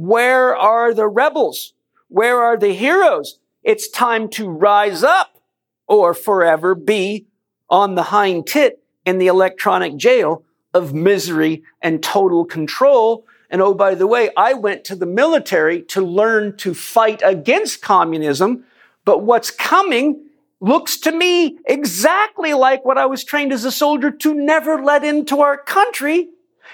Where are the rebels? Where are the heroes? It's time to rise up or forever be on the hind tit in the electronic jail of misery and total control. And oh, by the way, I went to the military to learn to fight against communism. But what's coming looks to me exactly like what I was trained as a soldier to never let into our country.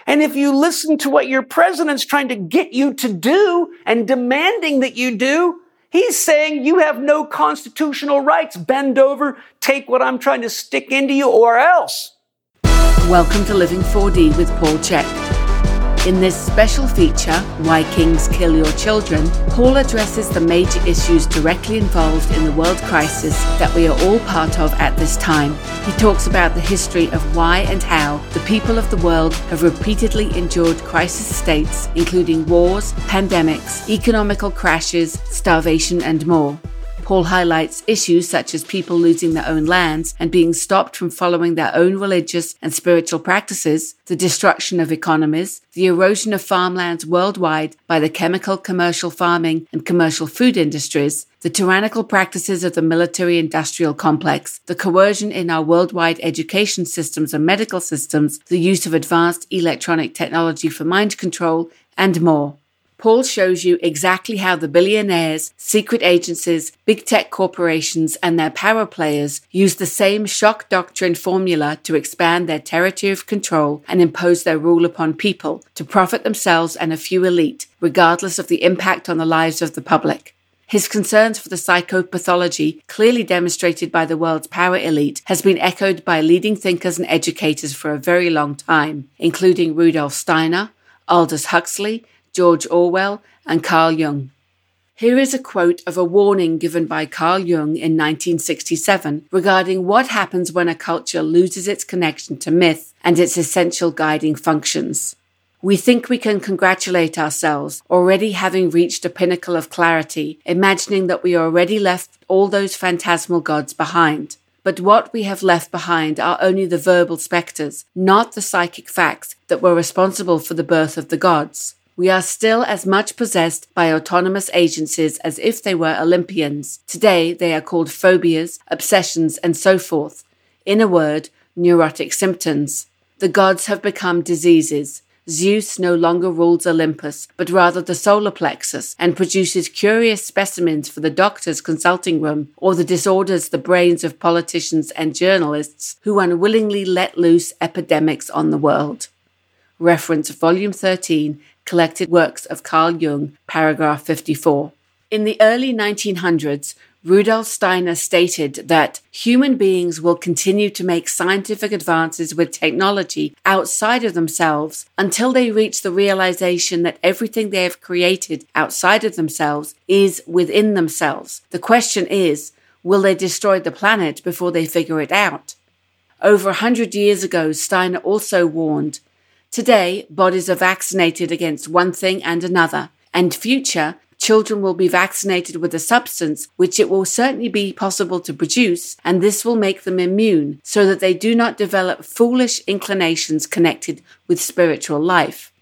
And if you listen to what your president's trying to get you to do and demanding that you do, he's saying you have no constitutional rights. Bend over, take what I'm trying to stick into you, or else. Welcome to Living 4D with Paul Chek. In this special feature, Why Kings Kill Your Children, Paul addresses the major issues directly involved in the world crisis that we are all part of at this time. He talks about the history of why and how the people of the world have repeatedly endured crisis states, including wars, pandemics, economical crashes, starvation, and more. Paul highlights issues such as people losing their own lands and being stopped from following their own religious and spiritual practices, the destruction of economies, the erosion of farmlands worldwide by the chemical commercial farming and commercial food industries, the tyrannical practices of the military industrial complex, the coercion in our worldwide education systems and medical systems, the use of advanced electronic technology for mind control, and more. Paul shows you exactly how the billionaires, secret agencies, big tech corporations, and their power players use the same shock doctrine formula to expand their territory of control and impose their rule upon people to profit themselves and a few elite, regardless of the impact on the lives of the public. His concerns for the psychopathology, clearly demonstrated by the world's power elite, has been echoed by leading thinkers and educators for a very long time, including Rudolf Steiner, Aldous Huxley, George Orwell, and Carl Jung. Here is a quote of a warning given by Carl Jung in 1967 regarding what happens when a culture loses its connection to myth and its essential guiding functions. We think we can congratulate ourselves, already having reached a pinnacle of clarity, imagining that we already left all those phantasmal gods behind. But what we have left behind are only the verbal spectres, not the psychic facts that were responsible for the birth of the gods we are still as much possessed by autonomous agencies as if they were Olympians. Today, they are called phobias, obsessions, and so forth. In a word, neurotic symptoms. The gods have become diseases. Zeus no longer rules Olympus, but rather the solar plexus, and produces curious specimens for the doctor's consulting room, or the disorders the brains of politicians and journalists who unwillingly let loose epidemics on the world. Reference Volume 13, Collected Works of Carl Jung, paragraph 54. In the early 1900s, Rudolf Steiner stated that human beings will continue to make scientific advances with technology outside of themselves until they reach the realization that everything they have created outside of themselves is within themselves. The question is, will they destroy the planet before they figure it out? Over a hundred years ago, Steiner also warned Today, bodies are vaccinated against one thing and another, and future children will be vaccinated with a substance which it will certainly be possible to produce, and this will make them immune so that they do not develop foolish inclinations connected with spiritual life.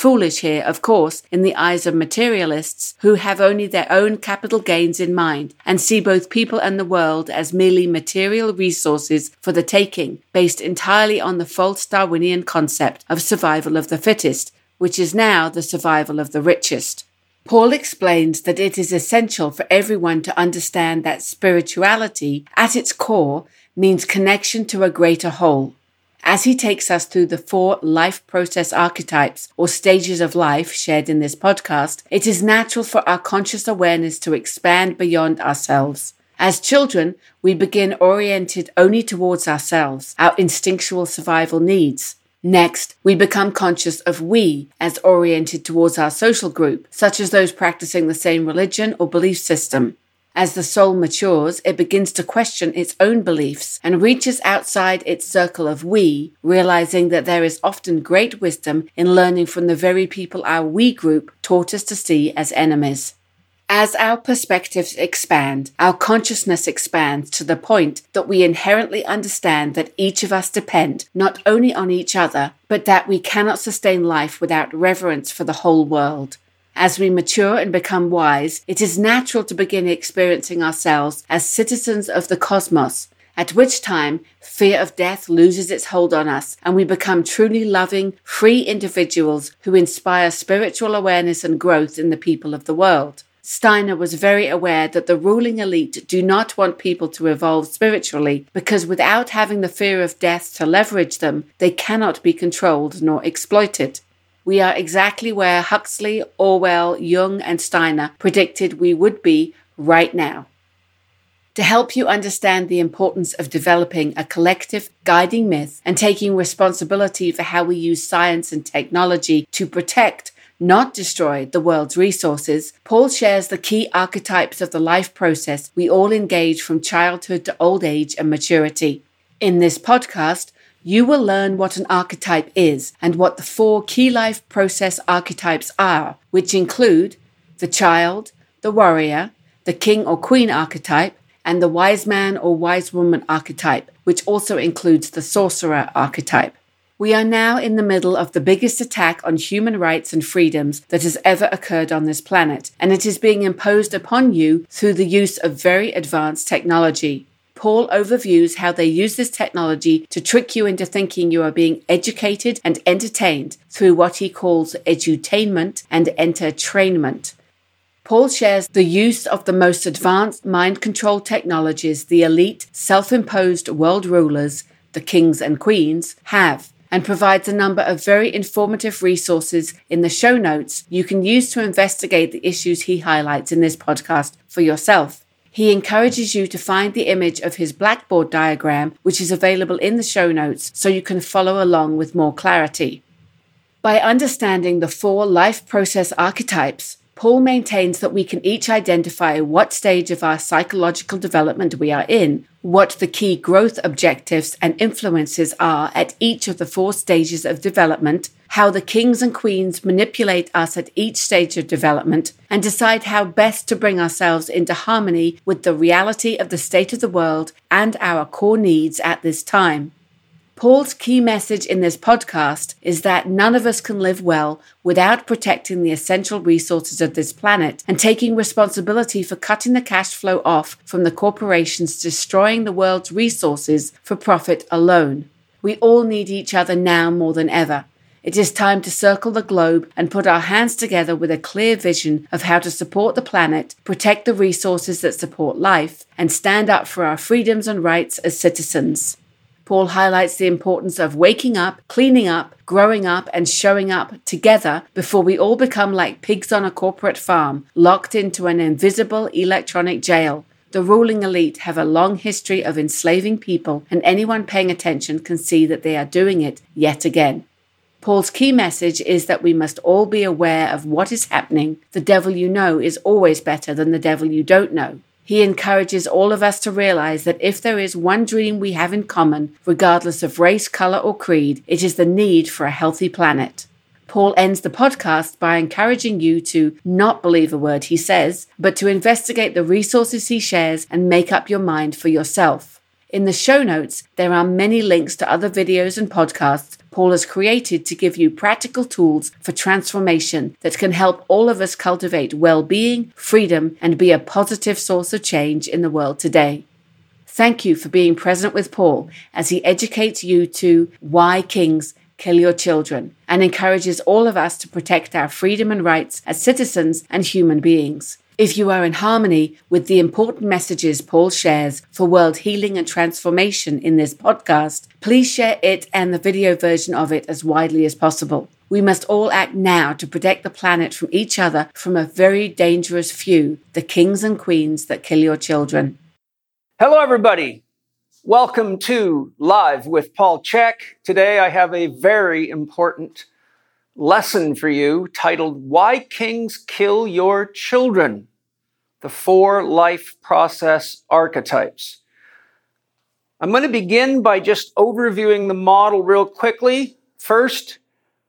Foolish here, of course, in the eyes of materialists who have only their own capital gains in mind and see both people and the world as merely material resources for the taking, based entirely on the false Darwinian concept of survival of the fittest, which is now the survival of the richest. Paul explains that it is essential for everyone to understand that spirituality, at its core, means connection to a greater whole. As he takes us through the four life process archetypes or stages of life shared in this podcast, it is natural for our conscious awareness to expand beyond ourselves. As children, we begin oriented only towards ourselves, our instinctual survival needs. Next, we become conscious of we as oriented towards our social group, such as those practicing the same religion or belief system. As the soul matures, it begins to question its own beliefs and reaches outside its circle of we, realizing that there is often great wisdom in learning from the very people our we group taught us to see as enemies. As our perspectives expand, our consciousness expands to the point that we inherently understand that each of us depend not only on each other, but that we cannot sustain life without reverence for the whole world. As we mature and become wise, it is natural to begin experiencing ourselves as citizens of the cosmos, at which time fear of death loses its hold on us and we become truly loving, free individuals who inspire spiritual awareness and growth in the people of the world. Steiner was very aware that the ruling elite do not want people to evolve spiritually because without having the fear of death to leverage them, they cannot be controlled nor exploited. We are exactly where Huxley, Orwell, Jung, and Steiner predicted we would be right now. To help you understand the importance of developing a collective guiding myth and taking responsibility for how we use science and technology to protect not destroy the world's resources, Paul shares the key archetypes of the life process we all engage from childhood to old age and maturity. In this podcast, you will learn what an archetype is and what the four key life process archetypes are, which include the child, the warrior, the king or queen archetype, and the wise man or wise woman archetype, which also includes the sorcerer archetype. We are now in the middle of the biggest attack on human rights and freedoms that has ever occurred on this planet, and it is being imposed upon you through the use of very advanced technology. Paul overviews how they use this technology to trick you into thinking you are being educated and entertained through what he calls edutainment and entertainment. Paul shares the use of the most advanced mind control technologies the elite, self imposed world rulers, the kings and queens, have and provides a number of very informative resources in the show notes you can use to investigate the issues he highlights in this podcast for yourself. He encourages you to find the image of his blackboard diagram, which is available in the show notes, so you can follow along with more clarity. By understanding the four life process archetypes, Paul maintains that we can each identify what stage of our psychological development we are in, what the key growth objectives and influences are at each of the four stages of development, how the kings and queens manipulate us at each stage of development, and decide how best to bring ourselves into harmony with the reality of the state of the world and our core needs at this time. Paul's key message in this podcast is that none of us can live well without protecting the essential resources of this planet and taking responsibility for cutting the cash flow off from the corporations destroying the world's resources for profit alone. We all need each other now more than ever. It is time to circle the globe and put our hands together with a clear vision of how to support the planet, protect the resources that support life, and stand up for our freedoms and rights as citizens. Paul highlights the importance of waking up, cleaning up, growing up, and showing up together before we all become like pigs on a corporate farm, locked into an invisible electronic jail. The ruling elite have a long history of enslaving people, and anyone paying attention can see that they are doing it yet again. Paul's key message is that we must all be aware of what is happening. The devil you know is always better than the devil you don't know. He encourages all of us to realize that if there is one dream we have in common, regardless of race, color, or creed, it is the need for a healthy planet. Paul ends the podcast by encouraging you to not believe a word he says, but to investigate the resources he shares and make up your mind for yourself. In the show notes, there are many links to other videos and podcasts Paul has created to give you practical tools for transformation that can help all of us cultivate well being, freedom, and be a positive source of change in the world today. Thank you for being present with Paul as he educates you to why kings kill your children and encourages all of us to protect our freedom and rights as citizens and human beings. If you are in harmony with the important messages Paul shares for world healing and transformation in this podcast, please share it and the video version of it as widely as possible. We must all act now to protect the planet from each other from a very dangerous few, the kings and queens that kill your children. Hello, everybody. Welcome to Live with Paul Chek. Today I have a very important lesson for you titled Why Kings Kill Your Children the four life process archetypes. I'm going to begin by just overviewing the model real quickly. First,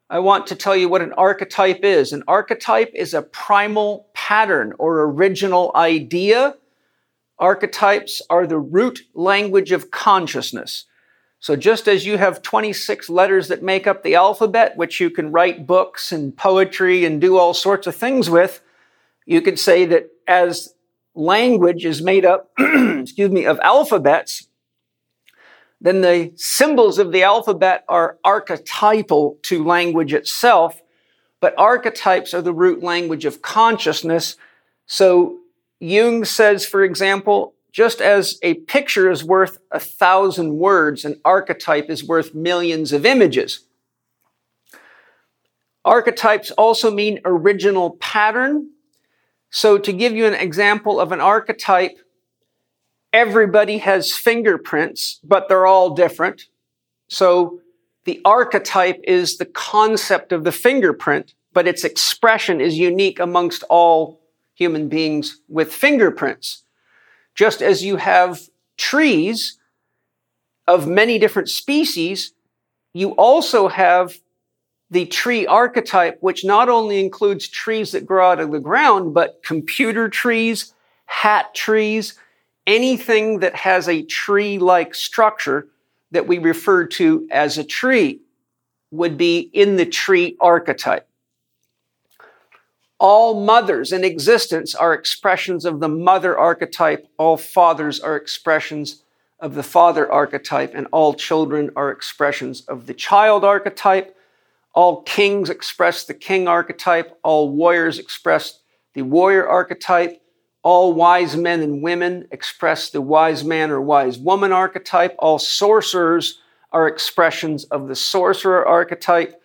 I want to tell you what an archetype is. An archetype is a primal pattern or original idea. Archetypes are the root language of consciousness. So just as you have 26 letters that make up the alphabet, which you can write books and poetry and do all sorts of things with, you could say that as language is made up, excuse me, of alphabets, then the symbols of the alphabet are archetypal to language itself, but archetypes are the root language of consciousness. So Jung says, for example, just as a picture is worth a thousand words, an archetype is worth millions of images. Archetypes also mean original pattern. So, to give you an example of an archetype, everybody has fingerprints, but they're all different. So, the archetype is the concept of the fingerprint, but its expression is unique amongst all human beings with fingerprints. Just as you have trees of many different species, you also have the tree archetype, which not only includes trees that grow out of the ground, but computer trees, hat trees, anything that has a tree like structure that we refer to as a tree would be in the tree archetype. All mothers in existence are expressions of the mother archetype. All fathers are expressions of the father archetype, and all children are expressions of the child archetype. All kings express the king archetype. All warriors express the warrior archetype. All wise men and women express the wise man or wise woman archetype. All sorcerers are expressions of the sorcerer archetype.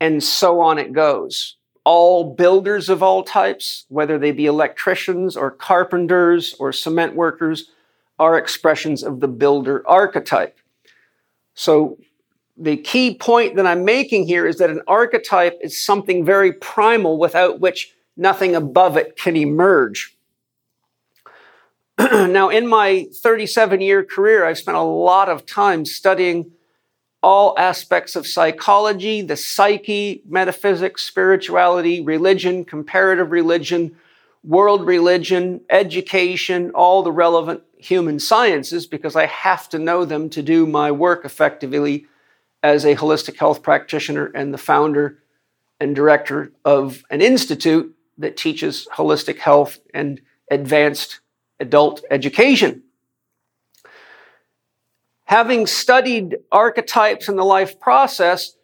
And so on it goes all builders of all types, whether they be electricians or carpenters or cement workers, are expressions of the builder archetype. So, the key point that I'm making here is that an archetype is something very primal without which nothing above it can emerge. now, in my 37 year career, I've spent a lot of time studying all aspects of psychology, the psyche, metaphysics, spirituality, religion, comparative religion, world religion, education, all the relevant human sciences because I have to know them to do my work effectively as a holistic health practitioner and the founder and director of an institute that teaches holistic health and advanced adult education. Having studied archetypes in the life process,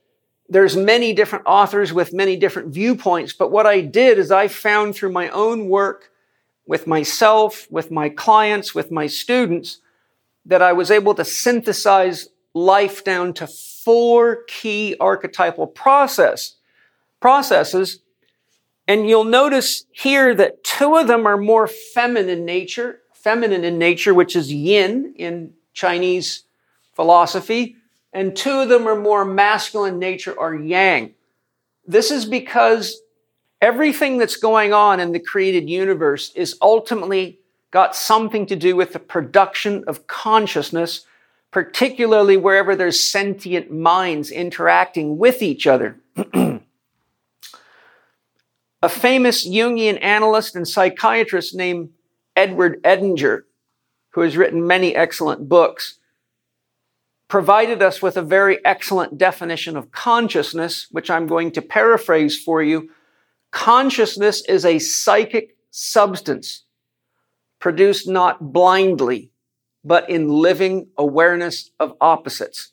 there's many different authors with many different viewpoints. But what I did is I found through my own work with myself, with my clients, with my students, that I was able to synthesize life down to four key archetypal process, processes. And you'll notice here that two of them are more feminine nature, feminine in nature, which is yin in Chinese philosophy, and two of them are more masculine nature or yang. This is because everything that's going on in the created universe is ultimately got something to do with the production of consciousness, particularly wherever there's sentient minds interacting with each other. A famous Jungian analyst and psychiatrist named Edward Edinger, who has written many excellent books, provided us with a very excellent definition of consciousness, which I'm going to paraphrase for you. Consciousness is a psychic substance produced not blindly, but in living awareness of opposites.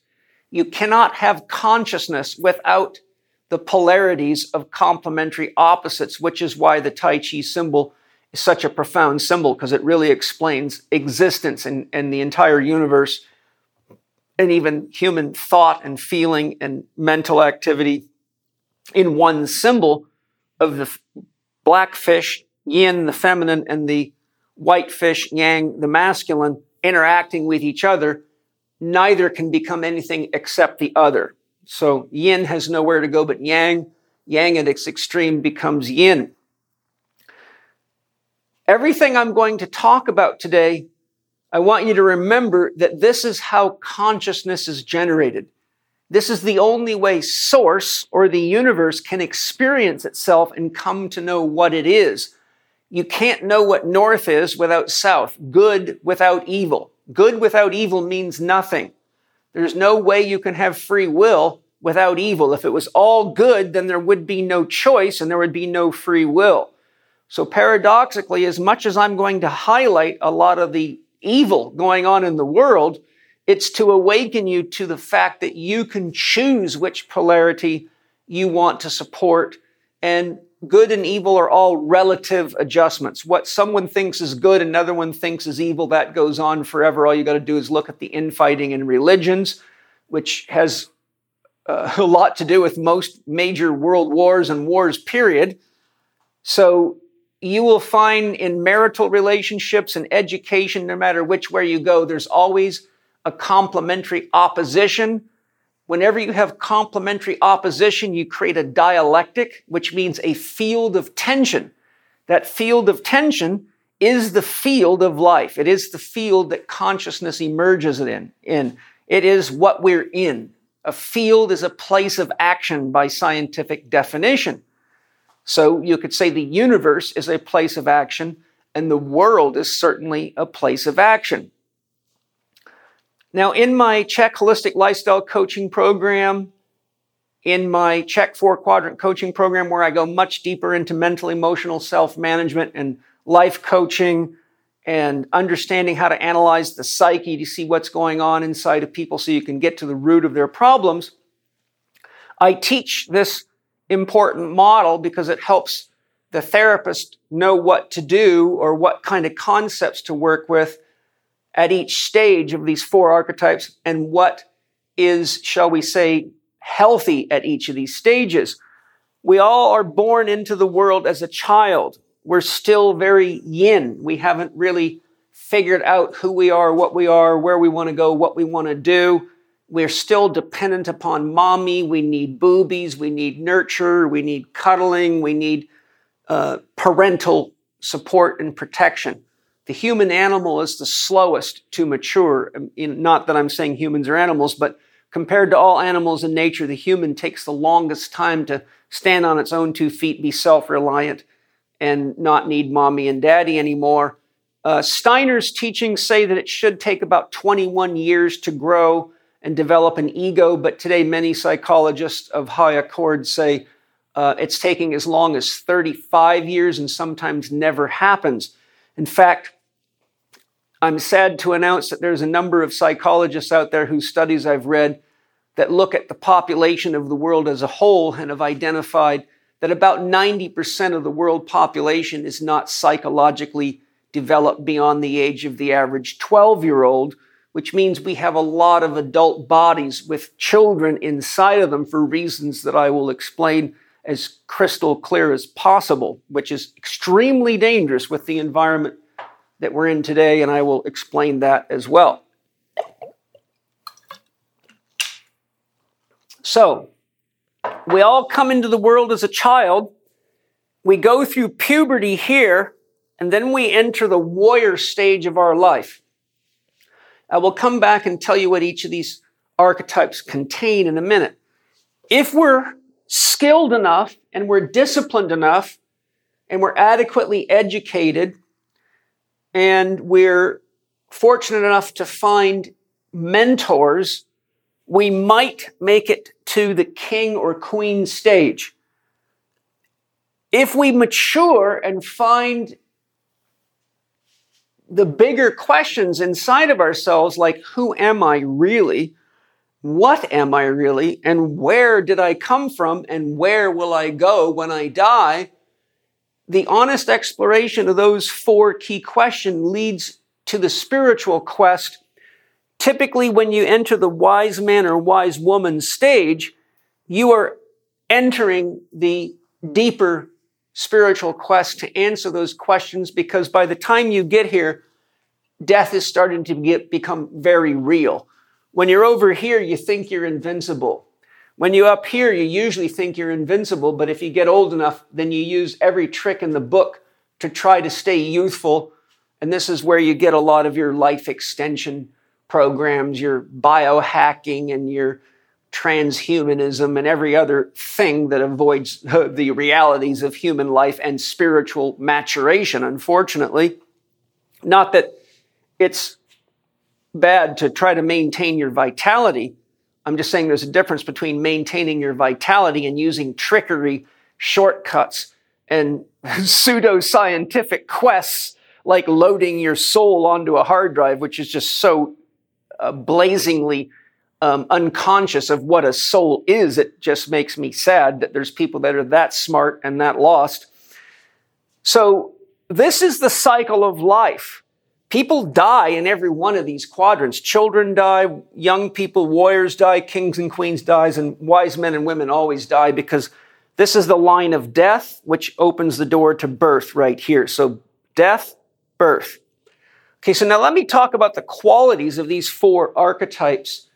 You cannot have consciousness without the polarities of complementary opposites, which is why the Tai Chi symbol is such a profound symbol because it really explains existence and, and the entire universe and even human thought and feeling and mental activity in one symbol of the black fish, yin, the feminine, and the white fish, yang, the masculine, interacting with each other, neither can become anything except the other. So yin has nowhere to go but yang. Yang at its extreme becomes yin. Everything I'm going to talk about today I want you to remember that this is how consciousness is generated. This is the only way source or the universe can experience itself and come to know what it is. You can't know what north is without south, good without evil. Good without evil means nothing. There's no way you can have free will without evil. If it was all good, then there would be no choice and there would be no free will. So paradoxically, as much as I'm going to highlight a lot of the evil going on in the world, it's to awaken you to the fact that you can choose which polarity you want to support. And good and evil are all relative adjustments. What someone thinks is good, another one thinks is evil, that goes on forever. All you got to do is look at the infighting in religions, which has uh, a lot to do with most major world wars and wars, period. So you will find in marital relationships and education, no matter which way you go, there's always a complementary opposition. Whenever you have complementary opposition, you create a dialectic, which means a field of tension. That field of tension is the field of life. It is the field that consciousness emerges in. in. It is what we're in. A field is a place of action by scientific definition. So you could say the universe is a place of action, and the world is certainly a place of action. Now, in my CHEK Holistic Lifestyle Coaching Program, in my CHEK Four Quadrant Coaching Program, where I go much deeper into mental, emotional self management and life coaching and understanding how to analyze the psyche to see what's going on inside of people so you can get to the root of their problems, I teach this important model because it helps the therapist know what to do or what kind of concepts to work with at each stage of these four archetypes and what is, shall we say, healthy at each of these stages. We all are born into the world as a child. We're still very yin. We haven't really figured out who we are, what we are, where we want to go, what we want to do. We're still dependent upon mommy. We need boobies. We need nurture. We need cuddling. We need uh, parental support and protection. The human animal is the slowest to mature. Um, not that I'm saying humans are animals, but compared to all animals in nature, the human takes the longest time to stand on its own two feet, be self reliant, and not need mommy and daddy anymore. Uh, Steiner's teachings say that it should take about 21 years to grow and develop an ego. But today, many psychologists of high accord say uh, it's taking as long as 35 years and sometimes never happens. In fact, I'm sad to announce that there's a number of psychologists out there whose studies I've read that look at the population of the world as a whole and have identified that about 90% of the world population is not psychologically developed beyond the age of the average 12 year old, which means we have a lot of adult bodies with children inside of them for reasons that I will explain as crystal clear as possible, which is extremely dangerous with the environment that we're in today, and I will explain that as well. So, we all come into the world as a child. We go through puberty here, and then we enter the warrior stage of our life. I will come back and tell you what each of these archetypes contain in a minute. If we're skilled enough and we're disciplined enough and we're adequately educated and we're fortunate enough to find mentors, we might make it to the king or queen stage. If we mature and find the bigger questions inside of ourselves, like who am I really? What am I really? And where did I come from? And where will I go when I die? The honest exploration of those four key questions leads to the spiritual quest. Typically, when you enter the wise man or wise woman stage, you are entering the deeper spiritual quest to answer those questions because by the time you get here, death is starting to get, become very real. When you're over here, you think you're invincible. When you're up here, you usually think you're invincible, but if you get old enough, then you use every trick in the book to try to stay youthful. And this is where you get a lot of your life extension programs, your biohacking and your transhumanism and every other thing that avoids the realities of human life and spiritual maturation, unfortunately. Not that it's bad to try to maintain your vitality. I'm just saying there's a difference between maintaining your vitality and using trickery, shortcuts, and pseudo scientific quests like loading your soul onto a hard drive, which is just so uh, blazingly um, unconscious of what a soul is. It just makes me sad that there's people that are that smart and that lost. So, this is the cycle of life. People die in every one of these quadrants. Children die, young people, warriors die, kings and queens dies, and wise men and women always die because this is the line of death, which opens the door to birth right here. So death, birth. Okay, so now let me talk about the qualities of these four archetypes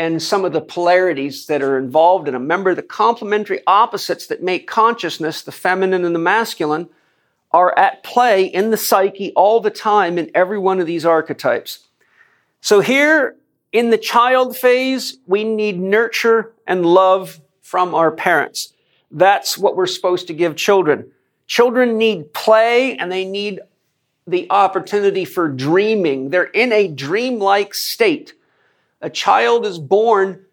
and some of the polarities that are involved in them. Remember, the complementary opposites that make consciousness, the feminine and the masculine, are at play in the psyche all the time in every one of these archetypes. So here in the child phase, we need nurture and love from our parents. That's what we're supposed to give children. Children need play and they need the opportunity for dreaming. They're in a dreamlike state. A child is born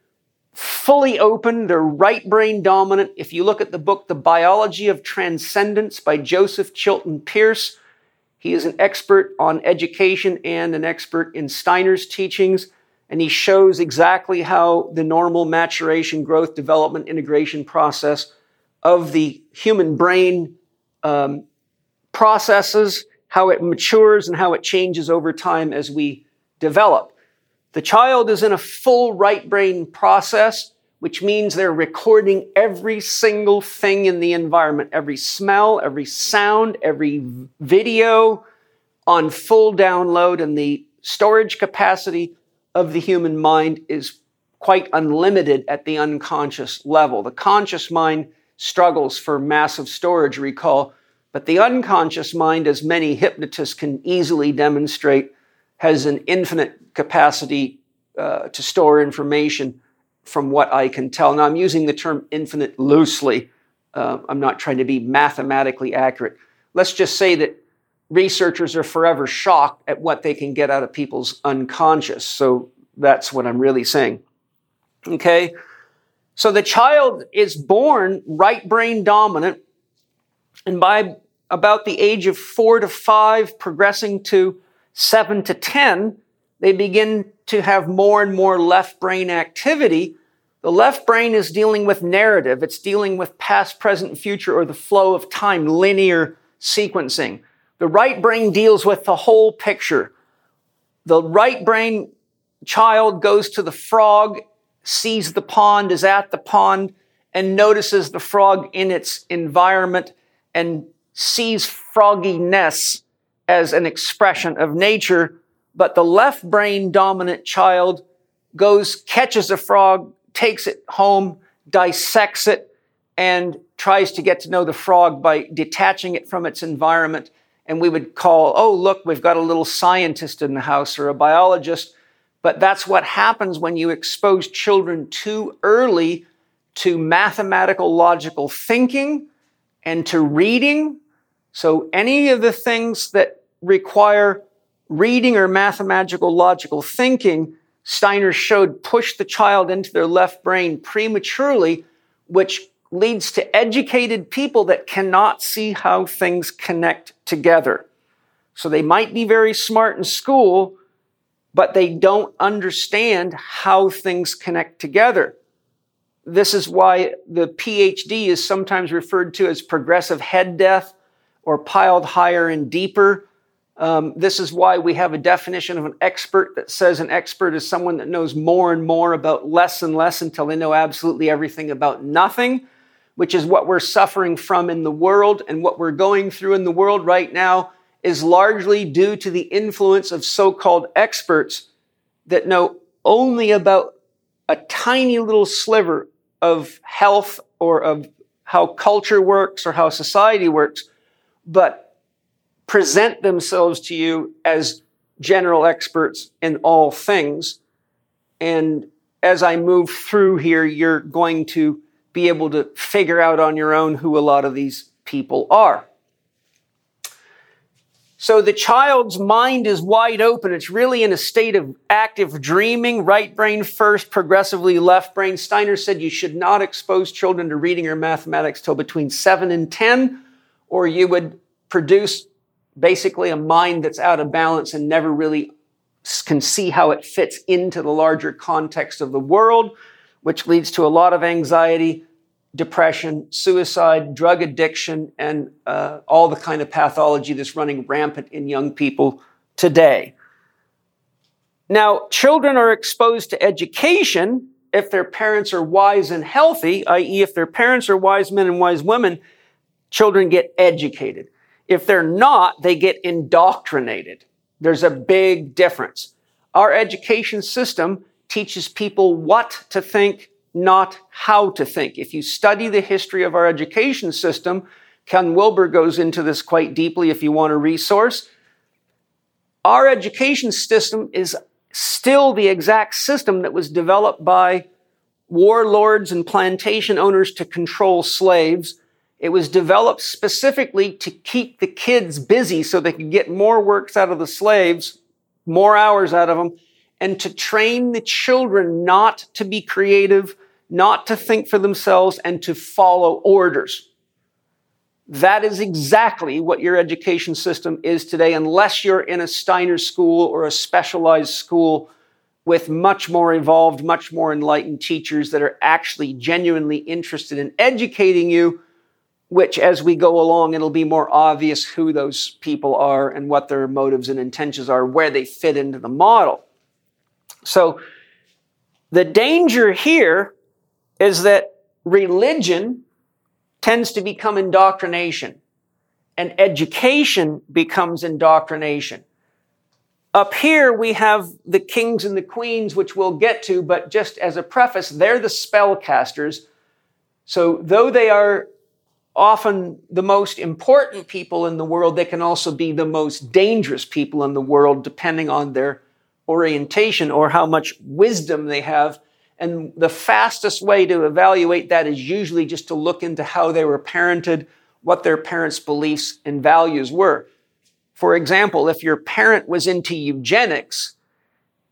fully open, they're right brain dominant. If you look at the book, The Biology of Transcendence by Joseph Chilton Pearce, he is an expert on education and an expert in Steiner's teachings, and he shows exactly how the normal maturation, growth, development, integration process of the human brain um, processes, how it matures, and how it changes over time as we develop. The child is in a full right brain process, which means they're recording every single thing in the environment, every smell, every sound, every video on full download, and the storage capacity of the human mind is quite unlimited at the unconscious level. The conscious mind struggles for massive storage recall. But the unconscious mind, as many hypnotists can easily demonstrate, has an infinite capacity uh, to store information from what I can tell. Now, I'm using the term infinite loosely. Uh, I'm not trying to be mathematically accurate. Let's just say that researchers are forever shocked at what they can get out of people's unconscious. So that's what I'm really saying. Okay? So the child is born right brain dominant, and by about the age of four to five, progressing to seven to 10, they begin to have more and more left brain activity. The left brain is dealing with narrative. It's dealing with past, present, future, or the flow of time, linear sequencing. The right brain deals with the whole picture. The right brain child goes to the frog sees the pond, is at the pond, and notices the frog in its environment and sees frogginess as an expression of nature. But the left brain dominant child goes, catches a frog, takes it home, dissects it, and tries to get to know the frog by detaching it from its environment. And we would call, oh, look, we've got a little scientist in the house or a biologist but that's what happens when you expose children too early to mathematical logical thinking and to reading. So any of the things that require reading or mathematical logical thinking, Steiner showed push the child into their left brain prematurely, which leads to educated people that cannot see how things connect together. So they might be very smart in school, but they don't understand how things connect together. This is why the PhD is sometimes referred to as progressive head death or piled higher and deeper. Um, this is why we have a definition of an expert that says an expert is someone that knows more and more about less and less until they know absolutely everything about nothing, which is what we're suffering from in the world and what we're going through in the world right now is largely due to the influence of so called experts that know only about a tiny little sliver of health or of how culture works or how society works, but present themselves to you as general experts in all things. And as I move through here, you're going to be able to figure out on your own who a lot of these people are. So the child's mind is wide open. It's really in a state of active dreaming, right brain first, progressively left brain. Steiner said you should not expose children to reading or mathematics till between seven and 10, or you would produce basically a mind that's out of balance and never really can see how it fits into the larger context of the world, which leads to a lot of anxiety, depression, suicide, drug addiction, and uh, all the kind of pathology that's running rampant in young people today. Now, children are exposed to education if their parents are wise and healthy, i.e., if their parents are wise men and wise women, children get educated. If they're not, they get indoctrinated. There's a big difference. Our education system teaches people what to think not how to think. If you study the history of our education system, Ken Wilber goes into this quite deeply if you want a resource. Our education system is still the exact system that was developed by warlords and plantation owners to control slaves. It was developed specifically to keep the kids busy so they could get more works out of the slaves, more hours out of them, and to train the children not to be creative, not to think for themselves and to follow orders. That is exactly what your education system is today, unless you're in a Steiner school or a specialized school with much more evolved, much more enlightened teachers that are actually genuinely interested in educating you, which as we go along, it'll be more obvious who those people are and what their motives and intentions are, where they fit into the model. So the danger here is that religion tends to become indoctrination and education becomes indoctrination. Up here, we have the kings and the queens, which we'll get to, but just as a preface, they're the spellcasters. So, though they are often the most important people in the world, they can also be the most dangerous people in the world, depending on their orientation or how much wisdom they have and the fastest way to evaluate that is usually just to look into how they were parented, what their parents' beliefs and values were. For example, if your parent was into eugenics,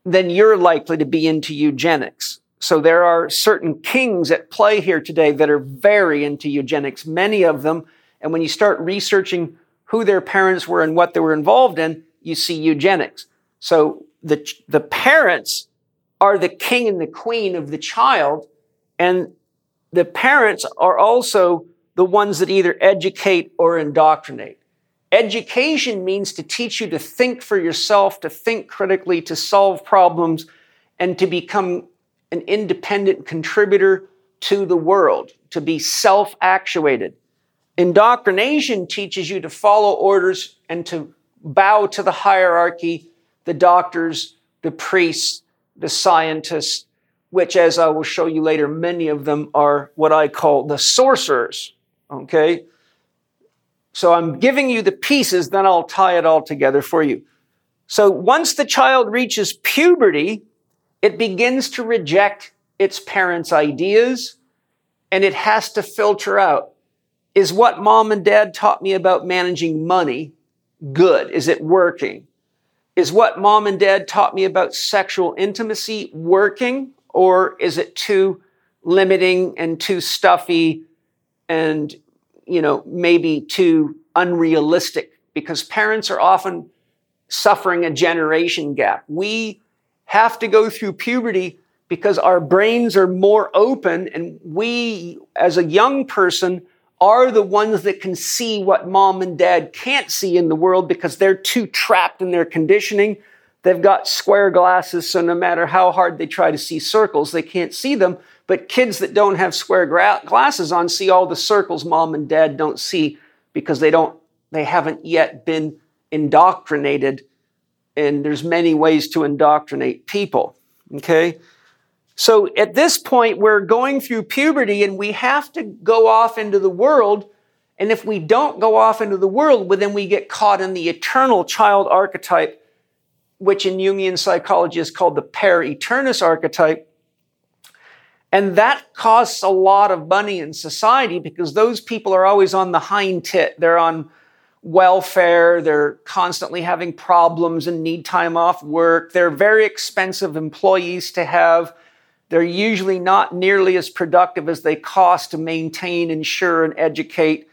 then you're likely to be into eugenics. So there are certain kings at play here today that are very into eugenics, many of them. And when you start researching who their parents were and what they were involved in, you see eugenics. So the, the parents are the king and the queen of the child, and the parents are also the ones that either educate or indoctrinate. Education means to teach you to think for yourself, to think critically, to solve problems, and to become an independent contributor to the world, to be self actuated. Indoctrination teaches you to follow orders and to bow to the hierarchy, the doctors, the priests, the scientists, which, as I will show you later, many of them are what I call the sorcerers. Okay? So I'm giving you the pieces, then I'll tie it all together for you. So once the child reaches puberty, it begins to reject its parents' ideas and it has to filter out. Is what mom and dad taught me about managing money good? Is it working? Is what mom and dad taught me about sexual intimacy working, or is it too limiting and too stuffy and, you know, maybe too unrealistic? Because parents are often suffering a generation gap. We have to go through puberty because our brains are more open and we, as a young person, are the ones that can see what mom and dad can't see in the world because they're too trapped in their conditioning. They've got square glasses, so no matter how hard they try to see circles, they can't see them. But kids that don't have square gra- glasses on see all the circles mom and dad don't see because they don't they haven't yet been indoctrinated and there's many ways to indoctrinate people okay so at this point, we're going through puberty and we have to go off into the world. And if we don't go off into the world, well, then we get caught in the eternal child archetype, which in Jungian psychology is called the puer aeternus archetype. And that costs a lot of money in society because those people are always on the hind tit. They're on welfare. They're constantly having problems and need time off work. They're very expensive employees to have. They're usually not nearly as productive as they cost to maintain, insure, and educate.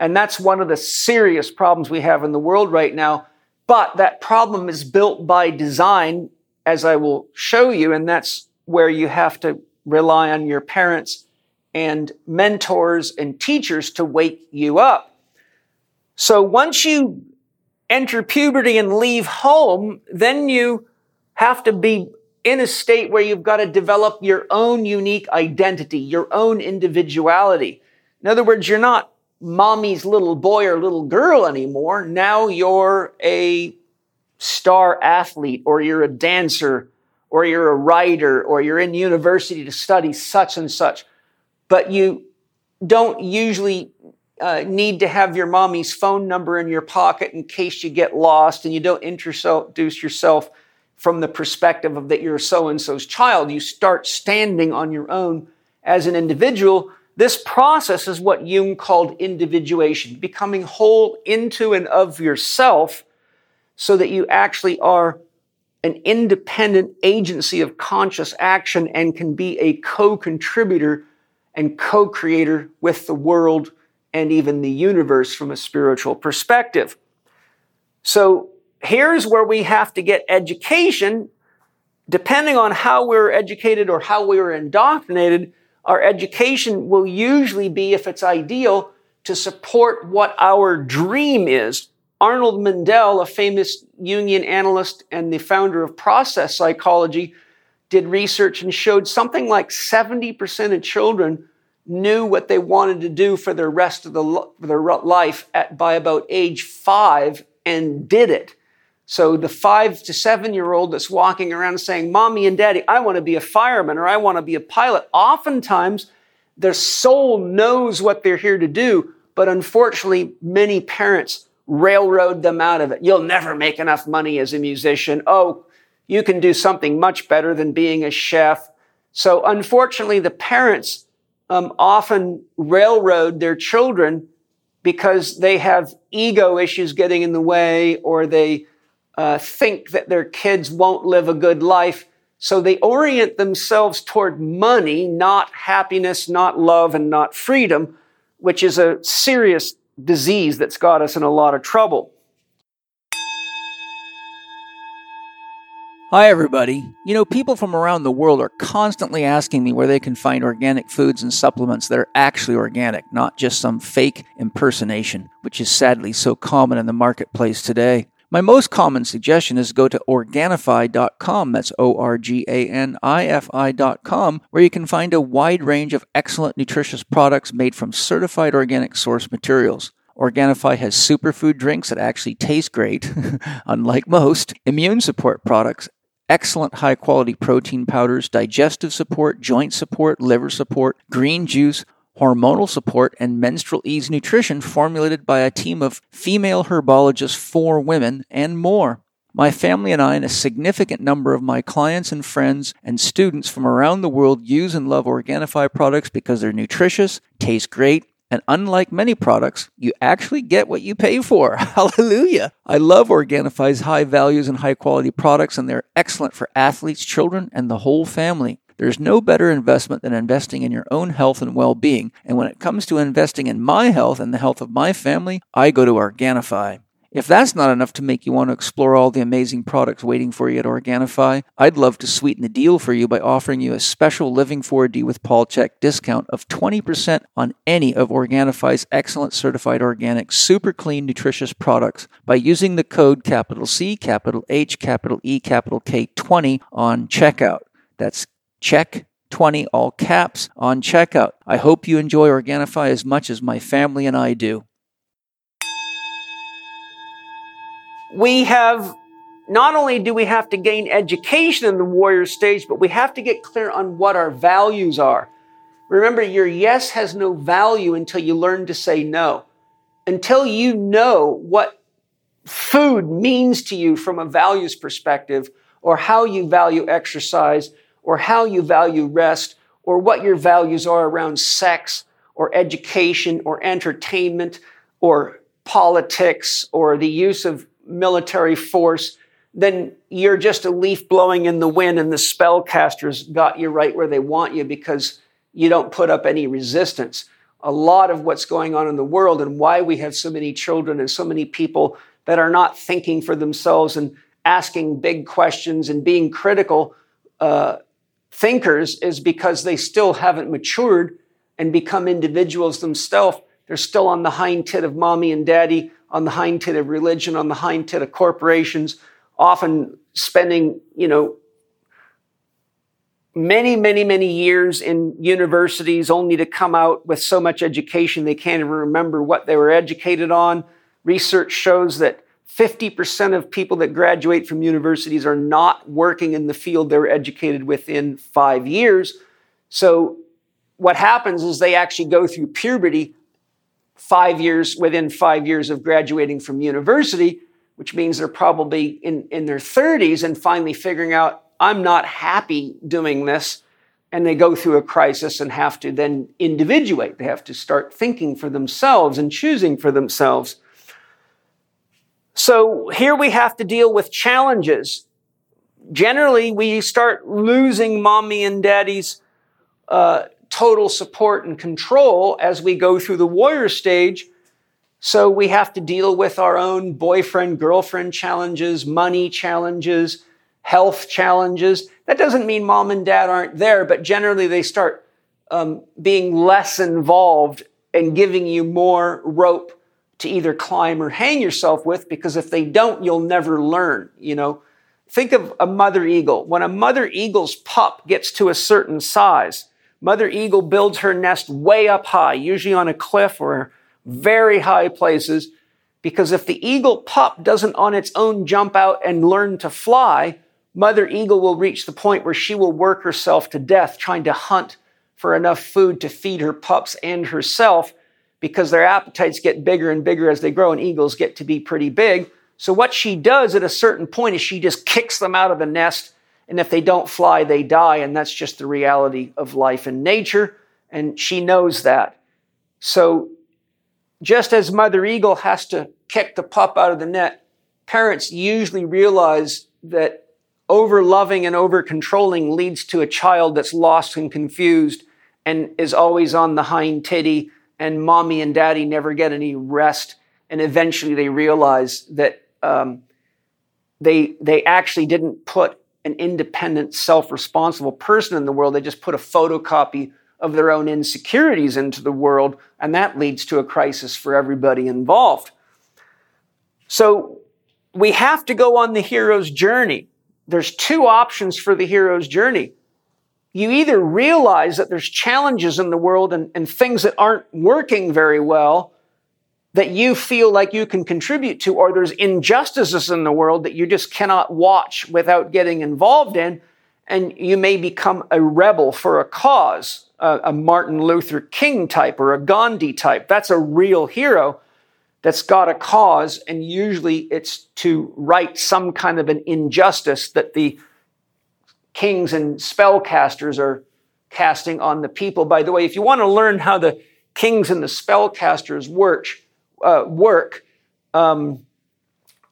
And that's one of the serious problems we have in the world right now. But that problem is built by design, as I will show you, and that's where you have to rely on your parents and mentors and teachers to wake you up. So once you enter puberty and leave home, then you have to be in a state where you've got to develop your own unique identity, your own individuality. In other words, you're not mommy's little boy or little girl anymore. Now you're a star athlete or you're a dancer or you're a writer or you're in university to study such and such. But you don't usually uh, need to have your mommy's phone number in your pocket in case you get lost and you don't introduce yourself from the perspective of that you're so and so's child. You start standing on your own as an individual. This process is what Jung called individuation, becoming whole into and of yourself so that you actually are an independent agency of conscious action and can be a co contributor and co creator with the world and even the universe from a spiritual perspective. So here's where we have to get education. Depending on how we're educated or how we were indoctrinated, our education will usually be, if it's ideal, to support what our dream is. Arnold Mindell, a famous Jungian analyst and the founder of process psychology, did research and showed something like 70% of children knew what they wanted to do for the rest of the, their life at, by about age five and did it. So the five to seven year old that's walking around saying, Mommy and Daddy, I want to be a fireman or I want to be a pilot, oftentimes their soul knows what they're here to do, but unfortunately, many parents railroad them out of it. You'll never make enough money as a musician. Oh, you can do something much better than being a chef. So unfortunately, the parents um, often railroad their children because they have ego issues getting in the way or they uh, think that their kids won't live a good life. So they orient themselves toward money, not happiness, not love, and not freedom, which is a serious disease that's got us in a lot of trouble. Hi, everybody. You know, people from around the world are constantly asking me where they can find organic foods and supplements that are actually organic, not just some fake impersonation, which is sadly so common in the marketplace today. My most common suggestion is go to Organifi.com. That's O R G A N I F I.com, where you can find a wide range of excellent nutritious products made from certified organic source materials. Organifi has superfood drinks that actually taste great, unlike most, immune support products, excellent high quality protein powders, digestive support, joint support, liver support, green juice, hormonal support, and menstrual ease nutrition formulated by a team of female herbologists for women, and more. My family and I, and a significant number of my clients and friends and students from around the world use and love Organifi products because they're nutritious, taste great, and unlike many products, you actually get what you pay for. Hallelujah. I love Organifi's high values and high quality products, and they're excellent for athletes, children, and the whole family. There's no better investment than investing in your own health and well being. And when it comes to investing in my health and the health of my family, I go to Organifi. If that's not enough to make you want to explore all the amazing products waiting for you at Organifi, I'd love to sweeten the deal for you by offering you a special Living 4D with Paul Chek discount of 20% on any of Organifi's excellent certified organic, super clean, nutritious products by using the code capital C, capital H, capital E, capital K 20 on checkout. That's check 20 all caps on checkout. I hope you enjoy Organifi as much as my family and I do. We have not only do we have to gain education in the warrior stage, but we have to get clear on what our values are. Remember, your yes has no value until you learn to say no. Until you know what food means to you from a values perspective, or how you value exercise, or how you value rest, or what your values are around sex, or education, or entertainment, or politics or the use of military force, then you're just a leaf blowing in the wind and the spellcasters got you right where they want you because you don't put up any resistance. A lot of what's going on in the world and why we have so many children and so many people that are not thinking for themselves and asking big questions and being critical uh, thinkers is because they still haven't matured and become individuals themselves. They're still on the hind tit of mommy and daddy, on the hind tit of religion, on the hind tit of corporations, often spending, you know, many, many, many years in universities only to come out with so much education they can't even remember what they were educated on. Research shows that 50% of people that graduate from universities are not working in the field they were educated within five years. So, what happens is they actually go through puberty five years within five years of graduating from university, which means they're probably in, in their 30s and finally figuring out, I'm not happy doing this. And they go through a crisis and have to then individuate. They have to start thinking for themselves and choosing for themselves. So here we have to deal with challenges. Generally, we start losing mommy and daddy's uh, total support and control as we go through the warrior stage. So we have to deal with our own boyfriend, girlfriend challenges, money challenges, health challenges. That doesn't mean mom and dad aren't there, but generally they start um, being less involved and giving you more rope to either climb or hang yourself with because if they don't, you'll never learn. You know, think of a mother eagle. When a mother eagle's pup gets to a certain size, Mother eagle builds her nest way up high, usually on a cliff or very high places, because if the eagle pup doesn't on its own jump out and learn to fly, mother eagle will reach the point where she will work herself to death trying to hunt for enough food to feed her pups and herself because their appetites get bigger and bigger as they grow and eagles get to be pretty big. So what she does at a certain point is she just kicks them out of the nest and if they don't fly, they die. And that's just the reality of life and nature. And she knows that. So just as Mother Eagle has to kick the pup out of the net, parents usually realize that over loving and over controlling leads to a child that's lost and confused and is always on the hind titty, and mommy and daddy never get any rest. And eventually they realize that um, they, they actually didn't put an independent, self responsible person in the world. They just put a photocopy of their own insecurities into the world, and that leads to a crisis for everybody involved. So we have to go on the hero's journey. There's two options for the hero's journey. You either realize that there's challenges in the world and, and things that aren't working very well, that you feel like you can contribute to, or there's injustices in the world that you just cannot watch without getting involved in, and you may become a rebel for a cause, a, a Martin Luther King type or a Gandhi type. That's a real hero that's got a cause, and usually it's to right some kind of an injustice that the kings and spellcasters are casting on the people. By the way, if you want to learn how the kings and the spellcasters work, uh, work, um,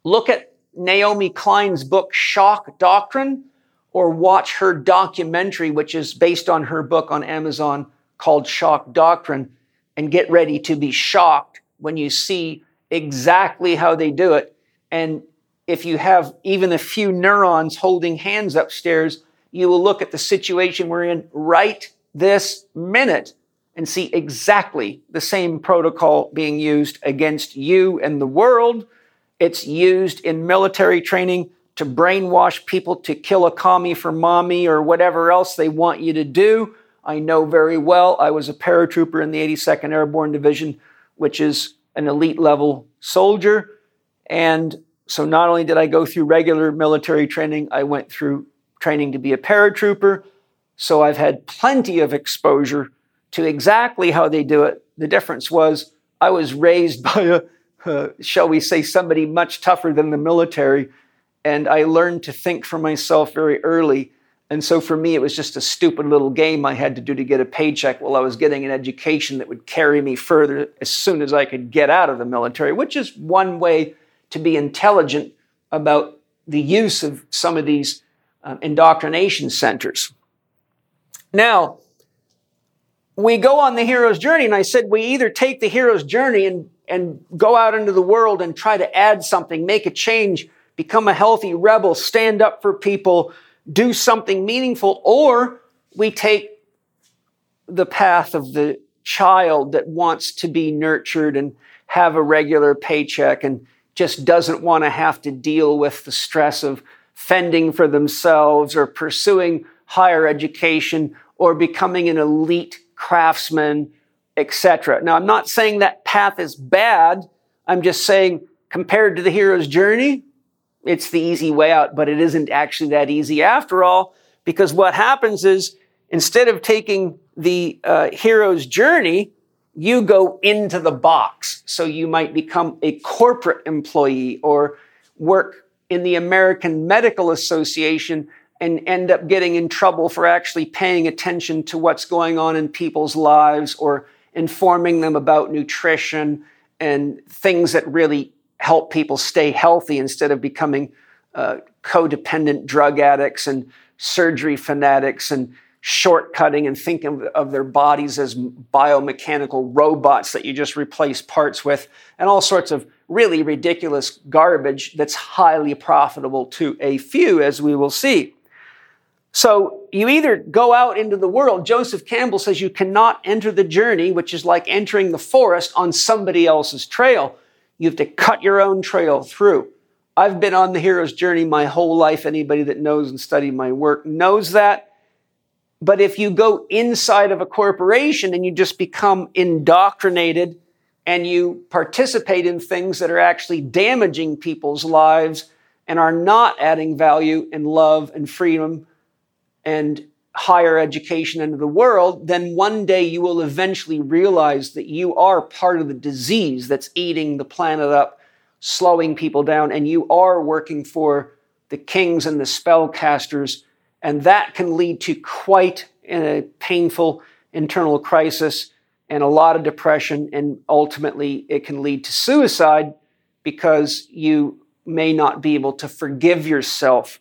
look at Naomi Klein's book, Shock Doctrine, or watch her documentary, which is based on her book on Amazon called Shock Doctrine, and get ready to be shocked when you see exactly how they do it. And if you have even a few neurons holding hands upstairs, you will look at the situation we're in right this minute and see exactly the same protocol being used against you and the world. It's used in military training to brainwash people to kill a commie for mommy or whatever else they want you to do. I know very well. I was a paratrooper in the 82nd Airborne Division, which is an elite level soldier. And so not only did I go through regular military training, I went through training to be a paratrooper. So I've had plenty of exposure to exactly how they do it. The difference was I was raised by a, uh, shall we say, somebody much tougher than the military, and I learned to think for myself very early. And so for me, it was just a stupid little game I had to do to get a paycheck while I was getting an education that would carry me further as soon as I could get out of the military, which is one way to be intelligent about the use of some of these um, indoctrination centers. Now, we go on the hero's journey, and I said we either take the hero's journey and, and go out into the world and try to add something, make a change, become a healthy rebel, stand up for people, do something meaningful, or we take the path of the child that wants to be nurtured and have a regular paycheck and just doesn't want to have to deal with the stress of fending for themselves or pursuing higher education or becoming an elite craftsman, etc. Now, I'm not saying that path is bad. I'm just saying compared to the hero's journey, it's the easy way out, but it isn't actually that easy after all, because what happens is instead of taking the uh, hero's journey, you go into the box. So you might become a corporate employee or work in the American Medical Association and end up getting in trouble for actually paying attention to what's going on in people's lives or informing them about nutrition and things that really help people stay healthy instead of becoming uh, codependent drug addicts and surgery fanatics and shortcutting and thinking of, of, their bodies as biomechanical robots that you just replace parts with, and all sorts of really ridiculous garbage that's highly profitable to a few, as we will see. So you either go out into the world. Joseph Campbell says you cannot enter the journey, which is like entering the forest on somebody else's trail. You have to cut your own trail through. I've been on the hero's journey my whole life. Anybody that knows and studied my work knows that. But if you go inside of a corporation and you just become indoctrinated and you participate in things that are actually damaging people's lives and are not adding value and love and freedom and higher education into the world, then one day you will eventually realize that you are part of the disease that's eating the planet up, slowing people down, and you are working for the kings and the spellcasters and that can lead to quite a painful internal crisis and a lot of depression. And ultimately, it can lead to suicide because you may not be able to forgive yourself.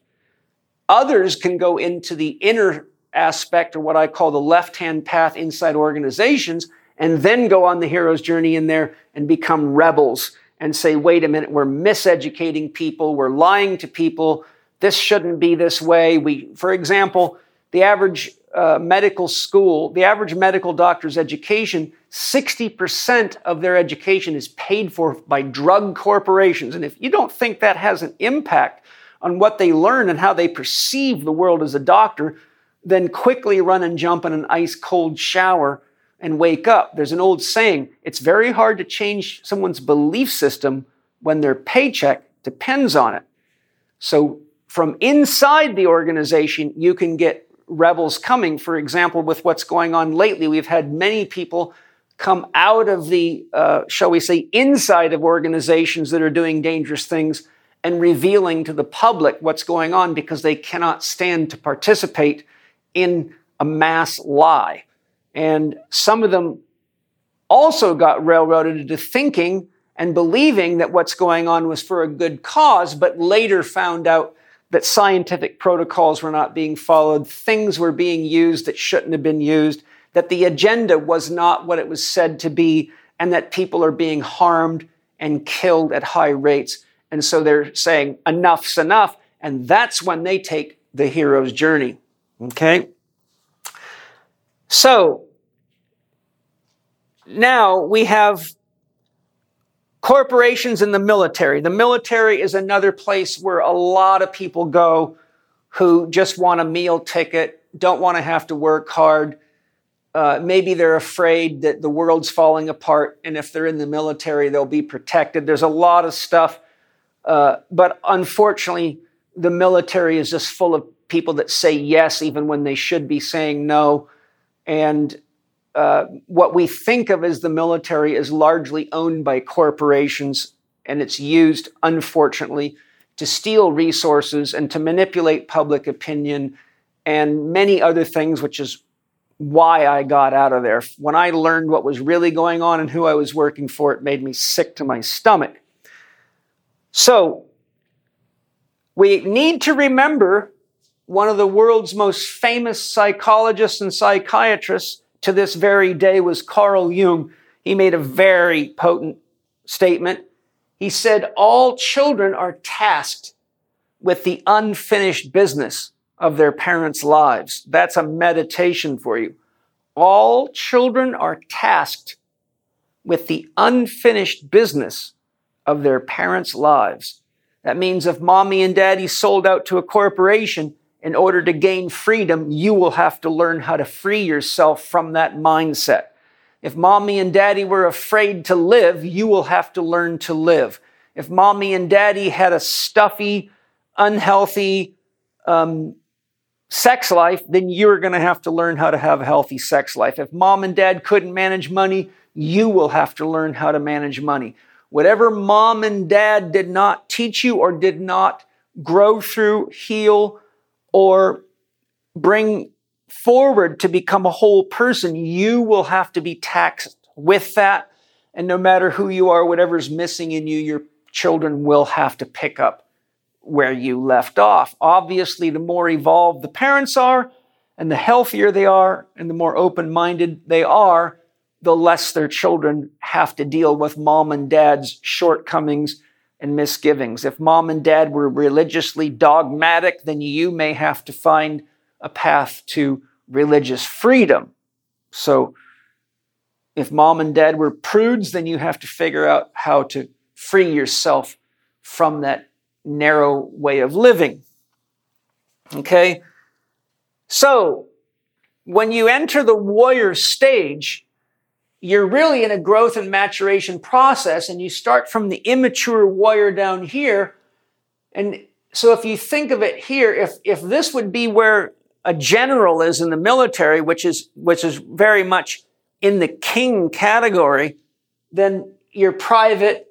Others can go into the inner aspect, or what I call the left hand path inside organizations, and then go on the hero's journey in there and become rebels and say, wait a minute, we're miseducating people, we're lying to people, this shouldn't be this way. We, for example, the average uh, medical school, the average medical doctor's education, 60% of their education is paid for by drug corporations. And if you don't think that has an impact on what they learn and how they perceive the world as a doctor, then quickly run and jump in an ice cold shower and wake up. There's an old saying it's very hard to change someone's belief system when their paycheck depends on it. So from inside the organization, you can get rebels coming. For example, with what's going on lately, we've had many people come out of the, uh, shall we say, inside of organizations that are doing dangerous things and revealing to the public what's going on because they cannot stand to participate in a mass lie. And some of them also got railroaded into thinking and believing that what's going on was for a good cause, but later found out that scientific protocols were not being followed, things were being used that shouldn't have been used, that the agenda was not what it was said to be, and that people are being harmed and killed at high rates. And so they're saying, enough's enough. And that's when they take the hero's journey. Okay? So, now we have Corporations and the military. The military is another place where a lot of people go who just want a meal ticket, don't want to have to work hard. Uh, maybe they're afraid that the world's falling apart, and if they're in the military, they'll be protected. There's a lot of stuff, uh, but unfortunately, the military is just full of people that say yes even when they should be saying no. And uh, what we think of as the military is largely owned by corporations, and it's used, unfortunately, to steal resources and to manipulate public opinion and many other things, which is why I got out of there. When I learned what was really going on and who I was working for, it made me sick to my stomach. So, we need to remember one of the world's most famous psychologists and psychiatrists to this very day was Carl Jung. He made a very potent statement. He said, All children are tasked with the unfinished business of their parents' lives. That's a meditation for you. All children are tasked with the unfinished business of their parents' lives. That means if mommy and daddy sold out to a corporation in order to gain freedom, you will have to learn how to free yourself from that mindset. If mommy and daddy were afraid to live, you will have to learn to live. If mommy and daddy had a stuffy, unhealthy um, sex life, then you're going to have to learn how to have a healthy sex life. If mom and dad couldn't manage money, you will have to learn how to manage money. Whatever mom and dad did not teach you or did not grow through, heal, or bring forward to become a whole person, you will have to be taxed with that. And no matter who you are, whatever's missing in you, your children will have to pick up where you left off. Obviously, the more evolved the parents are, and the healthier they are, and the more open minded they are, the less their children have to deal with mom and dad's shortcomings and misgivings. If mom and dad were religiously dogmatic, then you may have to find a path to religious freedom. So, if mom and dad were prudes, then you have to figure out how to free yourself from that narrow way of living. Okay? So, when you enter the warrior stage, you're really in a growth and maturation process, and you start from the immature warrior down here. And so, if you think of it here, if, if this would be where a general is in the military, which is, which is very much in the king category, then your private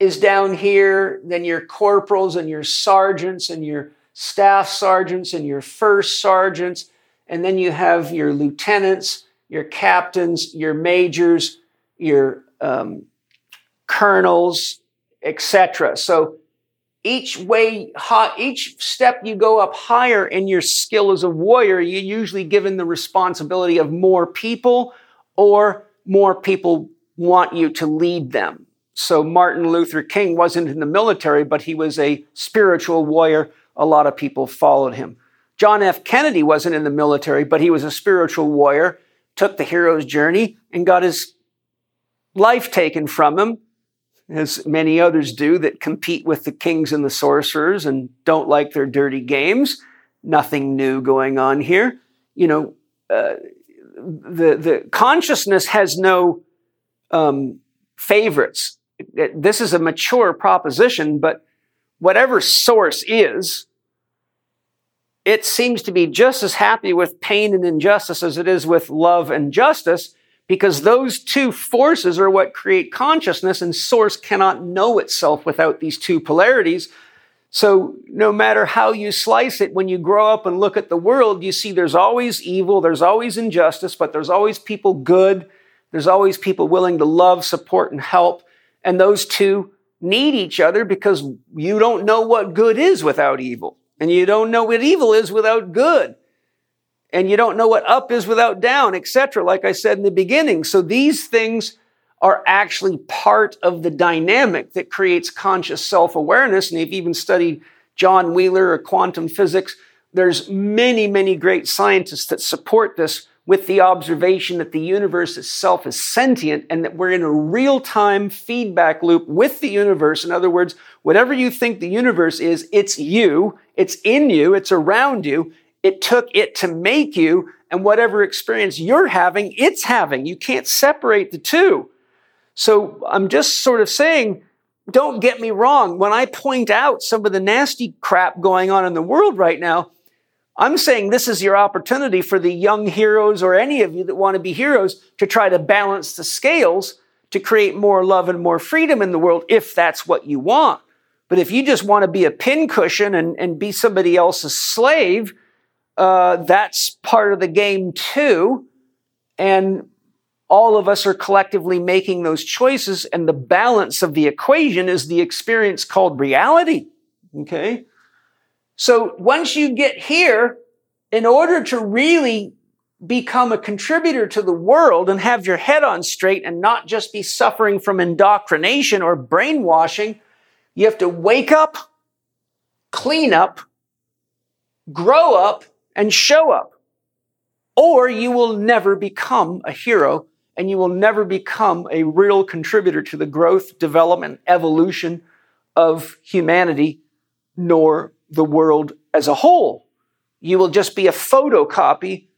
is down here, then your corporals and your sergeants and your staff sergeants and your first sergeants, and then you have your lieutenants, your captains, your majors, your um, colonels, etc. So each way, each step you go up higher in your skill as a warrior, you're usually given the responsibility of more people or more people want you to lead them. So Martin Luther King wasn't in the military, but he was a spiritual warrior. A lot of people followed him. John F. Kennedy wasn't in the military, but he was a spiritual warrior, took the hero's journey and got his life taken from him, as many others do that compete with the kings and the sorcerers and don't like their dirty games. Nothing new going on here. You know, uh, the, the consciousness has no um, favorites this is a mature proposition, but whatever source is, it seems to be just as happy with pain and injustice as it is with love and justice because those two forces are what create consciousness and source cannot know itself without these two polarities. So no matter how you slice it, when you grow up and look at the world, you see there's always evil, there's always injustice, but there's always people good. There's always people willing to love, support, and help. And those two need each other because you don't know what good is without evil. And you don't know what evil is without good. And you don't know what up is without down, etc. Like I said in the beginning. So these things are actually part of the dynamic that creates conscious self-awareness. And if you even studied John Wheeler or quantum physics, there's many, many great scientists that support this with the observation that the universe itself is sentient and that we're in a real time feedback loop with the universe. In other words, whatever you think the universe is, it's you, it's in you, it's around you. It took it to make you, and whatever experience you're having, it's having. You can't separate the two. So I'm just sort of saying, don't get me wrong. When I point out some of the nasty crap going on in the world right now, I'm saying this is your opportunity for the young heroes or any of you that want to be heroes to try to balance the scales to create more love and more freedom in the world if that's what you want. But if you just want to be a pincushion and, and be somebody else's slave, uh, that's part of the game too. And all of us are collectively making those choices. And the balance of the equation is the experience called reality. Okay. So once you get here, in order to really become a contributor to the world and have your head on straight and not just be suffering from indoctrination or brainwashing, you have to wake up, clean up, grow up, and show up. Or you will never become a hero and you will never become a real contributor to the growth, development, evolution of humanity, nor the world as a whole. You will just be a photocopy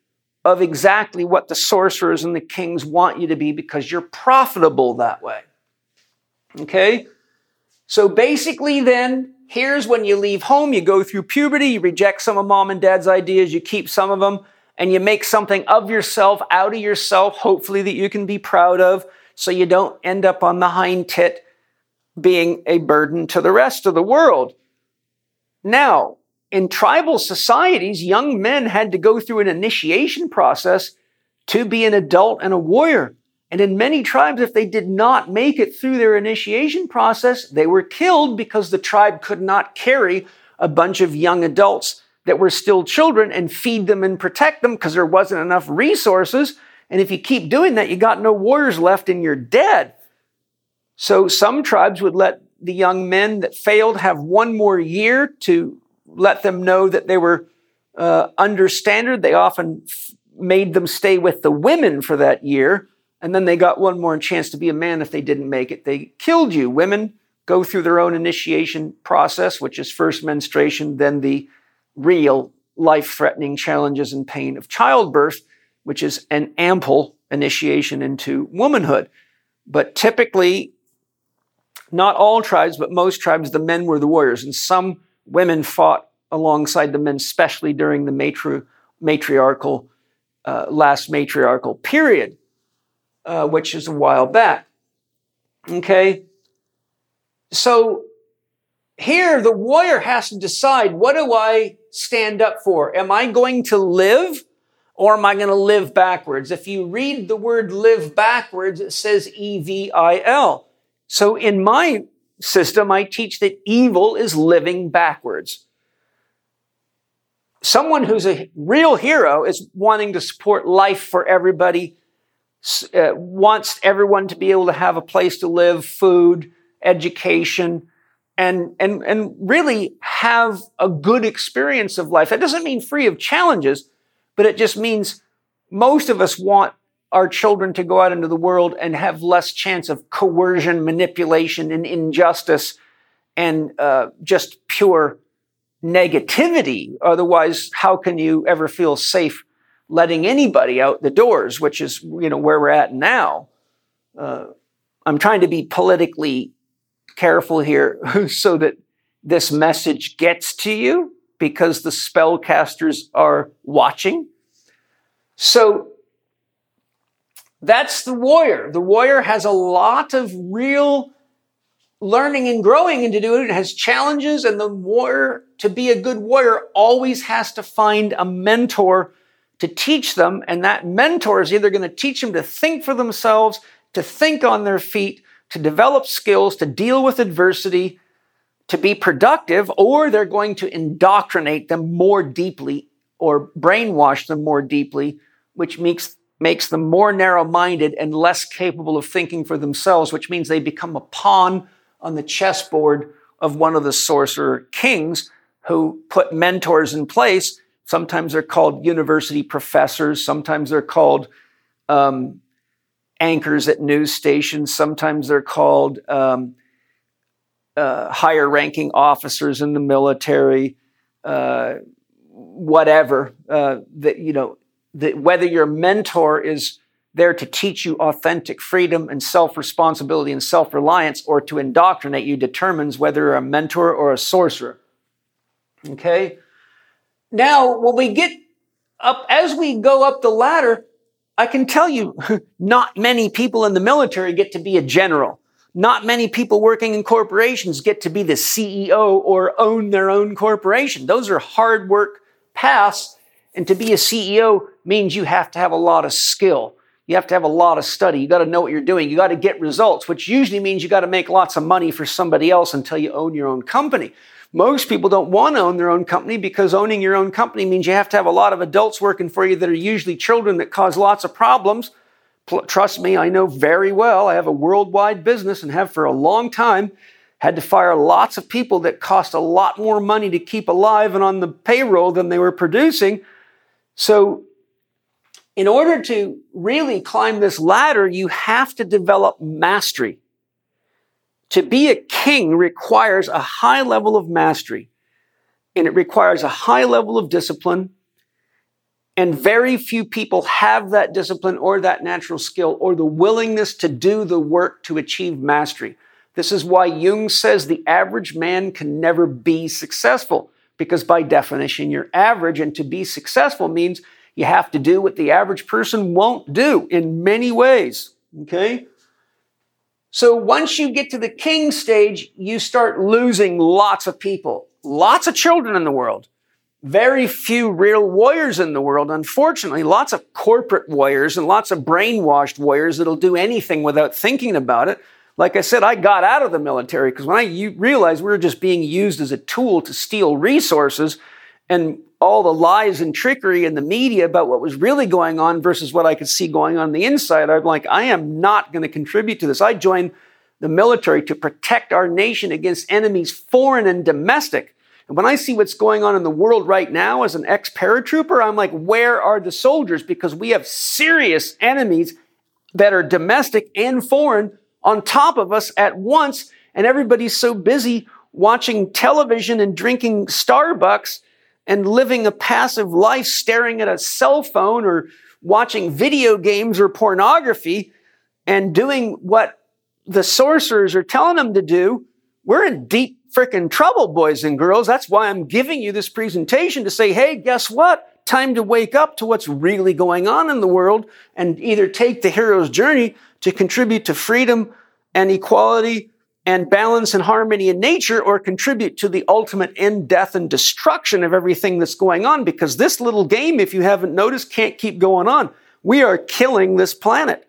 of exactly what the sorcerers and the kings want you to be because you're profitable that way. Okay? So basically, then, here's when you leave home, you go through puberty, you reject some of mom and dad's ideas, you keep some of them, and you make something of yourself, out of yourself, hopefully that you can be proud of, so you don't end up on the hind tit being a burden to the rest of the world. Now, in tribal societies, young men had to go through an initiation process to be an adult and a warrior. And in many tribes, if they did not make it through their initiation process, they were killed because the tribe could not carry a bunch of young adults that were still children and feed them and protect them because there wasn't enough resources. And if you keep doing that, you got no warriors left and you're dead. So some tribes would let the young men that failed have one more year to let them know that they were uh, under standard. They often f- made them stay with the women for that year. And then they got one more chance to be a man if they didn't make it. They killed you. Women go through their own initiation process, which is first menstruation, then the real life threatening challenges and pain of childbirth, which is an ample initiation into womanhood. But typically, not all tribes, but most tribes, the men were the warriors. And some women fought alongside the men, especially during the matri- matriarchal, uh, last matriarchal period, uh, which is a while back. Okay? So here, the warrior has to decide what do I stand up for? Am I going to live or am I going to live backwards? If you read the word live backwards, it says E V I L. So in my system, I teach that evil is living backwards. Someone who's a real hero is wanting to support life for everybody, uh, wants everyone to be able to have a place to live, food, education, and, and, and really have a good experience of life. That doesn't mean free of challenges, but it just means most of us want our children to go out into the world and have less chance of coercion, manipulation, and injustice, and uh, just pure negativity. Otherwise, how can you ever feel safe letting anybody out the doors? Which is, you know, where we're at now. Uh, I'm trying to be politically careful here so that this message gets to you because the spellcasters are watching. So that's the warrior. The warrior has a lot of real learning and growing into doing it. It has challenges, and the warrior, to be a good warrior, always has to find a mentor to teach them. And that mentor is either going to teach them to think for themselves, to think on their feet, to develop skills, to deal with adversity, to be productive, or they're going to indoctrinate them more deeply or brainwash them more deeply, which makes makes them more narrow minded and less capable of thinking for themselves, which means they become a pawn on the chessboard of one of the sorcerer kings who put mentors in place. Sometimes they're called university professors, sometimes they're called um, anchors at news stations, sometimes they're called um, uh, higher ranking officers in the military, uh, whatever. Uh, that, you know, that whether your mentor is there to teach you authentic freedom and self responsibility and self reliance or to indoctrinate you determines whether you're a mentor or a sorcerer. Okay? Now, when we get up, as we go up the ladder, I can tell you, not many people in the military get to be a general. Not many people working in corporations get to be the CEO or own their own corporation. Those are hard work paths And to be a CEO means you have to have a lot of skill. You have to have a lot of study. You got to know what you're doing. You got to get results, which usually means you got to make lots of money for somebody else until you own your own company. Most people don't want to own their own company because owning your own company means you have to have a lot of adults working for you that are usually children that cause lots of problems. Trust me, I know very well. I have a worldwide business and have for a long time had to fire lots of people that cost a lot more money to keep alive and on the payroll than they were producing. So, in order to really climb this ladder, you have to develop mastery. To be a king requires a high level of mastery, and it requires a high level of discipline. And very few people have that discipline or that natural skill or the willingness to do the work to achieve mastery. This is why Jung says the average man can never be successful, because by definition, you're average, and to be successful means you have to do what the average person won't do in many ways. Okay? So once you get to the king stage, you start losing lots of people, lots of children in the world, very few real warriors in the world. Unfortunately, lots of corporate warriors and lots of brainwashed warriors that'll do anything without thinking about it. Like I said, I got out of the military because when I realized we were just being used as a tool to steal resources and all the lies and trickery in the media about what was really going on versus what I could see going on, on the inside, I'm like, I am not going to contribute to this. I joined the military to protect our nation against enemies, foreign and domestic. And when I see what's going on in the world right now as an ex paratrooper, I'm like, where are the soldiers? Because we have serious enemies that are domestic and foreign on top of us at once, and everybody's so busy watching television and drinking Starbucks and living a passive life, staring at a cell phone or watching video games or pornography and doing what the sorcerers are telling them to do, we're in deep freaking trouble, boys and girls. That's why I'm giving you this presentation to say, hey, guess what? Time to wake up to what's really going on in the world and either take the hero's journey to contribute to freedom and equality and balance and harmony in nature or contribute to the ultimate end, death, and destruction of everything that's going on because this little game, if you haven't noticed, can't keep going on. We are killing this planet.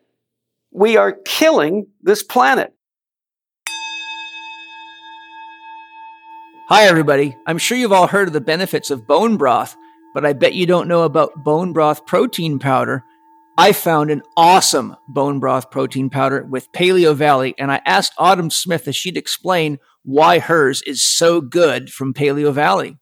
We are killing this planet. Hi, everybody. I'm sure you've all heard of the benefits of bone broth, but I bet you don't know about bone broth protein powder I found an awesome bone broth protein powder with Paleo Valley, and I asked Autumn Smith if she'd explain why hers is so good from Paleo Valley.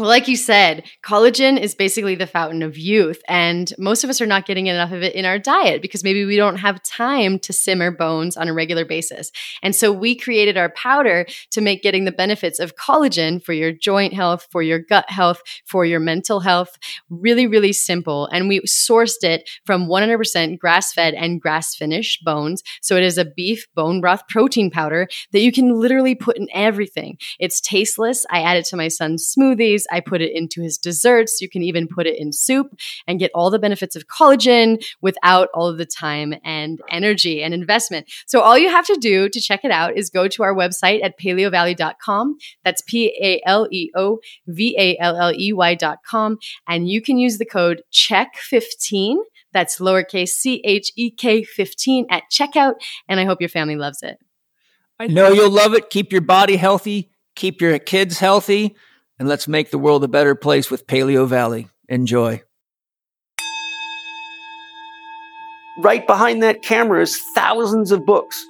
Well, like you said, collagen is basically the fountain of youth, and most of us are not getting enough of it in our diet because maybe we don't have time to simmer bones on a regular basis. And so we created our powder to make getting the benefits of collagen for your joint health, for your gut health, for your mental health really, really simple. And we sourced it from 100% grass fed and grass finished bones. So it is a beef bone broth protein powder that you can literally put in everything. It's tasteless. I add it to my son's smoothies. I put it into his desserts. You can even put it in soup and get all the benefits of collagen without all of the time and energy and investment. So all you have to do to check it out is go to our website at paleovalley.com. That's P A L E O V A L L E Y.com. And you can use the code CHEK15. That's lowercase c h e k 15 at checkout. And I hope your family loves it. I know you'll love it. Keep your body healthy, keep your kids healthy and let's make the world a better place with Paleo Valley. Enjoy. Right behind that camera is thousands of books.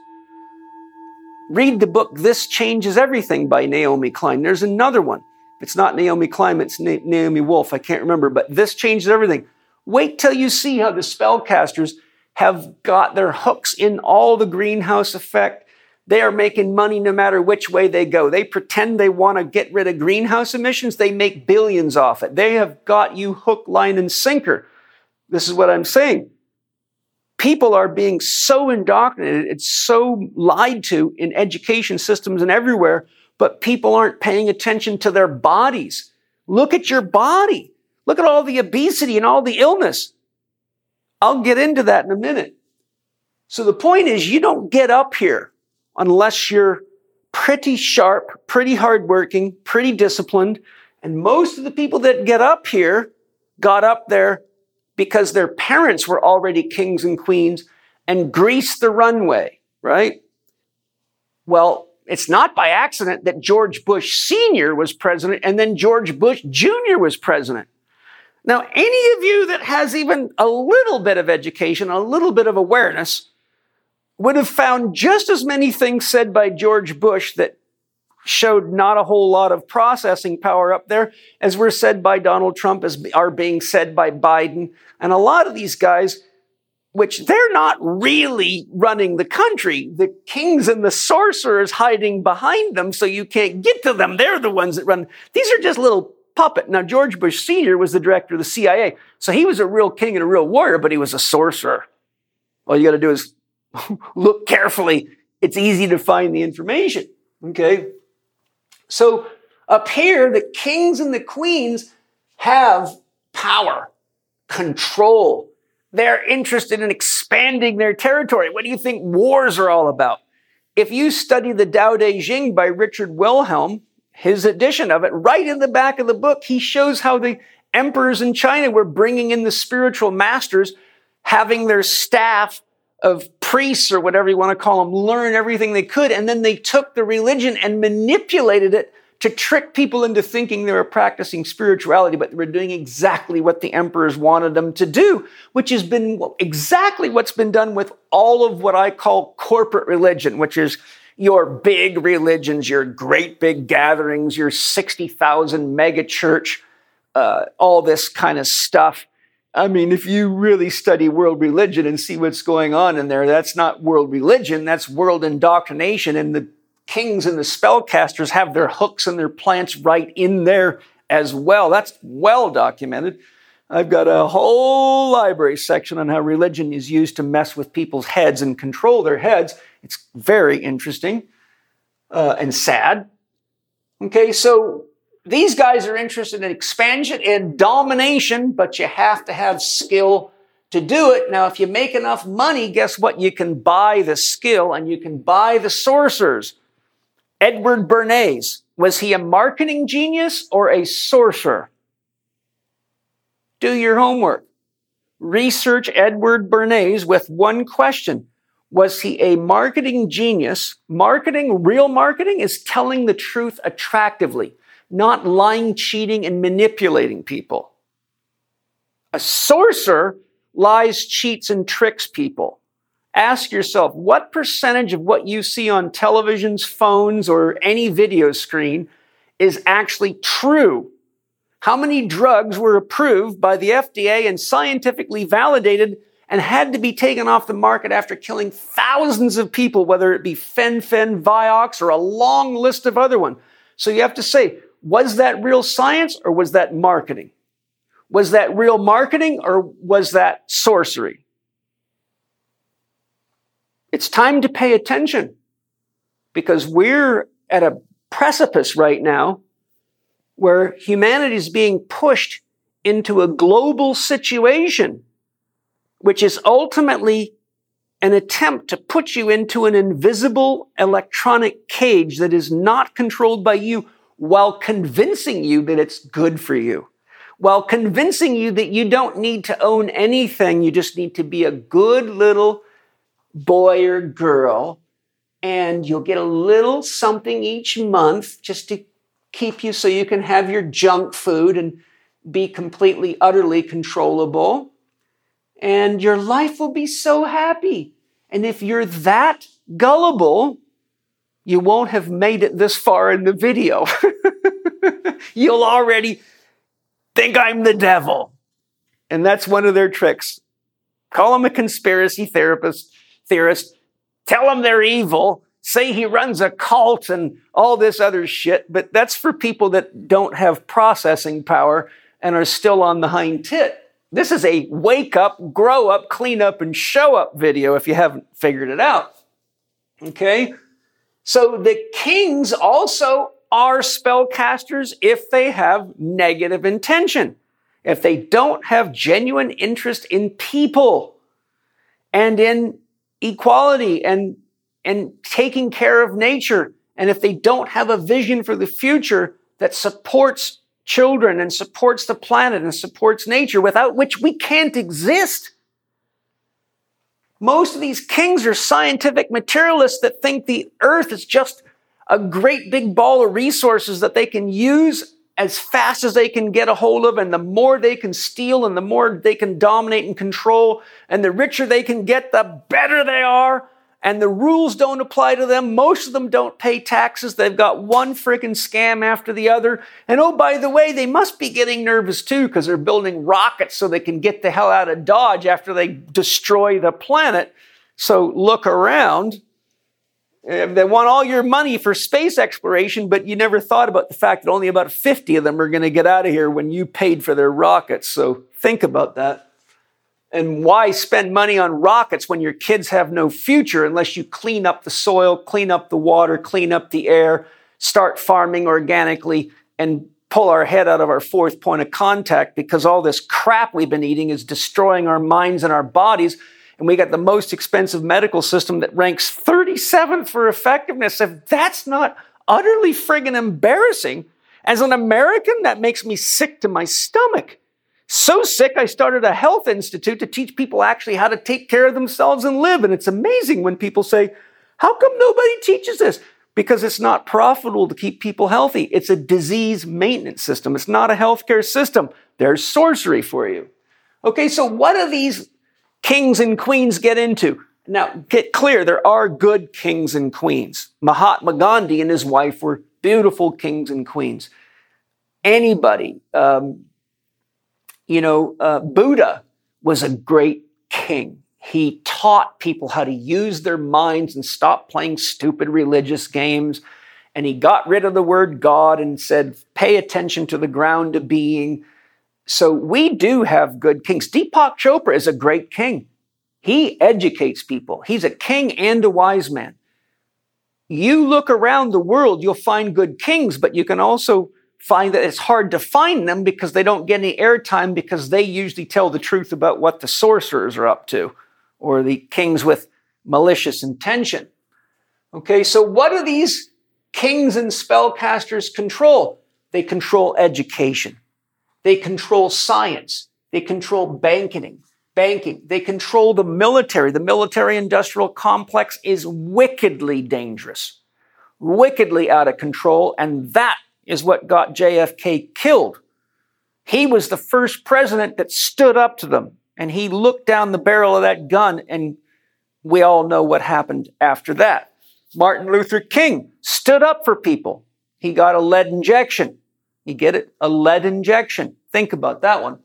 Read the book This Changes Everything by Naomi Klein. There's another one. It's not Naomi Klein, it's Na- Naomi Wolf. I can't remember, but This Changes Everything. Wait till you see how the spellcasters have got their hooks in all the greenhouse effect they are making money no matter which way they go. They pretend they want to get rid of greenhouse emissions. They make billions off it. They have got you hook, line, and sinker. This is what I'm saying. People are being so indoctrinated, it's so lied to in education systems and everywhere, but people aren't paying attention to their bodies. Look at your body. Look at all the obesity and all the illness. I'll get into that in a minute. So the point is, you don't get up here unless you're pretty sharp, pretty hardworking, pretty disciplined. And most of the people that get up here got up there because their parents were already kings and queens and greased the runway, right? Well, it's not by accident that George Bush Sr. was president and then George Bush Jr. was president. Now, any of you that has even a little bit of education, a little bit of awareness, would have found just as many things said by George Bush that showed not a whole lot of processing power up there as were said by Donald Trump, as are being said by Biden. And a lot of these guys, which they're not really running the country. The kings and the sorcerers hiding behind them so you can't get to them. They're the ones that run. These are just little puppet. Now, George Bush Sr. was the director of the CIA. So he was a real king and a real warrior, but he was a sorcerer. All you got to do is look carefully. It's easy to find the information. Okay. So up here, the kings and the queens have power, control. They're interested in expanding their territory. What do you think wars are all about? If you study the Tao Te Ching by Richard Wilhelm, his edition of it, right in the back of the book, he shows how the emperors in China were bringing in the spiritual masters, having their staff of priests or whatever you want to call them learn everything they could. And then they took the religion and manipulated it to trick people into thinking they were practicing spirituality, but they were doing exactly what the emperors wanted them to do, which has been exactly what's been done with all of what I call corporate religion, which is your big religions, your great big gatherings, your 60,000 mega church, uh, all this kind of stuff. I mean, if you really study world religion and see what's going on in there, that's not world religion, that's world indoctrination. And the kings and the spellcasters have their hooks and their plants right in there as well. That's well documented. I've got a whole library section on how religion is used to mess with people's heads and control their heads. It's very interesting uh, and sad. Okay, so these guys are interested in expansion and domination, but you have to have skill to do it. Now, if you make enough money, guess what? You can buy the skill and you can buy the sorcerers. Edward Bernays, was he a marketing genius or a sorcerer? Do your homework. Research Edward Bernays with one question. Was he a marketing genius? Marketing, real marketing, is telling the truth attractively not lying, cheating, and manipulating people. A sorcerer lies, cheats, and tricks people. Ask yourself what percentage of what you see on televisions, phones, or any video screen is actually true? How many drugs were approved by the FDA and scientifically validated and had to be taken off the market after killing thousands of people, whether it be fen-phen, Vioxx, or a long list of other ones? So you have to say, was that real science or was that marketing? Was that real marketing or was that sorcery? It's time to pay attention because we're at a precipice right now where humanity is being pushed into a global situation, which is ultimately an attempt to put you into an invisible electronic cage that is not controlled by you while convincing you that it's good for you, while convincing you that you don't need to own anything. You just need to be a good little boy or girl, and you'll get a little something each month just to keep you so you can have your junk food and be completely, utterly controllable. And your life will be so happy. And if you're that gullible, you won't have made it this far in the video. You'll already think I'm the devil. And that's one of their tricks. Call him a conspiracy therapist, theorist. Tell him they're evil. Say he runs a cult and all this other shit. But that's for people that don't have processing power and are still on the hind tit. This is a wake up, grow up, clean up, and show up video if you haven't figured it out. Okay? So the kings also are spellcasters if they have negative intention, if they don't have genuine interest in people and in equality and, and taking care of nature, and if they don't have a vision for the future that supports children and supports the planet and supports nature, without which we can't exist. Most of these kings are scientific materialists that think the earth is just a great big ball of resources that they can use as fast as they can get a hold of, and the more they can steal and the more they can dominate and control, and the richer they can get, the better they are. And the rules don't apply to them. Most of them don't pay taxes. They've got one freaking scam after the other. And oh, by the way, they must be getting nervous too because they're building rockets so they can get the hell out of Dodge after they destroy the planet. So look around eh, they want all your money for space exploration, but you never thought about the fact that only about 50 of them are going to get out of here when you paid for their rockets. So think about that. And why spend money on rockets when your kids have no future unless you clean up the soil, clean up the water, clean up the air, start farming organically, and pull our head out of our fourth point of contact because all this crap we've been eating is destroying our minds and our bodies and we got the most expensive medical system that ranks 37th for effectiveness. If that's not utterly friggin' embarrassing, as an American, that makes me sick to my stomach. So sick, I started a health institute to teach people actually how to take care of themselves and live. And it's amazing when people say, How come nobody teaches this? Because it's not profitable to keep people healthy. It's a disease maintenance system. It's not a healthcare system. There's sorcery for you. Okay, so what do these kings and queens get into. Now, get clear, there are good kings and queens. Mahatma Gandhi and his wife were beautiful kings and queens. Anybody, um, you know, uh, Buddha was a great king. He taught people how to use their minds and stop playing stupid religious games. And he got rid of the word God and said, pay attention to the ground of being. So we do have good kings. Deepak Chopra is a great king. He educates people. He's a king and a wise man. You look around the world, you'll find good kings, but you can also find that it's hard to find them because they don't get any airtime because they usually tell the truth about what the sorcerers are up to or the kings with malicious intention. Okay, so what do these kings and spellcasters control? They control education. They control science. They control banking. Banking. They control the military. The military industrial complex is wickedly dangerous, wickedly out of control. And that is what got JFK killed. He was the first president that stood up to them and he looked down the barrel of that gun and we all know what happened after that. Martin Luther King stood up for people. He got a lead injection. You get it? A lead injection. Think about that one.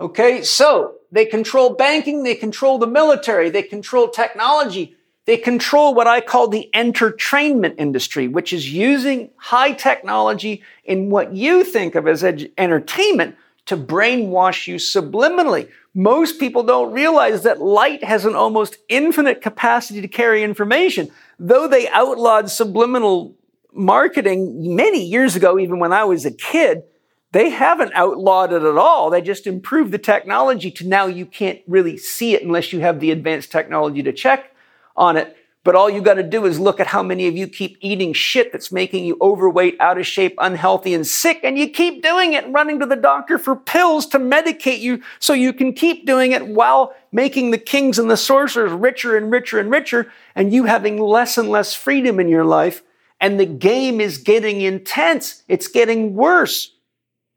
Okay, so they control banking, they control the military, they control technology, they control what I call the entertainment industry, which is using high technology in what you think of as ed- entertainment to brainwash you subliminally. Most people don't realize that light has an almost infinite capacity to carry information. Though they outlawed subliminal marketing many years ago, even when I was a kid, they haven't outlawed it at all. They just improved the technology to now you can't really see it unless you have the advanced technology to check on it. But all you got to do is look at how many of you keep eating shit that's making you overweight, out of shape, unhealthy, and sick, and you keep doing it running to the doctor for pills to medicate you so you can keep doing it while making the kings and the sorcerers richer and richer and richer, and you having less and less freedom in your life and the game is getting intense. It's getting worse.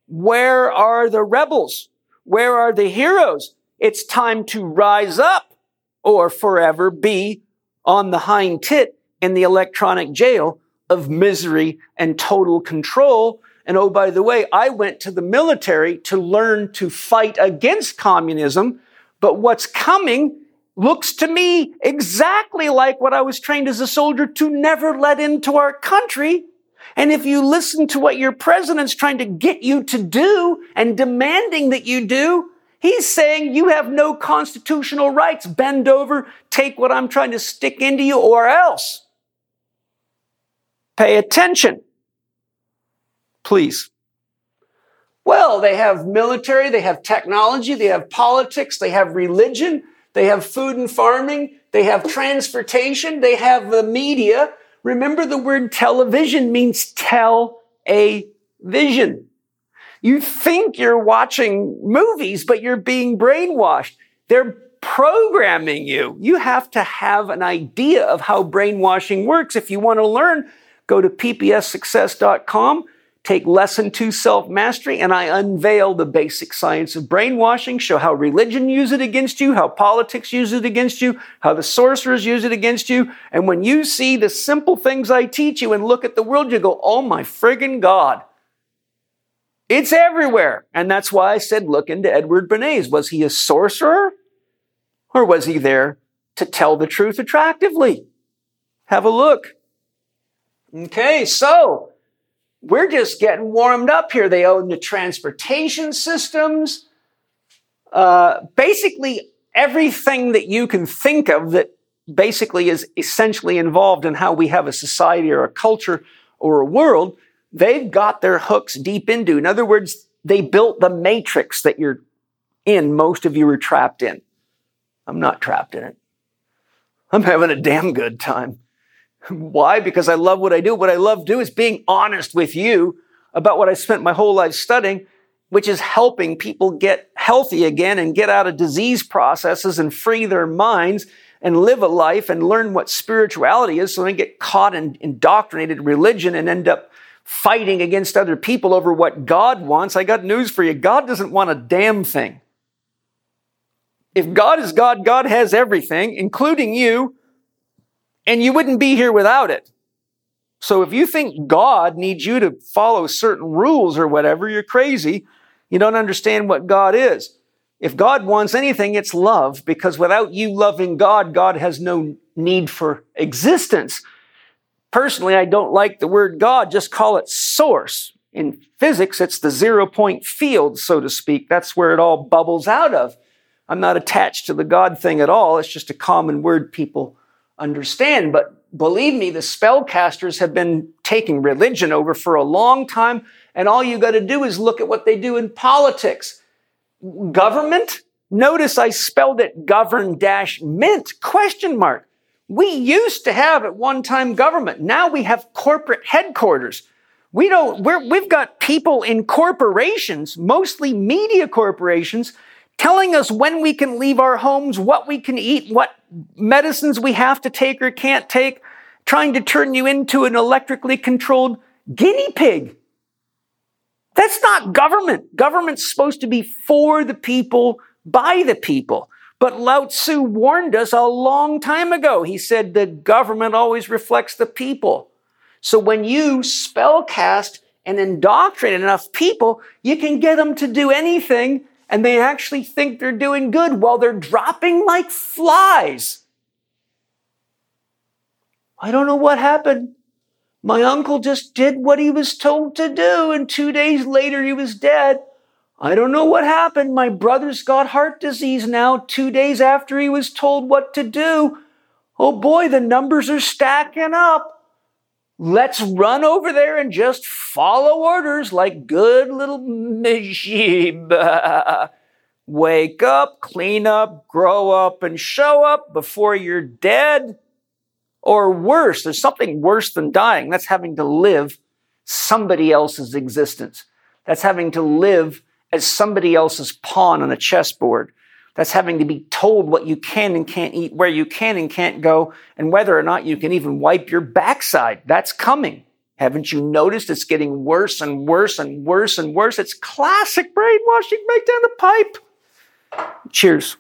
Where are the rebels? Where are the heroes? It's time to rise up or forever be on the hind tit in the electronic jail of misery and total control. And oh, by the way, I went to the military to learn to fight against communism. But what's coming looks to me exactly like what I was trained as a soldier to never let into our country. And if you listen to what your president's trying to get you to do and demanding that you do, he's saying you have no constitutional rights. Bend over, take what I'm trying to stick into you, or else. Pay attention. Please. Well, they have military, they have technology, they have politics, they have religion, they have food and farming. They have transportation. They have the media. Remember the word television means tell a vision. You think you're watching movies, but you're being brainwashed. They're programming you. You have to have an idea of how brainwashing works. If you want to learn, go to ppssuccess.com, take lesson two self mastery, and I unveil the basic science of brainwashing, show how religion use it against you, how politics use it against you, how the sorcerers use it against you. And when you see the simple things I teach you and look at the world, you go, oh my friggin' God. It's everywhere. And that's why I said, look into Edward Bernays. Was he a sorcerer? Or was he there to tell the truth attractively? Have a look. Okay, so we're just getting warmed up here. They own the transportation systems. Uh, basically, everything that you can think of that basically is essentially involved in how we have a society or a culture or a world they've got their hooks deep into. In other words, they built the matrix that you're in, most of you are trapped in. I'm not trapped in it. I'm having a damn good time. Why? Because I love what I do. What I love do is being honest with you about what I spent my whole life studying, which is helping people get healthy again and get out of disease processes and free their minds and live a life and learn what spirituality is so they get caught in indoctrinated religion and end up fighting against other people over what God wants, I got news for you. God doesn't want a damn thing. If God is God, God has everything, including you, and you wouldn't be here without it. So if you think God needs you to follow certain rules or whatever, you're crazy. You don't understand what God is. If God wants anything, it's love, because without you loving God, God has no need for existence. Personally, I don't like the word God, just call it source. In physics, it's the zero point field, so to speak. That's where it all bubbles out of. I'm not attached to the God thing at all. It's just a common word people understand. But believe me, the spellcasters have been taking religion over for a long time. And all you got to do is look at what they do in politics. Government? Notice I spelled it govern dash mint question mark. We used to have at one time government. Now we have corporate headquarters. We don't, we're, we've got people in corporations, mostly media corporations, telling us when we can leave our homes, what we can eat, what medicines we have to take or can't take, trying to turn you into an electrically controlled guinea pig. That's not government. Government's supposed to be for the people, by the people. But Lao Tzu warned us a long time ago. He said the government always reflects the people. So when you spellcast and indoctrinate enough people, you can get them to do anything and they actually think they're doing good while they're dropping like flies. I don't know what happened. My uncle just did what he was told to do, and two days later he was dead. I don't know what happened. My brother's got heart disease now, two days after he was told what to do. Oh boy, the numbers are stacking up. Let's run over there and just follow orders like good little Mishib. Wake up, clean up, grow up, and show up before you're dead. Or worse, there's something worse than dying. That's having to live somebody else's existence. That's having to live as somebody else's pawn on a chessboard. That's having to be told what you can and can't eat, where you can and can't go, and whether or not you can even wipe your backside. That's coming. Haven't you noticed it's getting worse and worse and worse and worse? It's classic brainwashing right down the pipe. Cheers.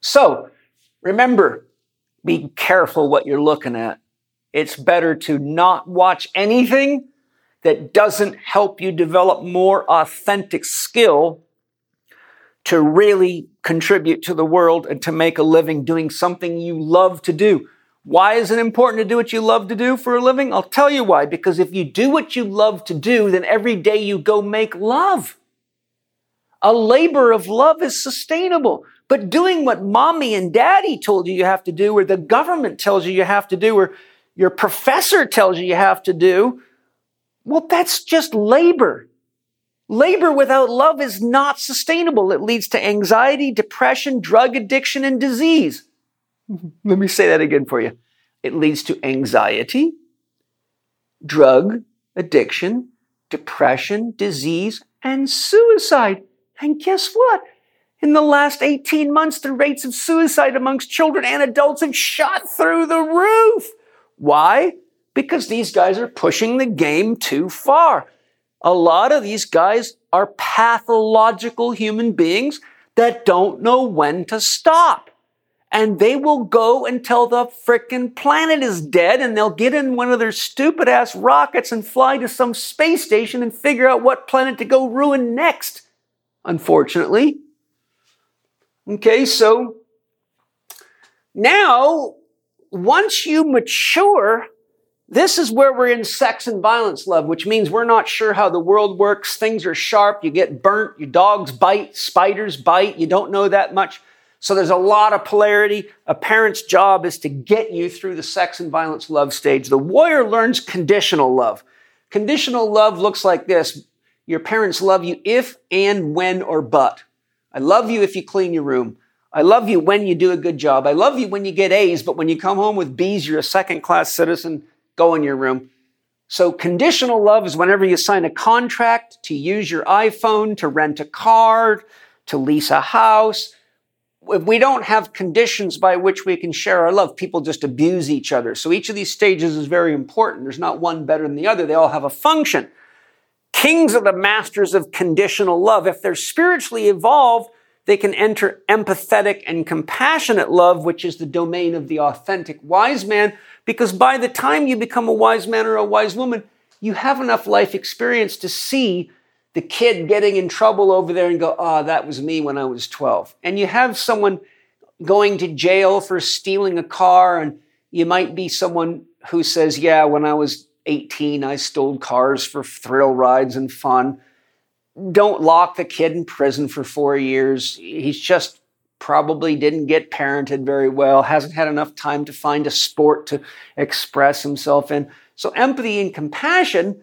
So, remember, be careful what you're looking at. It's better to not watch anything that doesn't help you develop more authentic skill to really contribute to the world and to make a living doing something you love to do. Why is it important to do what you love to do for a living? I'll tell you why. Because if you do what you love to do, then every day you go make love. A labor of love is sustainable. But doing what mommy and daddy told you you have to do, or the government tells you you have to do, or your professor tells you you have to do, well, that's just labor. Labor without love is not sustainable. It leads to anxiety, depression, drug addiction, and disease. Let me say that again for you. it leads to anxiety, drug addiction, depression, disease, and suicide. And guess what? In the last 18 months, the rates of suicide amongst children and adults have shot through the roof. Why? Because these guys are pushing the game too far. A lot of these guys are pathological human beings that don't know when to stop. And they will go until the frickin' planet is dead and they'll get in one of their stupid ass rockets and fly to some space station and figure out what planet to go ruin next. Unfortunately. Okay, so now once you mature, this is where we're in sex and violence love, which means we're not sure how the world works. Things are sharp. You get burnt. Your dogs bite. Spiders bite. You don't know that much. So there's a lot of polarity. A parent's job is to get you through the sex and violence love stage. The warrior learns conditional love. Conditional love looks like this. Your parents love you if and when or but. I love you if you clean your room. I love you when you do a good job. I love you when you get A's, but when you come home with B's, you're a second class citizen. Go in your room. So conditional love is whenever you sign a contract to use your iPhone, to rent a car, to lease a house, if we don't have conditions by which we can share our love, people just abuse each other. So each of these stages is very important. There's not one better than the other. They all have a function. Kings are the masters of conditional love. If they're spiritually evolved, they can enter empathetic and compassionate love, which is the domain of the authentic wise man, because by the time you become a wise man or a wise woman, you have enough life experience to see the kid getting in trouble over there and go, oh, that was me when I was 12. And you have someone going to jail for stealing a car, and you might be someone who says, yeah, when I was 18, I stole cars for thrill rides and fun. Don't lock the kid in prison for four years. He's just probably didn't get parented very well, hasn't had enough time to find a sport to express himself in. So, empathy and compassion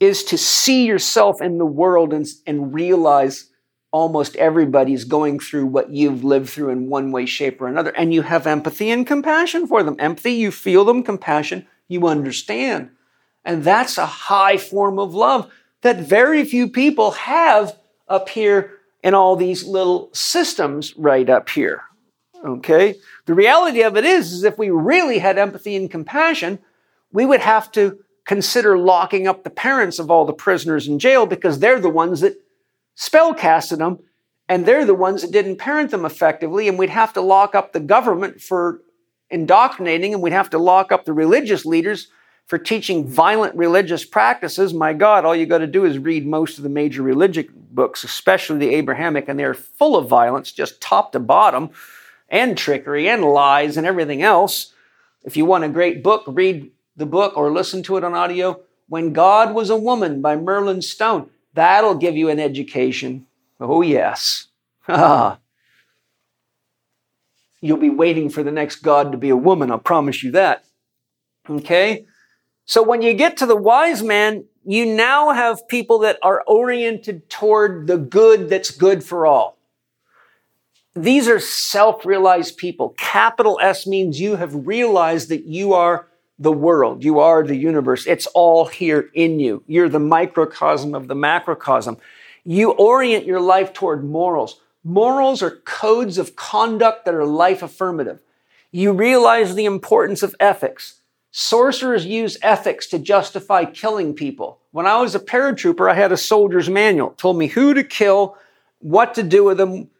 is to see yourself in the world and, and realize almost everybody's going through what you've lived through in one way, shape, or another. And you have empathy and compassion for them. Empathy, you feel them. Compassion, you understand. And that's a high form of love that very few people have up here in all these little systems right up here. Okay? The reality of it is, is if we really had empathy and compassion, we would have to consider locking up the parents of all the prisoners in jail because they're the ones that spellcasted them and they're the ones that didn't parent them effectively. And we'd have to lock up the government for indoctrinating and we'd have to lock up the religious leaders for teaching violent religious practices. My God, all you got to do is read most of the major religious books, especially the Abrahamic, and they're full of violence, just top to bottom, and trickery and lies and everything else. If you want a great book, read the book or listen to it on audio, When God Was a Woman by Merlin Stone. That'll give you an education. Oh, yes. You'll be waiting for the next God to be a woman, I'll promise you that. Okay? So when you get to the wise man, you now have people that are oriented toward the good that's good for all. These are self-realized people. Capital S means you have realized that you are the world. You are the universe. It's all here in you. You're the microcosm of the macrocosm. You orient your life toward morals. Morals are codes of conduct that are life affirmative. You realize the importance of ethics. Sorcerers use ethics to justify killing people. When I was a paratrooper, I had a soldier's manual. It told me who to kill, what to do with them,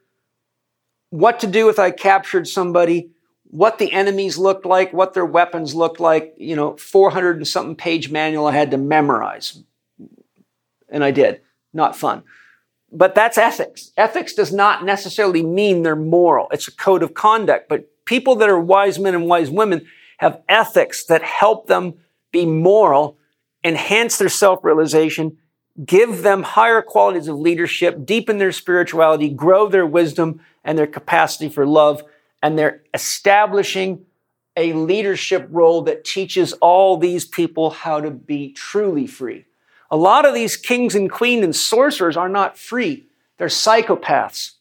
what to do if I captured somebody, what the enemies looked like, what their weapons looked like, you know, 400 and something page manual I had to memorize. And I did. Not fun. But that's ethics. Ethics does not necessarily mean they're moral. It's a code of conduct. But people that are wise men and wise women have ethics that help them be moral, enhance their self-realization, give them higher qualities of leadership, deepen their spirituality, grow their wisdom and their capacity for love and they're establishing a leadership role that teaches all these people how to be truly free. A lot of these kings and queens and sorcerers are not free. They're psychopaths.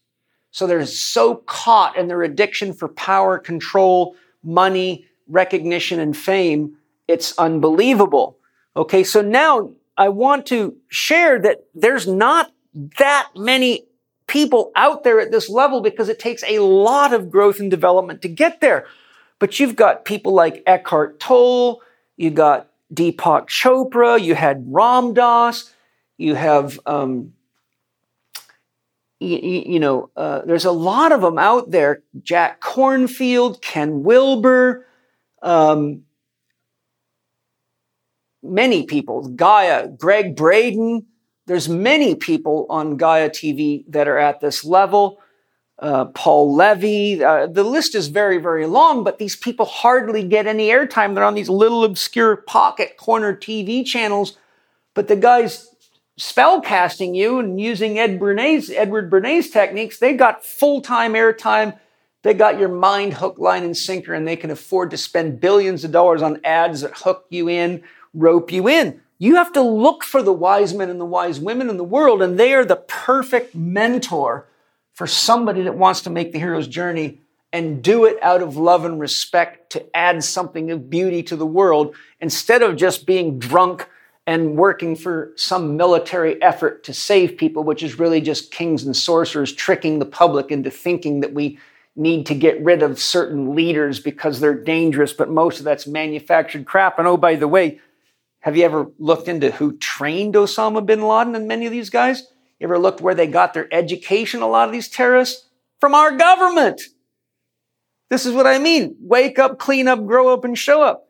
So they're so caught in their addiction for power, control, money, recognition and fame, it's unbelievable. Okay, so now I want to share that there's not that many people out there at this level because it takes a lot of growth and development to get there. But you've got people like Eckhart Tolle, you got Deepak Chopra, you had Ram Dass, you have, um, you, you, know, uh, there's a lot of them out there. Jack Kornfield, Ken Wilber, um, many people. Gaia, Gregg Braden. There's many people on Gaia TV that are at this level. Uh, Paul Levy. Uh, the list is very, very long, but these people hardly get any airtime. They're on these little obscure pocket corner TV channels. But the guys spellcasting you and using Ed Bernays, Edward Bernays techniques, they got full time airtime. They got your mind hook, line, and sinker, and they can afford to spend billions of dollars on ads that hook you in, rope you in. You have to look for the wise men and the wise women in the world, and they are the perfect mentor for somebody that wants to make the hero's journey and do it out of love and respect to add something of beauty to the world instead of just being drunk and working for some military effort to save people, which is really just kings and sorcerers tricking the public into thinking that we need to get rid of certain leaders because they're dangerous, but most of that's manufactured crap. And oh, by the way, have you ever looked into who trained Osama bin Laden and many of these guys? You ever looked where they got their education, a lot of these terrorists? From our government. This is what I mean. Wake up, clean up, grow up, and show up.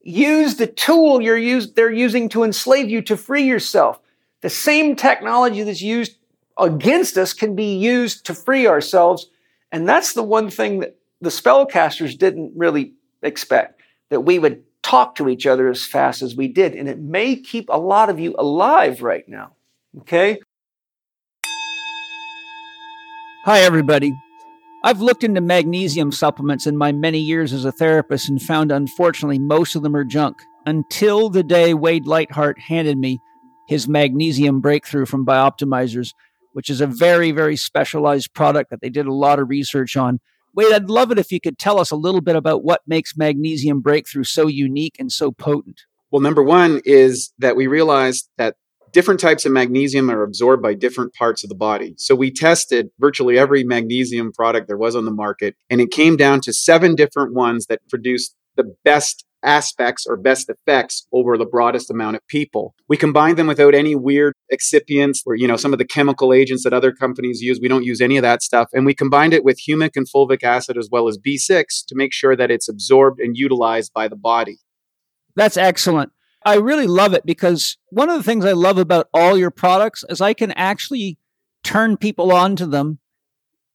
Use the tool you're use, they're using to enslave you to free yourself. The same technology that's used against us can be used to free ourselves. And that's the one thing that the spellcasters didn't really expect that we would talk to each other as fast as we did. And it may keep a lot of you alive right now. Okay? Hi, everybody. I've looked into magnesium supplements in my many years as a therapist and found, unfortunately, most of them are junk until the day Wade Lightheart handed me his magnesium breakthrough from Bioptimizers, which is a very, very specialized product that they did a lot of research on. Wade, I'd love it if you could tell us a little bit about what makes magnesium breakthrough so unique and so potent. Well, number one is that we realized that different types of magnesium are absorbed by different parts of the body. So we tested virtually every magnesium product there was on the market, and it came down to seven different ones that produced the best aspects or best effects over the broadest amount of people. We combine them without any weird excipients or, you know, some of the chemical agents that other companies use. We don't use any of that stuff. And we combined it with humic and fulvic acid as well as B6 to make sure that it's absorbed and utilized by the body. That's excellent. I really love it because one of the things I love about all your products is I can actually turn people on to them.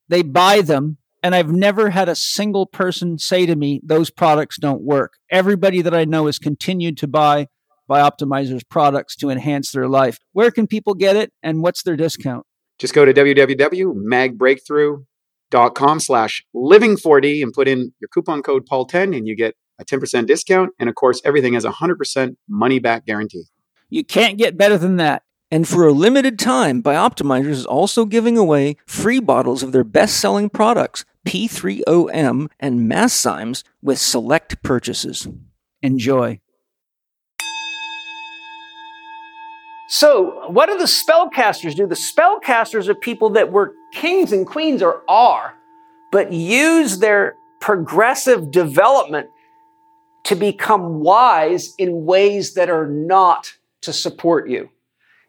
They buy them. And I've never had a single person say to me, those products don't work. Everybody that I know has continued to buy Bioptimizers products to enhance their life. Where can people get it and what's their discount? Just go to www.magbreakthrough.com slash living4D and put in your coupon code Paul10 and you get a 10% discount. And of course, everything has a 100% money back guarantee. You can't get better than that. And for a limited time, Bioptimizers is also giving away free bottles of their best selling products, P3OM and Masszymes, with select purchases. Enjoy. So, what do the spellcasters do? The spellcasters are people that were kings and queens or are, but use their progressive development to become wise in ways that are not to support you.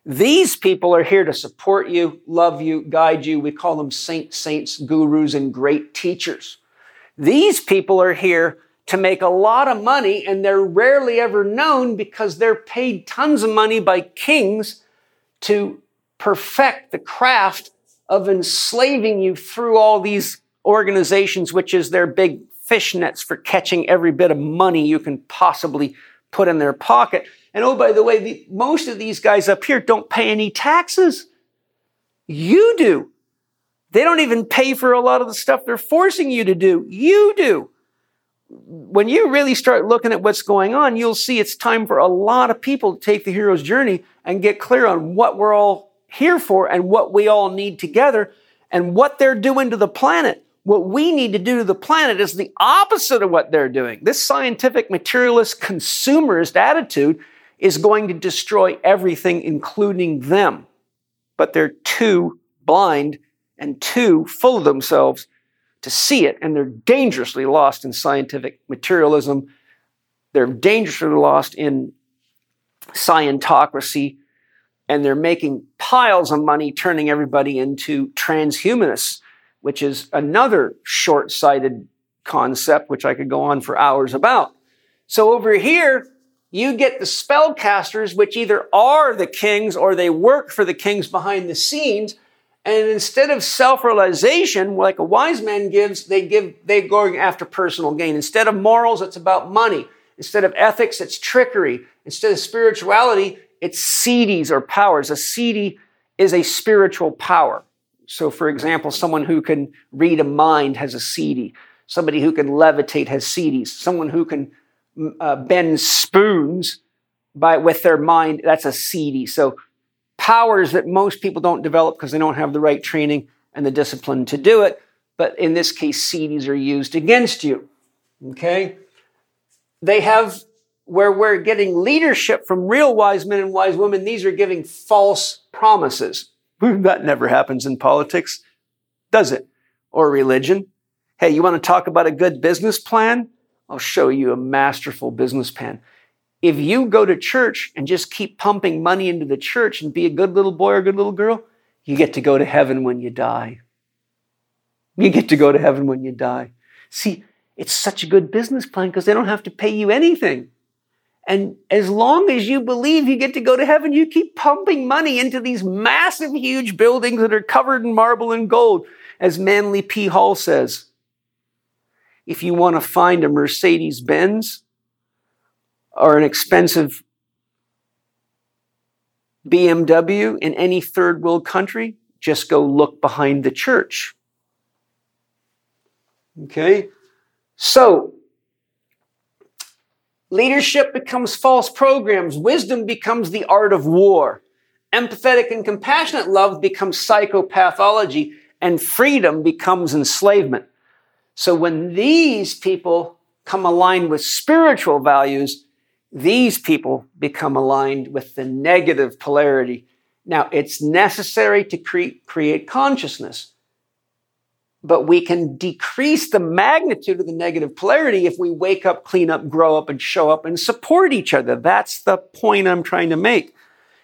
These people are here to support you, love you, guide you. We call them saints, saints, gurus, and great teachers. These people are here to make a lot of money and they're rarely ever known because they're paid tons of money by kings to perfect the craft of enslaving you through all these organizations, which is their big fishnets for catching every bit of money you can possibly put in their pocket. And oh, by the way, the, most of these guys up here don't pay any taxes. You do. They don't even pay for a lot of the stuff they're forcing you to do. You do. When you really start looking at what's going on, you'll see it's time for a lot of people to take the hero's journey and get clear on what we're all here for and what we all need together and what they're doing to the planet What we need to do to the planet is the opposite of what they're doing. This scientific materialist consumerist attitude is going to destroy everything, including them. But they're too blind and too full of themselves to see it, and they're dangerously lost in scientific materialism. They're dangerously lost in scientocracy, and they're making piles of money turning everybody into transhumanists which is another short sighted concept, which I could go on for hours about. So over here, you get the spellcasters, which either are the kings or they work for the kings behind the scenes. And instead of self-realization, like a wise man gives, they give, they go after personal gain. Instead of morals, it's about money. Instead of ethics, it's trickery. Instead of spirituality, it's siddhis or powers. A siddhi is a spiritual power. So, for example, someone who can read a mind has a siddhi. Somebody who can levitate has siddhis. Someone who can uh, bend spoons by with their mind that's a siddhi. So, powers that most people don't develop because they don't have the right training and the discipline to do it. But in this case, siddhis are used against you. Okay, they have where we're getting leadership from real wise men and wise women. These are giving false promises. that never happens in politics, does it? Or religion. Hey, you want to talk about a good business plan? I'll show you a masterful business plan. If you go to church and just keep pumping money into the church and be a good little boy or good little girl, you get to go to heaven when you die. You get to go to heaven when you die. See, it's such a good business plan because they don't have to pay you anything. And as long as you believe you get to go to heaven, you keep pumping money into these massive, huge buildings that are covered in marble and gold. As Manly P. Hall says, if you want to find a Mercedes Benz or an expensive BMW in any third world country, just go look behind the church. Okay? So, Leadership becomes false programs. Wisdom becomes the art of war. Empathetic and compassionate love becomes psychopathology and freedom becomes enslavement. So when these people come aligned with spiritual values, these people become aligned with the negative polarity. Now, it's necessary to cre- create consciousness but we can decrease the magnitude of the negative polarity if we wake up, clean up, grow up, and show up and support each other. That's the point I'm trying to make.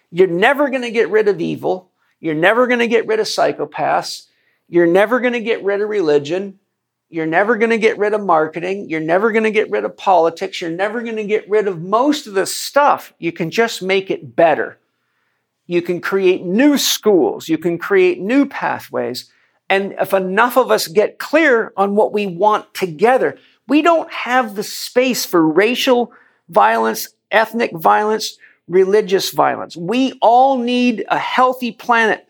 You're never going to get rid of evil. You're never going to get rid of psychopaths. You're never going to get rid of religion. You're never going to get rid of marketing. You're never going to get rid of politics. You're never going to get rid of most of the stuff. You can just make it better. You can create new schools. You can create new pathways. And if enough of us get clear on what we want together, we don't have the space for racial violence, ethnic violence, religious violence. We all need a healthy planet.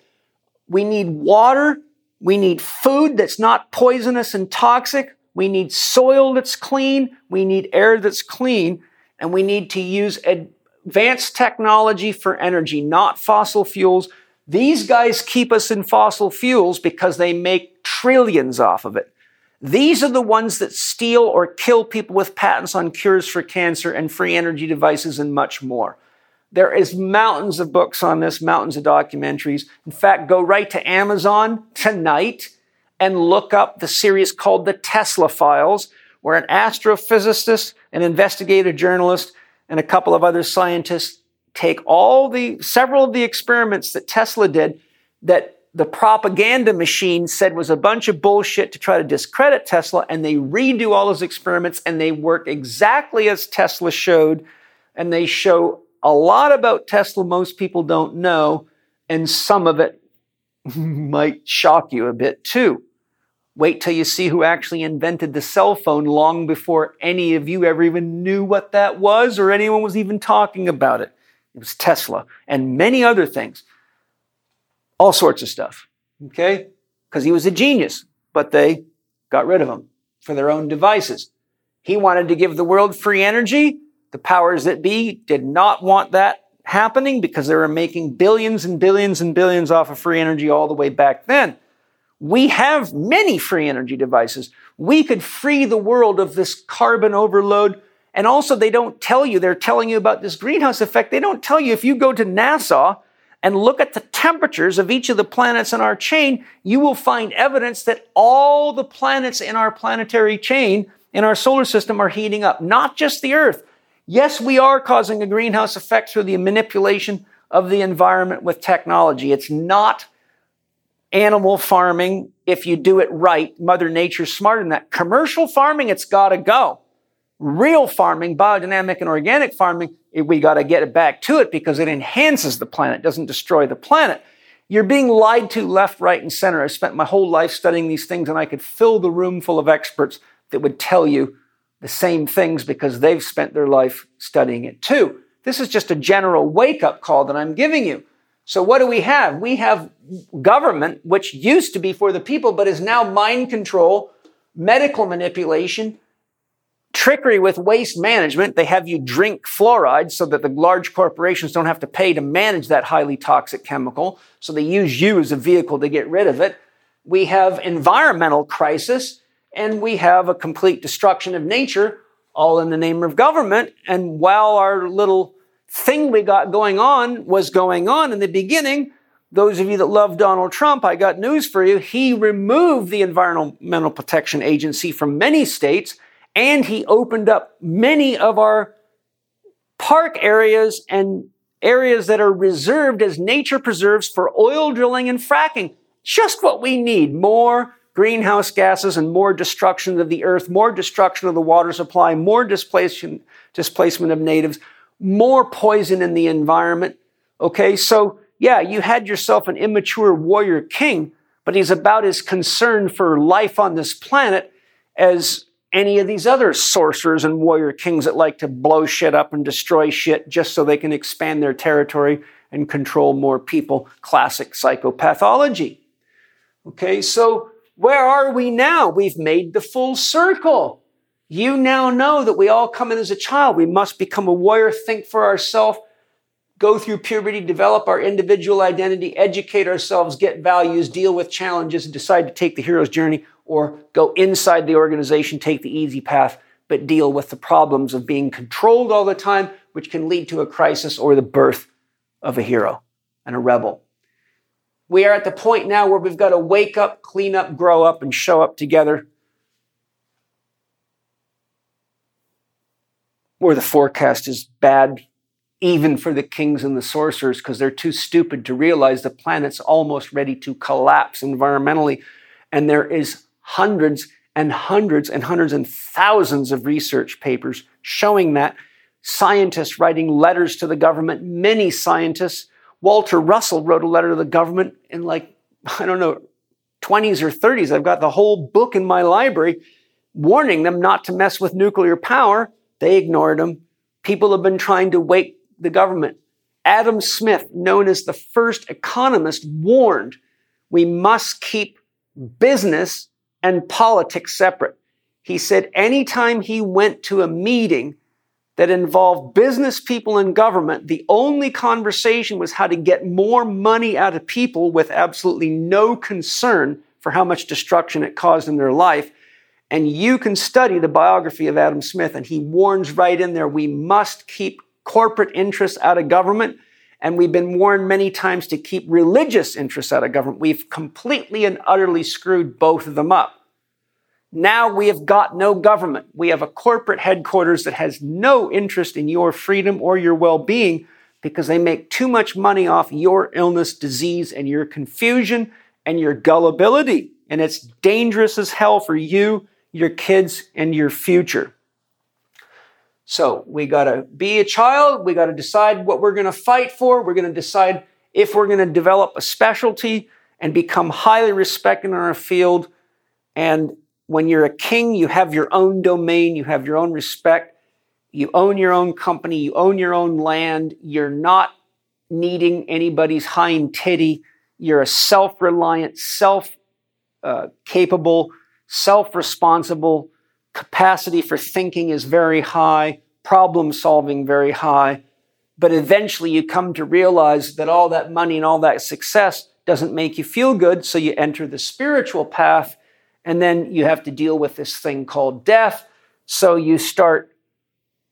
We need water. We need food that's not poisonous and toxic. We need soil that's clean. We need air that's clean. And we need to use advanced technology for energy, not fossil fuels, these guys keep us in fossil fuels because they make trillions off of it. These are the ones that steal or kill people with patents on cures for cancer and free energy devices and much more. There is mountains of books on this, mountains of documentaries. In fact, go right to Amazon tonight and look up the series called The Tesla Files, where an astrophysicist, an investigative journalist, and a couple of other scientists take all the several of the experiments that Tesla did that the propaganda machine said was a bunch of bullshit to try to discredit Tesla, and they redo all those experiments and they work exactly as Tesla showed, and they show a lot about Tesla most people don't know, and some of it might shock you a bit too. Wait till you see who actually invented the cell phone long before any of you ever even knew what that was or anyone was even talking about it. It was Tesla and many other things. All sorts of stuff. Okay? Because he was a genius, but they got rid of him for their own devices. He wanted to give the world free energy. The powers that be did not want that happening because they were making billions and billions and billions off of free energy all the way back then. We have many free energy devices. We could free the world of this carbon overload. And also, they don't tell you, they're telling you about this greenhouse effect. They don't tell you if you go to NASA and look at the temperatures of each of the planets in our chain, you will find evidence that all the planets in our planetary chain, in our solar system, are heating up, not just the Earth. Yes, we are causing a greenhouse effect through the manipulation of the environment with technology. It's not animal farming if you do it right. Mother Nature's smarter than that. Commercial farming, it's got to go. Real farming, biodynamic and organic farming, we got to get it back to it because it enhances the planet, doesn't destroy the planet. You're being lied to left, right, and center. I spent my whole life studying these things and I could fill the room full of experts that would tell you the same things because they've spent their life studying it too. This is just a general wake up call that I'm giving you. So what do we have? We have government, which used to be for the people, but is now mind control, medical manipulation, trickery with waste management. They have you drink fluoride so that the large corporations don't have to pay to manage that highly toxic chemical. So they use you as a vehicle to get rid of it. We have environmental crisis and we have a complete destruction of nature all in the name of government. And while our little thing we got going on was going on in the beginning. Those of you that love Donald Trump, I got news for you. He removed the Environmental Protection Agency from many states and he opened up many of our park areas and areas that are reserved as nature preserves for oil drilling and fracking. Just what we need. More greenhouse gases and more destruction of the earth, more destruction of the water supply, more displacement, displacement of natives more poison in the environment. Okay, so yeah, you had yourself an immature warrior king, but he's about as concerned for life on this planet as any of these other sorcerers and warrior kings that like to blow shit up and destroy shit just so they can expand their territory and control more people. Classic psychopathology. Okay, so where are we now? We've made the full circle. You now know that we all come in as a child. We must become a warrior, think for ourselves, go through puberty, develop our individual identity, educate ourselves, get values, deal with challenges, and decide to take the hero's journey or go inside the organization, take the easy path, but deal with the problems of being controlled all the time, which can lead to a crisis or the birth of a hero and a rebel. We are at the point now where we've got to wake up, clean up, grow up, and show up together. Where the forecast is bad even for the kings and the sorcerers because they're too stupid to realize the planet's almost ready to collapse environmentally and there is hundreds and hundreds and hundreds and thousands of research papers showing that. Scientists writing letters to the government many scientists walter russell wrote a letter to the government in like i don't know 20s or 30s i've got the whole book in my library warning them not to mess with nuclear power they ignored him. People have been trying to wake the government. Adam Smith, known as the first economist, warned we must keep business and politics separate. He said anytime he went to a meeting that involved business people and government, the only conversation was how to get more money out of people with absolutely no concern for how much destruction it caused in their life. And you can study the biography of Adam Smith, and he warns right in there we must keep corporate interests out of government. And we've been warned many times to keep religious interests out of government. We've completely and utterly screwed both of them up. Now we have got no government. We have a corporate headquarters that has no interest in your freedom or your well being because they make too much money off your illness, disease, and your confusion and your gullibility. And it's dangerous as hell for you your kids, and your future. So we got to be a child. We got to decide what we're going to fight for. We're going to decide if we're going to develop a specialty and become highly respected in our field. And when you're a king, you have your own domain, you have your own respect, you own your own company, you own your own land. You're not needing anybody's hind titty. You're a self reliant, self uh, capable self responsible, capacity for thinking is very high, problem solving very high. But eventually you come to realize that all that money and all that success doesn't make you feel good, so you enter the spiritual path, and then you have to deal with this thing called death. So you start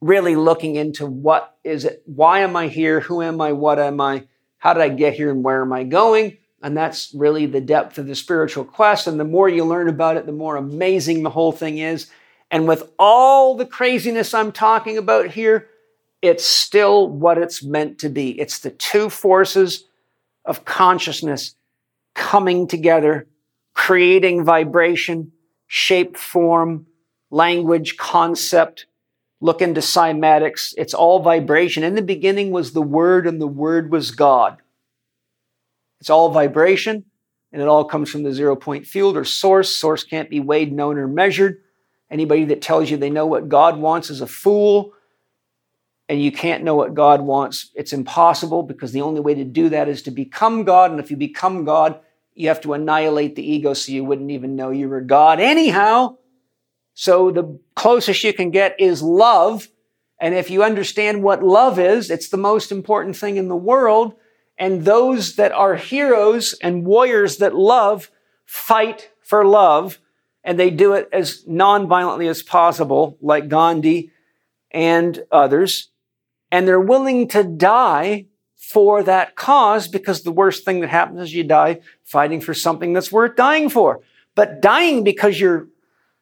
really looking into what is it? Why am I here? Who am I? What am I? How did I get here and where am I going? And that's really the depth of the spiritual quest. And the more you learn about it, the more amazing the whole thing is. And with all the craziness I'm talking about here, it's still what it's meant to be. It's the two forces of consciousness coming together, creating vibration, shape, form, language, concept. Look into cymatics. It's all vibration. In the beginning was the Word, and the Word was God. It's all vibration, and it all comes from the zero point field or source. Source can't be weighed, known, or measured. Anybody that tells you they know what God wants is a fool, and you can't know what God wants. It's impossible because the only way to do that is to become God. And if you become God, you have to annihilate the ego so you wouldn't even know you were God anyhow. So the closest you can get is love. And if you understand what love is, it's the most important thing in the world. And those that are heroes and warriors that love fight for love. And they do it as non-violently as possible, like Gandhi and others. And they're willing to die for that cause because the worst thing that happens is you die fighting for something that's worth dying for. But dying because you're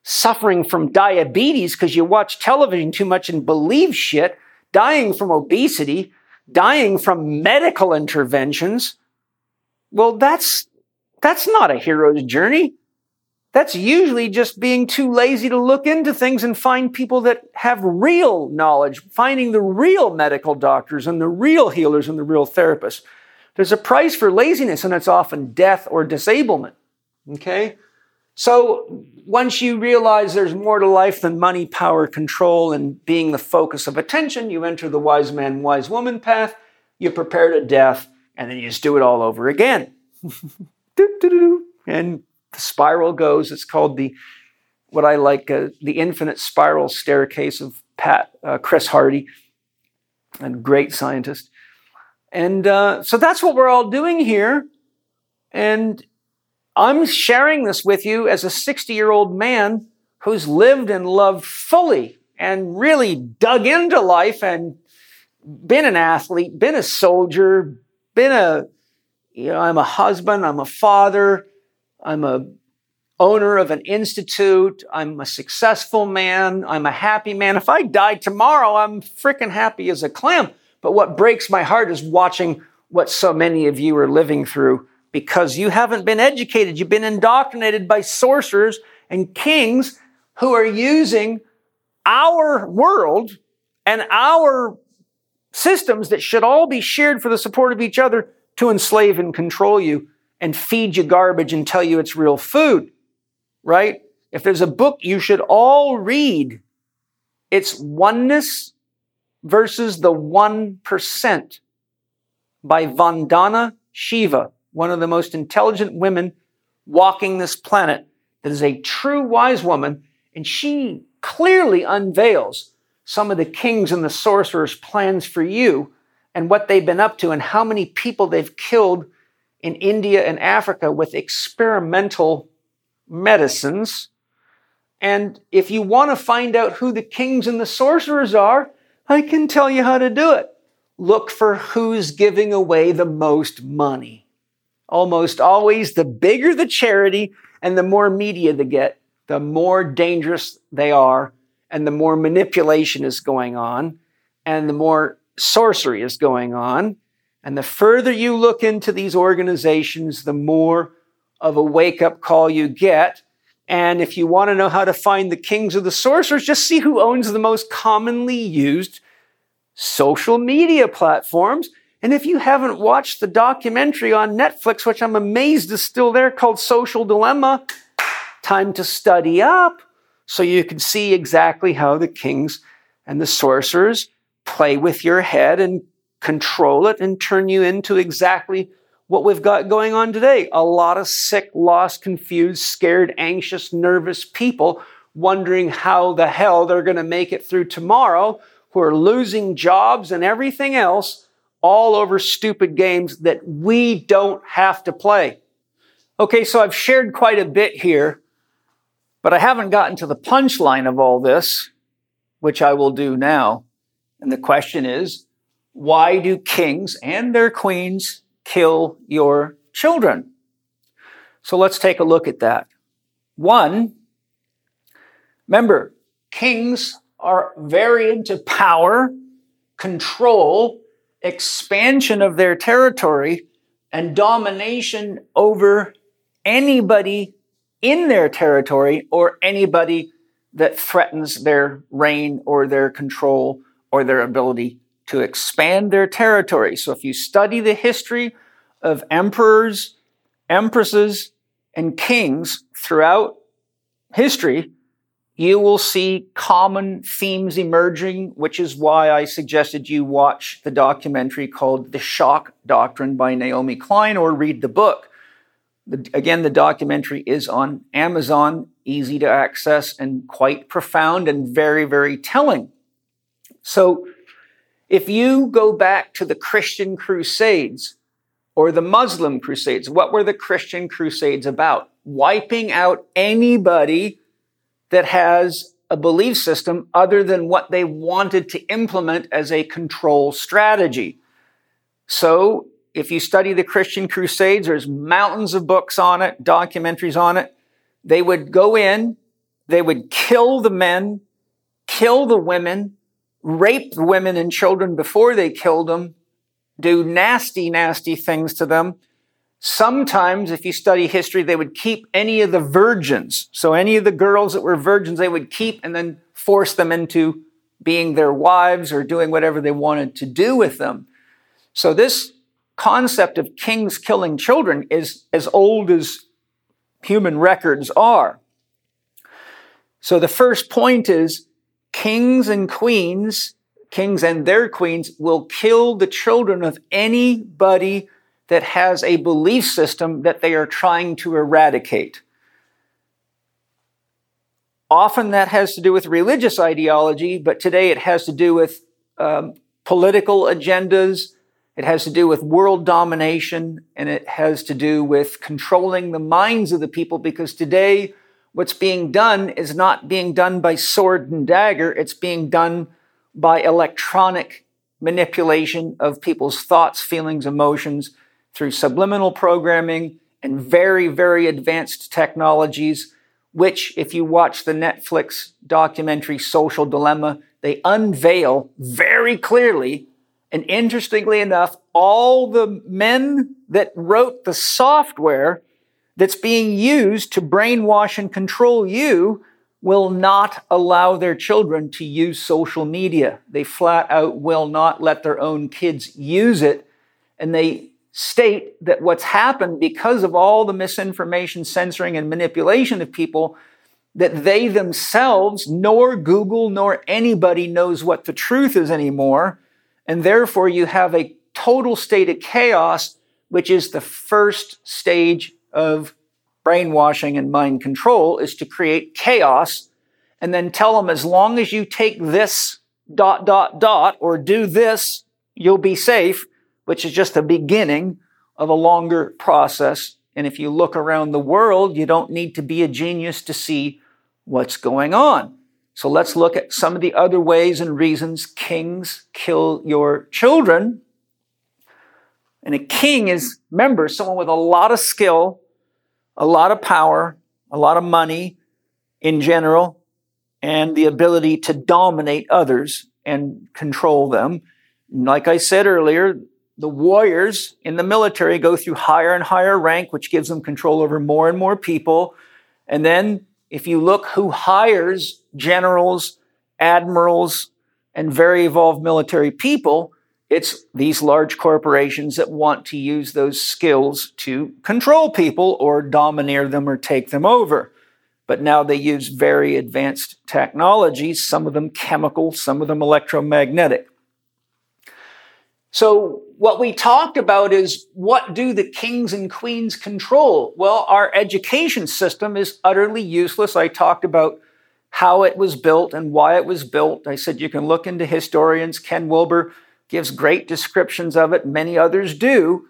suffering from diabetes because you watch television too much and believe shit, dying from obesity, dying from medical interventions, well, that's, that's not a hero's journey. That's usually just being too lazy to look into things and find people that have real knowledge, finding the real medical doctors and the real healers and the real therapists. There's a price for laziness, and it's often death or disablement. Okay? So once you realize there's more to life than money, power, control, and being the focus of attention, you enter the wise man, wise woman path. You prepare to death, and then you just do it all over again. and the spiral goes. It's called the what I like uh, the infinite spiral staircase of Pat uh, Chris Hardy, a great scientist. And uh, so that's what we're all doing here. And I'm sharing this with you as a 60 year old man who's lived and loved fully and really dug into life and been an athlete, been a soldier, been a, you know, I'm a husband, I'm a father, I'm a owner of an institute, I'm a successful man, I'm a happy man. If I died tomorrow, I'm freaking happy as a clam. But what breaks my heart is watching what so many of you are living through because you haven't been educated. You've been indoctrinated by sorcerers and kings who are using our world and our systems that should all be shared for the support of each other to enslave and control you and feed you garbage and tell you it's real food, right? If there's a book you should all read, it's Oneness versus the 1% by Vandana Shiva one of the most intelligent women walking this planet that is a true wise woman, and she clearly unveils some of the kings and the sorcerers' plans for you and what they've been up to and how many people they've killed in India and Africa with experimental medicines. And if you want to find out who the kings and the sorcerers are, I can tell you how to do it. Look for who's giving away the most money almost always the bigger the charity and the more media they get, the more dangerous they are, and the more manipulation is going on, and the more sorcery is going on. And the further you look into these organizations, the more of a wake up call you get. And if you want to know how to find the kings of the sorcerers, just see who owns the most commonly used social media platforms and if you haven't watched the documentary on Netflix, which I'm amazed is still there, called Social Dilemma, time to study up so you can see exactly how the kings and the sorcerers play with your head and control it and turn you into exactly what we've got going on today. A lot of sick, lost, confused, scared, anxious, nervous people wondering how the hell they're going to make it through tomorrow, who are losing jobs and everything else all over stupid games that we don't have to play. Okay, so I've shared quite a bit here, but I haven't gotten to the punchline of all this, which I will do now. And the question is, why do kings and their queens kill your children? So let's take a look at that. One, remember, kings are very into power, control, expansion of their territory, and domination over anybody in their territory or anybody that threatens their reign or their control or their ability to expand their territory. So if you study the history of emperors, empresses, and kings throughout history, you will see common themes emerging, which is why I suggested you watch the documentary called The Shock Doctrine by Naomi Klein or read the book. The, again, the documentary is on Amazon, easy to access and quite profound and very, very telling. So, if you go back to the Christian Crusades or the Muslim Crusades, what were the Christian Crusades about? Wiping out anybody that has a belief system other than what they wanted to implement as a control strategy. So, if you study the Christian Crusades, there's mountains of books on it, documentaries on it. They would go in, they would kill the men, kill the women, rape the women and children before they killed them, do nasty, nasty things to them, Sometimes, if you study history, they would keep any of the virgins. So, any of the girls that were virgins, they would keep and then force them into being their wives or doing whatever they wanted to do with them. So, this concept of kings killing children is as old as human records are. So, the first point is kings and queens, kings and their queens, will kill the children of anybody that has a belief system that they are trying to eradicate. Often that has to do with religious ideology, but today it has to do with um, political agendas. It has to do with world domination and it has to do with controlling the minds of the people because today what's being done is not being done by sword and dagger. It's being done by electronic manipulation of people's thoughts, feelings, emotions, through subliminal programming and very, very advanced technologies, which, if you watch the Netflix documentary Social Dilemma, they unveil very clearly. And interestingly enough, all the men that wrote the software that's being used to brainwash and control you will not allow their children to use social media. They flat out will not let their own kids use it. And they state that what's happened because of all the misinformation, censoring, and manipulation of people, that they themselves, nor Google, nor anybody knows what the truth is anymore. And therefore, you have a total state of chaos, which is the first stage of brainwashing and mind control, is to create chaos and then tell them as long as you take this dot, dot, dot, or do this, you'll be safe which is just the beginning of a longer process. And if you look around the world, you don't need to be a genius to see what's going on. So let's look at some of the other ways and reasons kings kill your children. And a king is, remember, someone with a lot of skill, a lot of power, a lot of money in general, and the ability to dominate others and control them. Like I said earlier, the warriors in the military go through higher and higher rank, which gives them control over more and more people. And then if you look who hires generals, admirals, and very evolved military people, it's these large corporations that want to use those skills to control people or domineer them or take them over. But now they use very advanced technologies, some of them chemical, some of them electromagnetic. So what we talked about is what do the kings and queens control? Well, our education system is utterly useless. I talked about how it was built and why it was built. I said you can look into historians. Ken Wilber gives great descriptions of it. Many others do.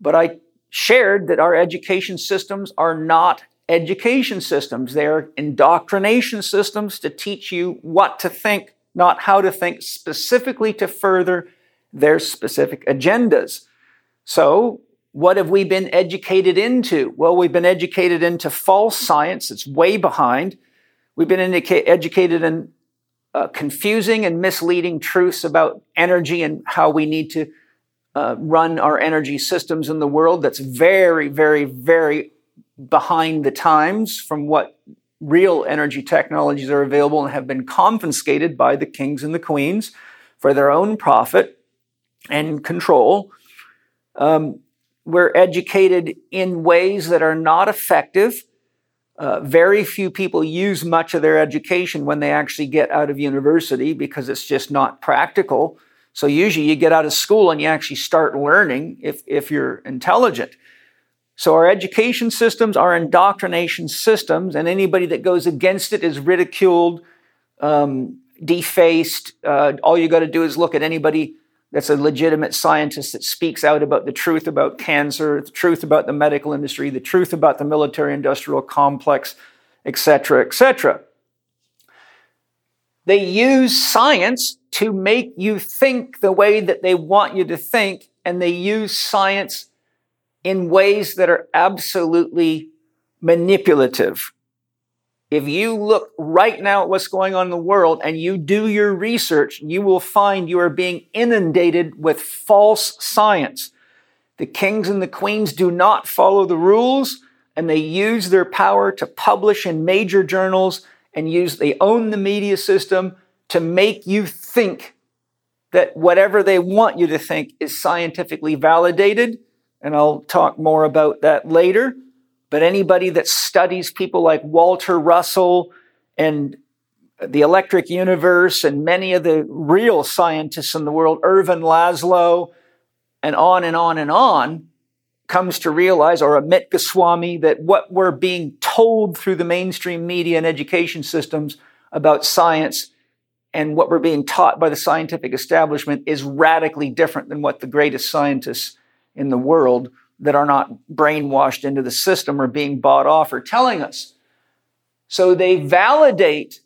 But I shared that our education systems are not education systems. They're indoctrination systems to teach you what to think, not how to think, specifically to further their specific agendas. So, what have we been educated into? Well, we've been educated into false science It's way behind. We've been indica- educated in uh, confusing and misleading truths about energy and how we need to uh, run our energy systems in the world that's very, very, very behind the times from what real energy technologies are available and have been confiscated by the kings and the queens for their own profit and control. Um, we're educated in ways that are not effective. Uh, very few people use much of their education when they actually get out of university because it's just not practical. So usually you get out of school and you actually start learning if, if you're intelligent. So our education systems are indoctrination systems, and anybody that goes against it is ridiculed, um, defaced. Uh, all you got to do is look at anybody that's a legitimate scientist that speaks out about the truth about cancer, the truth about the medical industry, the truth about the military industrial complex, etc., etc. They use science to make you think the way that they want you to think, and they use science in ways that are absolutely manipulative. If you look right now at what's going on in the world and you do your research, you will find you are being inundated with false science. The kings and the queens do not follow the rules and they use their power to publish in major journals and use they own the media system to make you think that whatever they want you to think is scientifically validated and I'll talk more about that later but anybody that studies people like Walter Russell and the electric universe and many of the real scientists in the world Ervin Laszlo and on and on and on comes to realize, or Amit Goswami, that what we're being told through the mainstream media and education systems about science and what we're being taught by the scientific establishment is radically different than what the greatest scientists in the world that are not brainwashed into the system are being bought off are telling us. So they validate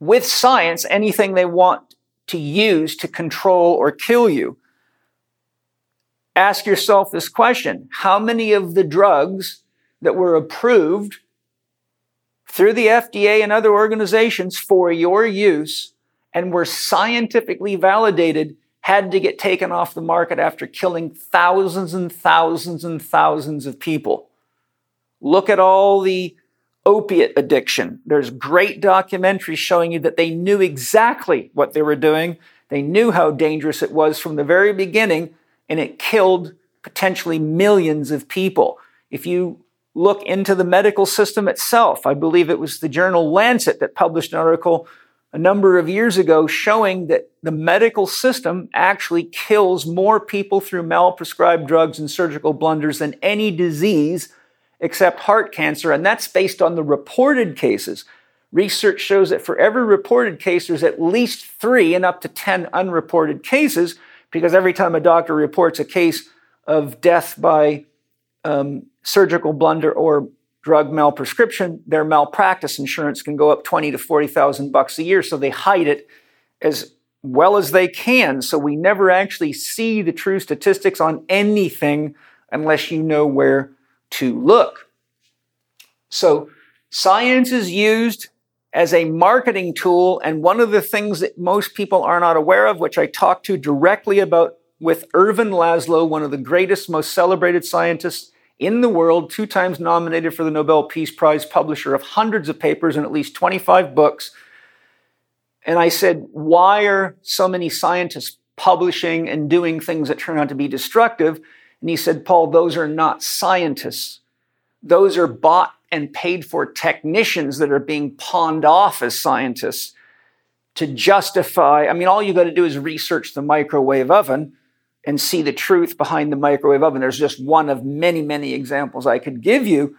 with science anything they want to use to control or kill you ask yourself this question How many of the drugs that were approved through the FDA and other organizations for your use and were scientifically validated had to get taken off the market after killing thousands and thousands and thousands of people? Look at all the opiate addiction. There's great documentaries showing you that they knew exactly what they were doing. They knew how dangerous it was from the very beginning and it killed potentially millions of people. If you look into the medical system itself, I believe it was the journal Lancet that published an article a number of years ago showing that the medical system actually kills more people through malprescribed drugs and surgical blunders than any disease except heart cancer. And that's based on the reported cases. Research shows that for every reported case, there's at least three and up to 10 unreported cases because every time a doctor reports a case of death by um, surgical blunder or drug malprescription, their malpractice insurance can go up twenty to forty thousand bucks a year. So they hide it as well as they can. So we never actually see the true statistics on anything unless you know where to look. So science is used as a marketing tool. And one of the things that most people are not aware of, which I talked to directly about with Ervin Laszlo, one of the greatest, most celebrated scientists in the world, two times nominated for the Nobel Peace Prize, publisher of hundreds of papers and at least 25 books. And I said, why are so many scientists publishing and doing things that turn out to be destructive? And he said, Paul, those are not scientists. Those are bought and paid for technicians that are being pawned off as scientists to justify. I mean, all you got to do is research the microwave oven and see the truth behind the microwave oven. There's just one of many, many examples I could give you.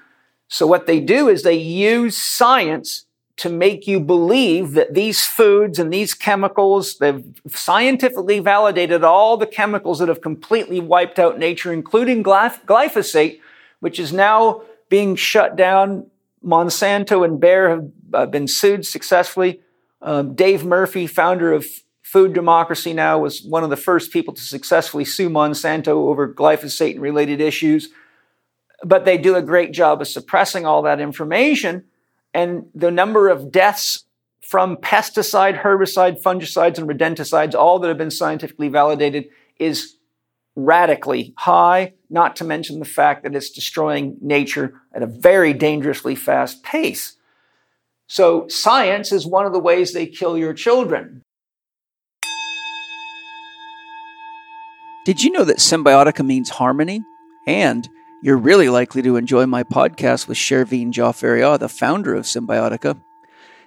So, what they do is they use science to make you believe that these foods and these chemicals, they've scientifically validated all the chemicals that have completely wiped out nature, including glyphosate, which is now being shut down. Monsanto and Bayer have uh, been sued successfully. Um, Dave Murphy, founder of Food Democracy Now, was one of the first people to successfully sue Monsanto over glyphosate and related issues. But they do a great job of suppressing all that information and the number of deaths from pesticide, herbicide, fungicides, and rodenticides, all that have been scientifically validated, is radically high, not to mention the fact that it's destroying nature at a very dangerously fast pace. So, science is one of the ways they kill your children. Did you know that Cymbiotika means harmony? And you're really likely to enjoy my podcast with Shervin Jaffaria, the founder of Cymbiotika.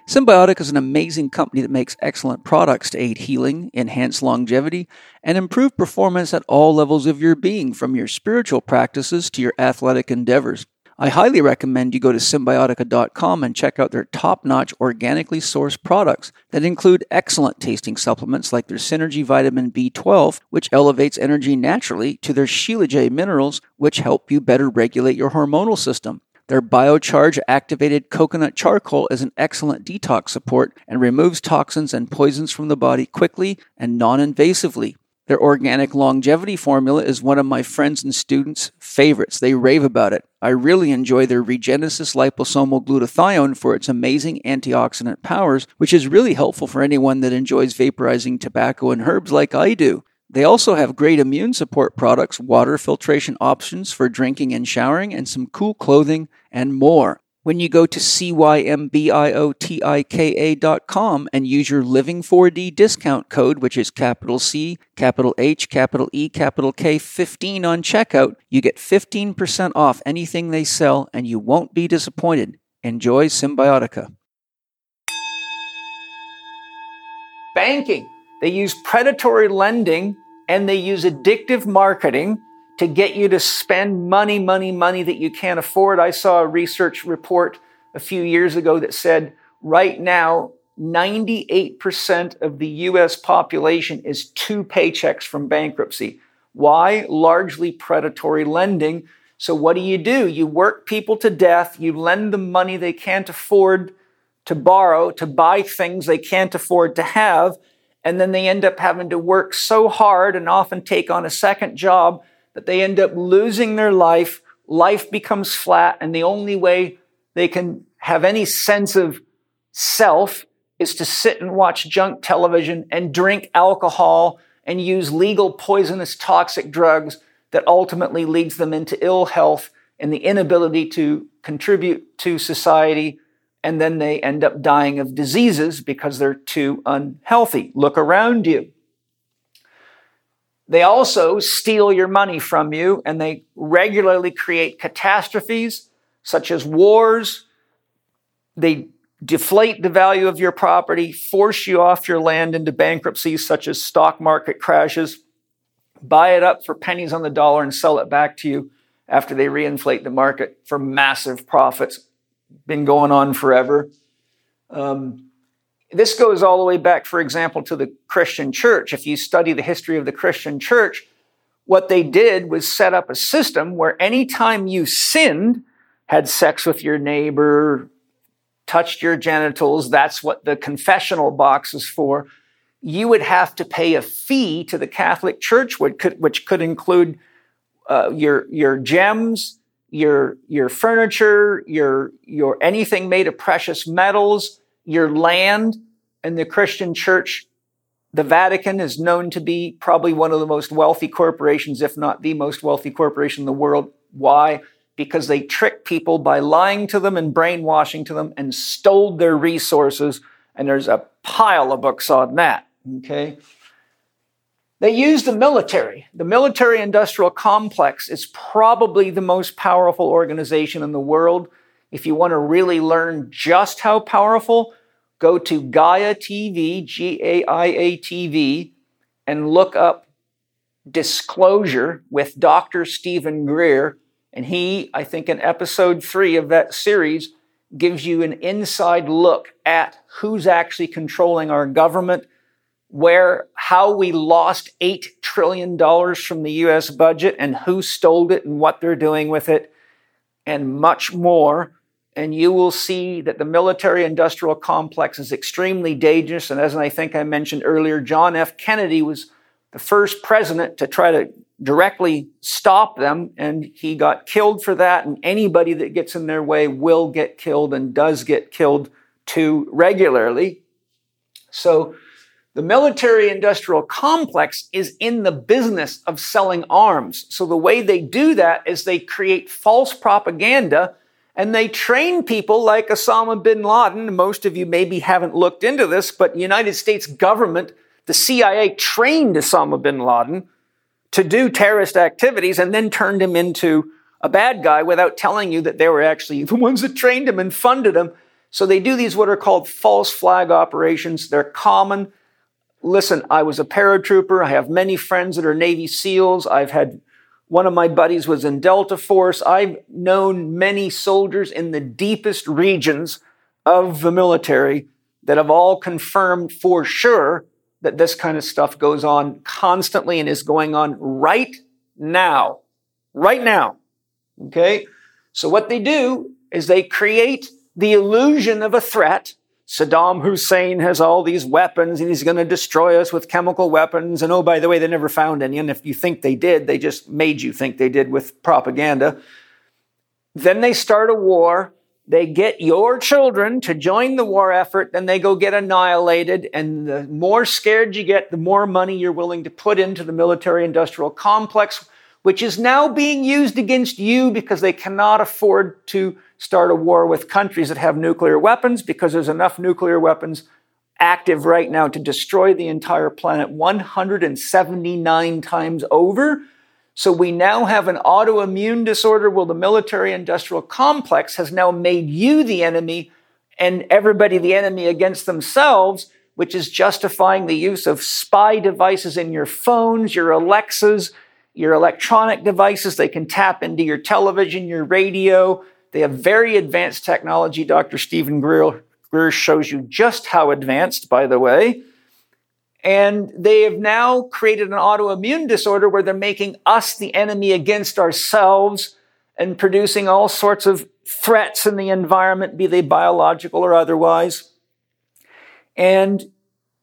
Cymbiotika is an amazing company that makes excellent products to aid healing, enhance longevity, and improve performance at all levels of your being, from your spiritual practices to your athletic endeavors. I highly recommend you go to cymbiotika.com and check out their top notch organically sourced products that include excellent tasting supplements like their Synergy Vitamin B12, which elevates energy naturally, to their Shilajit minerals, which help you better regulate your hormonal system. Their biocharge activated coconut charcoal is an excellent detox support and removes toxins and poisons from the body quickly and non invasively. Their organic longevity formula is one of my friends and students' favorites. They rave about it. I really enjoy their Regenesis liposomal glutathione for its amazing antioxidant powers, which is really helpful for anyone that enjoys vaporizing tobacco and herbs like I do. They also have great immune support products, water filtration options for drinking and showering, and some cool clothing and more when you go to cymbiotika.com and use your Living4D discount code, which is capital C, capital H, capital E, capital K 15 on checkout, you get 15% off anything they sell and you won't be disappointed. Enjoy Cymbiotika. Banking. They use predatory lending and they use addictive marketing to get you to spend money, money, money that you can't afford. I saw a research report a few years ago that said right now, 98% of the US population is two paychecks from bankruptcy. Why? Largely predatory lending. So, what do you do? You work people to death, you lend them money they can't afford to borrow, to buy things they can't afford to have, and then they end up having to work so hard and often take on a second job that they end up losing their life. Life becomes flat, and the only way they can have any sense of self is to sit and watch junk television and drink alcohol and use legal poisonous toxic drugs that ultimately leads them into ill health and the inability to contribute to society. And then they end up dying of diseases because they're too unhealthy. Look around you. They also steal your money from you and they regularly create catastrophes such as wars. They deflate the value of your property, force you off your land into bankruptcies such as stock market crashes, buy it up for pennies on the dollar and sell it back to you after they reinflate the market for massive profits. Been going on forever. Um, this goes all the way back, for example, to the Christian church. If you study the history of the Christian church, what they did was set up a system where anytime you sinned, had sex with your neighbor, touched your genitals, that's what the confessional box is for, you would have to pay a fee to the Catholic Church, which could, which could include uh, your, your gems, your, your furniture, your, your anything made of precious metals, your land and the Christian church, the Vatican is known to be probably one of the most wealthy corporations, if not the most wealthy corporation in the world. Why? Because they tricked people by lying to them and brainwashing to them and stole their resources. And there's a pile of books on that. Okay. They use the military. The military industrial complex is probably the most powerful organization in the world. If you want to really learn just how powerful, go to Gaia TV, G A I A TV, and look up Disclosure with Dr. Steven Greer. And he, I think in episode three of that series, gives you an inside look at who's actually controlling our government, where, how we lost $8 trillion from the US budget and who stole it and what they're doing with it, and much more. And you will see that the military industrial complex is extremely dangerous. And as I think I mentioned earlier, John F. Kennedy was the first president to try to directly stop them, and he got killed for that. And anybody that gets in their way will get killed and does get killed too regularly. So the military industrial complex is in the business of selling arms. So the way they do that is they create false propaganda and they train people like Osama bin Laden. Most of you maybe haven't looked into this, but United States government, the CIA trained Osama bin Laden to do terrorist activities and then turned him into a bad guy without telling you that they were actually the ones that trained him and funded him. So they do these what are called false flag operations. They're common. Listen, I was a paratrooper. I have many friends that are Navy SEALs. I've had one of my buddies was in Delta Force. I've known many soldiers in the deepest regions of the military that have all confirmed for sure that this kind of stuff goes on constantly and is going on right now. Right now. Okay? So what they do is they create the illusion of a threat. Saddam Hussein has all these weapons and he's going to destroy us with chemical weapons. And oh, by the way, they never found any. And if you think they did, they just made you think they did with propaganda. Then they start a war they get your children to join the war effort, then they go get annihilated. And the more scared you get, the more money you're willing to put into the military industrial complex, which is now being used against you because they cannot afford to start a war with countries that have nuclear weapons because there's enough nuclear weapons active right now to destroy the entire planet 179 times over. So we now have an autoimmune disorder where the military industrial complex has now made you the enemy and everybody the enemy against themselves, which is justifying the use of spy devices in your phones, your Alexas, your electronic devices. They can tap into your television, your radio. They have very advanced technology. Dr. Steven Greer, Greer shows you just how advanced, by the way. And they have now created an autoimmune disorder where they're making us the enemy against ourselves and producing all sorts of threats in the environment, be they biological or otherwise. And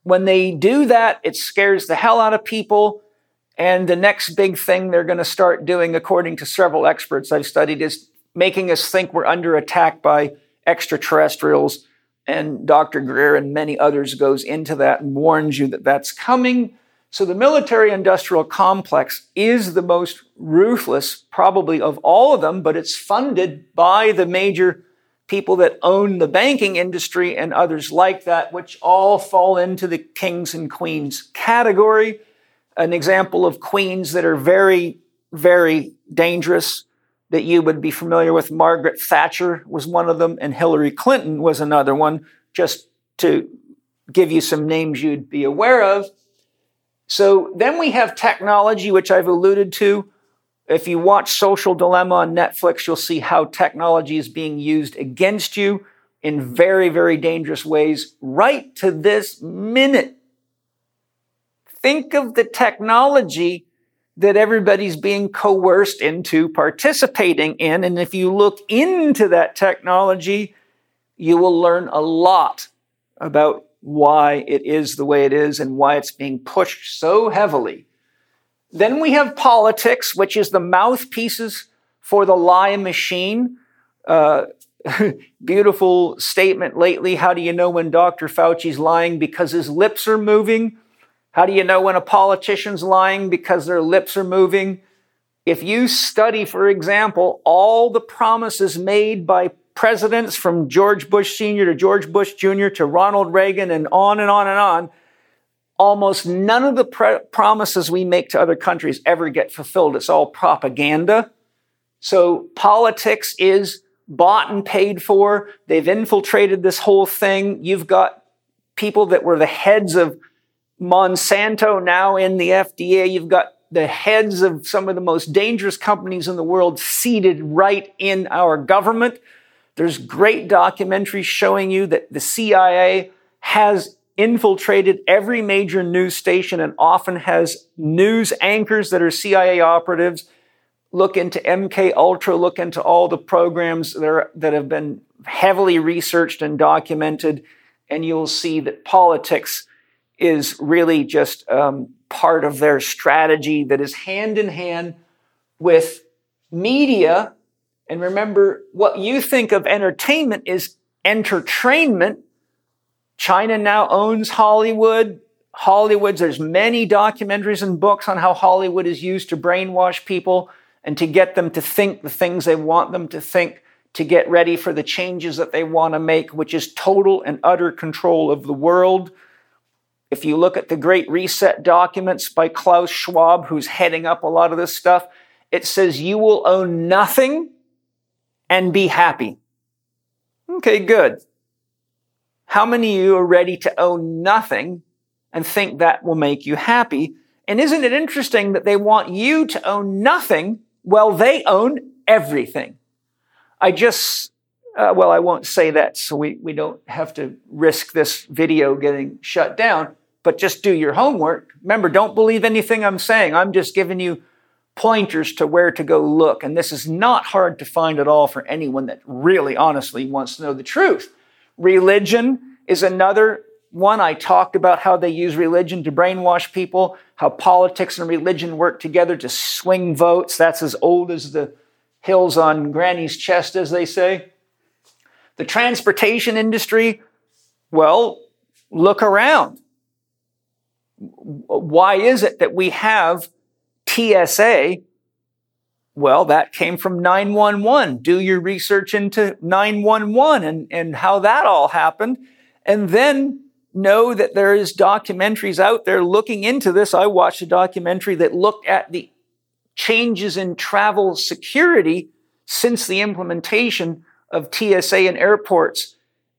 when they do that, it scares the hell out of people. And the next big thing they're going to start doing, according to several experts I've studied, is making us think we're under attack by extraterrestrials and Dr. Greer and many others goes into that and warns you that that's coming. So the military industrial complex is the most ruthless, probably of all of them, but it's funded by the major people that own the banking industry and others like that, which all fall into the kings and queens category. An example of queens that are very, very dangerous that you would be familiar with. Margaret Thatcher was one of them, and Hillary Clinton was another one, just to give you some names you'd be aware of. So then we have technology, which I've alluded to. If you watch Social Dilemma on Netflix, you'll see how technology is being used against you in very, very dangerous ways right to this minute. Think of the technology that everybody's being coerced into participating in. And if you look into that technology, you will learn a lot about why it is the way it is and why it's being pushed so heavily. Then we have politics, which is the mouthpieces for the lie machine. Uh, beautiful statement lately. How do you know when Dr. Fauci's lying? Because his lips are moving. How do you know when a politician's lying? Because their lips are moving. If you study, for example, all the promises made by presidents from George Bush Sr. to George Bush Jr. to Ronald Reagan and on and on and on, almost none of the pre- promises we make to other countries ever get fulfilled. It's all propaganda. So politics is bought and paid for. They've infiltrated this whole thing. You've got people that were the heads of Monsanto now in the FDA. You've got the heads of some of the most dangerous companies in the world seated right in our government. There's great documentaries showing you that the CIA has infiltrated every major news station and often has news anchors that are CIA operatives. Look into MK Ultra, look into all the programs that, are, that have been heavily researched and documented, and you'll see that politics is really just um, part of their strategy that is hand in hand with media. And remember, what you think of entertainment is entertainment. China now owns Hollywood. Hollywood's, there's many documentaries and books on how Hollywood is used to brainwash people and to get them to think the things they want them to think, to get ready for the changes that they want to make, which is total and utter control of the world. If you look at the Great Reset documents by Klaus Schwab, who's heading up a lot of this stuff, it says you will own nothing and be happy. Okay, good. How many of you are ready to own nothing and think that will make you happy? And isn't it interesting that they want you to own nothing while they own everything? I just, uh, well, I won't say that so we, we don't have to risk this video getting shut down, but just do your homework. Remember, don't believe anything I'm saying. I'm just giving you pointers to where to go look. And this is not hard to find at all for anyone that really honestly wants to know the truth. Religion is another one. I talked about how they use religion to brainwash people, how politics and religion work together to swing votes. That's as old as the hills on Granny's chest, as they say. The transportation industry, well, look around. Why is it that we have TSA, well, that came from 911. Do your research into 911 and, and how that all happened. And then know that there is documentaries out there looking into this. I watched a documentary that looked at the changes in travel security since the implementation of TSA in airports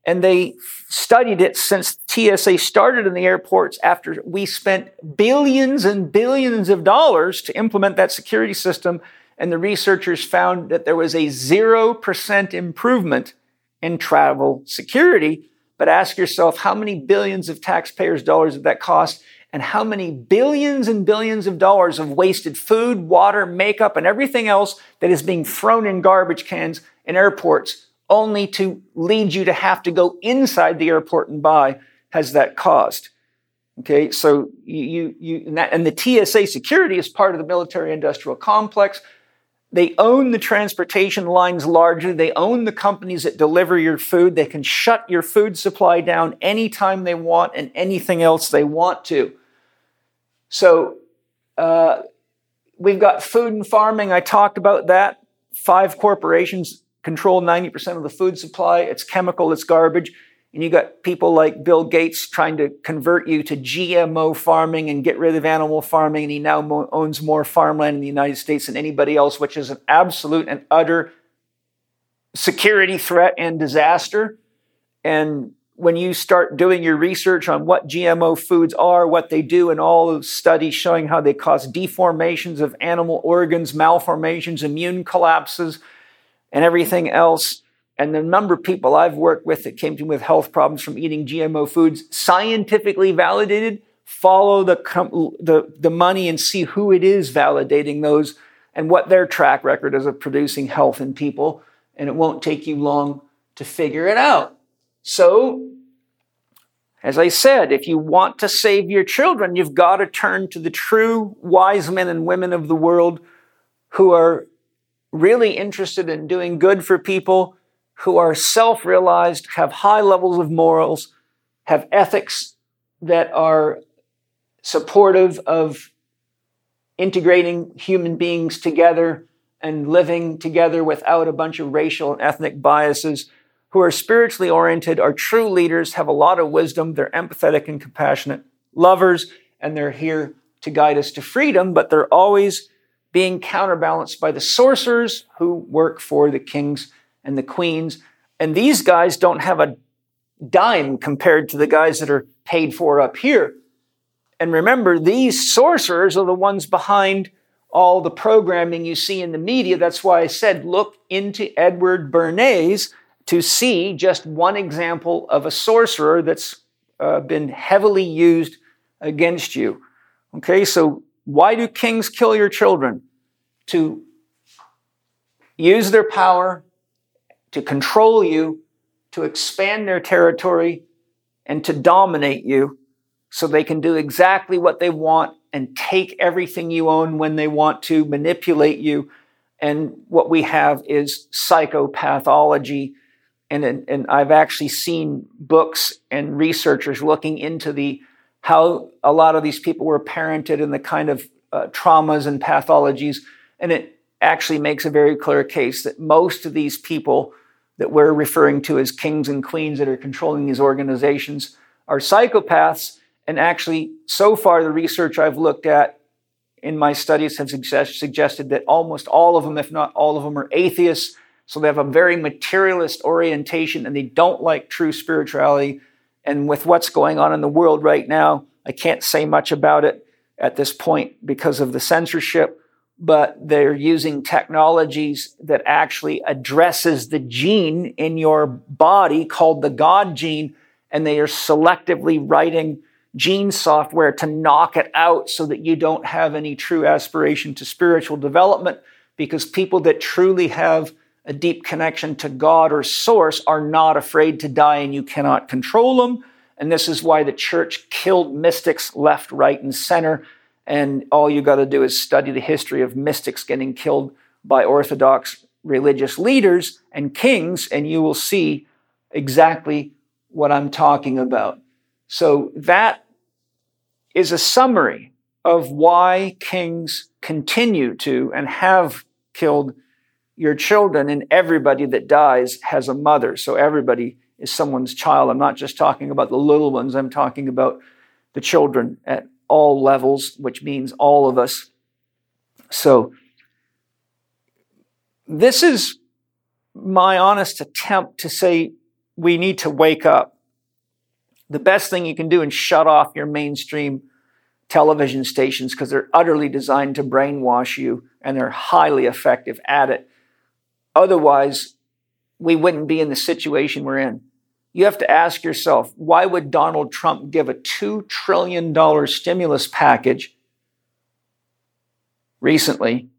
and they studied it since TSA started in the airports after we spent billions and billions of dollars to implement that security system. And the researchers found that there was a 0% improvement in travel security. But ask yourself, how many billions of taxpayers' dollars did that cost? And how many billions and billions of dollars of wasted food, water, makeup, and everything else that is being thrown in garbage cans in airports only to lead you to have to go inside the airport and buy has that caused. Okay, so you, you, and, that, and the TSA security is part of the military industrial complex. They own the transportation lines largely. They own the companies that deliver your food. They can shut your food supply down anytime they want and anything else they want to. So, uh, we've got food and farming. I talked about that. Five corporations control 90% of the food supply. It's chemical, it's garbage. And you got people like Bill Gates trying to convert you to GMO farming and get rid of animal farming. And he now mo- owns more farmland in the United States than anybody else, which is an absolute and utter security threat and disaster. And when you start doing your research on what GMO foods are, what they do, and all the studies showing how they cause deformations of animal organs, malformations, immune collapses, and everything else. And the number of people I've worked with that came to me with health problems from eating GMO foods, scientifically validated, follow the, the, the money and see who it is validating those and what their track record is of producing health in people. And it won't take you long to figure it out. So, as I said, if you want to save your children, you've got to turn to the true wise men and women of the world who are really interested in doing good for people, who are self realized, have high levels of morals, have ethics that are supportive of integrating human beings together and living together without a bunch of racial and ethnic biases, who are spiritually oriented, are true leaders, have a lot of wisdom, they're empathetic and compassionate lovers, and they're here to guide us to freedom, but they're always being counterbalanced by the sorcerers who work for the kings and the queens. And these guys don't have a dime compared to the guys that are paid for up here. And remember, these sorcerers are the ones behind all the programming you see in the media. That's why I said look into Edward Bernays, to see just one example of a sorcerer that's uh, been heavily used against you. Okay, so why do kings kill your children? To use their power, to control you, to expand their territory, and to dominate you so they can do exactly what they want and take everything you own when they want to, manipulate you. And what we have is psychopathology. And, and I've actually seen books and researchers looking into the how a lot of these people were parented and the kind of uh, traumas and pathologies. And it actually makes a very clear case that most of these people that we're referring to as kings and queens that are controlling these organizations are psychopaths. And actually, so far, the research I've looked at in my studies have suggest- suggested that almost all of them, if not all of them, are atheists. So they have a very materialist orientation and they don't like true spirituality. And with what's going on in the world right now, I can't say much about it at this point because of the censorship but they're using technologies that actually addresses the gene in your body called the God gene, and they are selectively writing gene software to knock it out so that you don't have any true aspiration to spiritual development because people that truly have a deep connection to God or source are not afraid to die and you cannot control them. And this is why the church killed mystics left, right, and center and all you got to do is study the history of mystics getting killed by Orthodox religious leaders and kings, and you will see exactly what I'm talking about. So that is a summary of why kings continue to and have killed your children, and everybody that dies has a mother. So everybody is someone's child. I'm not just talking about the little ones, I'm talking about the children at all levels, which means all of us. So, this is my honest attempt to say we need to wake up. The best thing you can do is shut off your mainstream television stations because they're utterly designed to brainwash you and they're highly effective at it. Otherwise, we wouldn't be in the situation we're in you have to ask yourself why would Donald Trump give a $2 trillion stimulus package recently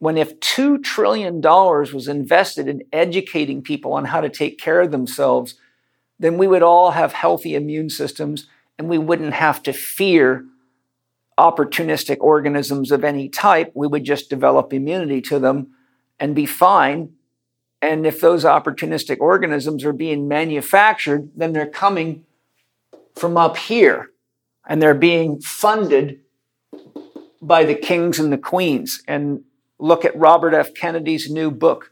when if $2 trillion was invested in educating people on how to take care of themselves, then we would all have healthy immune systems and we wouldn't have to fear opportunistic organisms of any type. We would just develop immunity to them and be fine and if those opportunistic organisms are being manufactured, then they're coming from up here and they're being funded by the kings and the queens. And look at Robert F. Kennedy's new book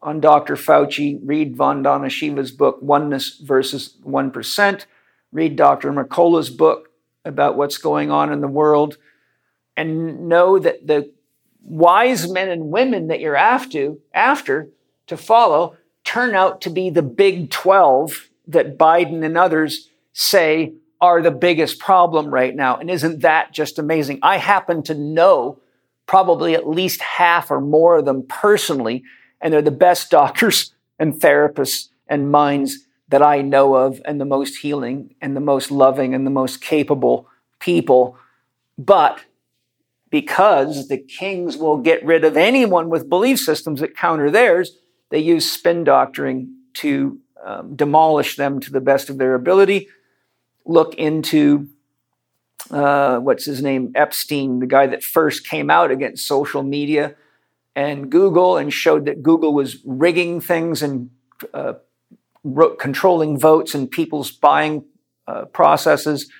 on Dr. Fauci, read Vandana Shiva's book, Oneness versus 1%, read Dr. Mercola's book about what's going on in the world, and know that the wise men and women that you're after, after to follow turn out to be the big 12 that Biden and others say are the biggest problem right now. And isn't that just amazing? I happen to know probably at least half or more of them personally, and they're the best doctors and therapists and minds that I know of, and the most healing and the most loving and the most capable people. But because the kings will get rid of anyone with belief systems that counter theirs, they use spin doctoring to um, demolish them to the best of their ability. Look into uh, what's his name, Epstein, the guy that first came out against social media and Google and showed that Google was rigging things and uh, controlling votes and people's buying uh, processes.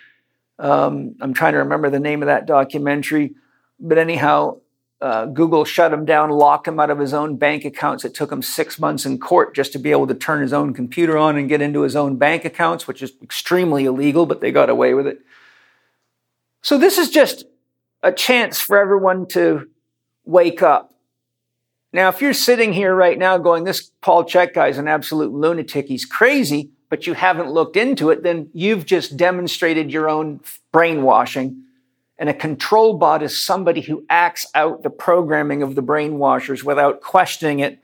Um, I'm trying to remember the name of that documentary. But anyhow, uh, Google shut him down, locked him out of his own bank accounts. It took him six months in court just to be able to turn his own computer on and get into his own bank accounts, which is extremely illegal, but they got away with it. So this is just a chance for everyone to wake up. Now, if you're sitting here right now going, this Paul Chek guy is an absolute lunatic, he's crazy, but you haven't looked into it, then you've just demonstrated your own brainwashing and a control bot is somebody who acts out the programming of the brainwashers without questioning it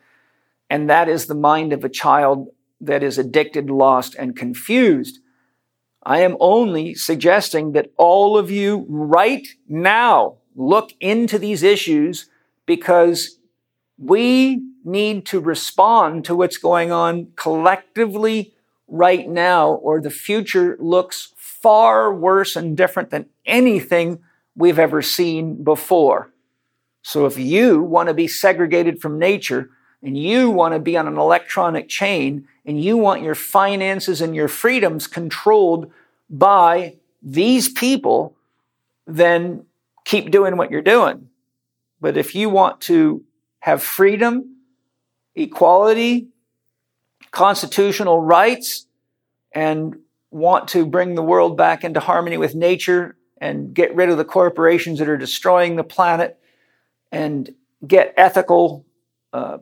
and that is the mind of a child that is addicted, lost, and confused. I am only suggesting that all of you right now look into these issues because we need to respond to what's going on collectively right now, or the future looks far worse and different than anything we've ever seen before. So if you want to be segregated from nature and you want to be on an electronic chain and you want your finances and your freedoms controlled by these people, then keep doing what you're doing. But if you want to have freedom, equality, constitutional rights, and want to bring the world back into harmony with nature and get rid of the corporations that are destroying the planet and get ethical uh,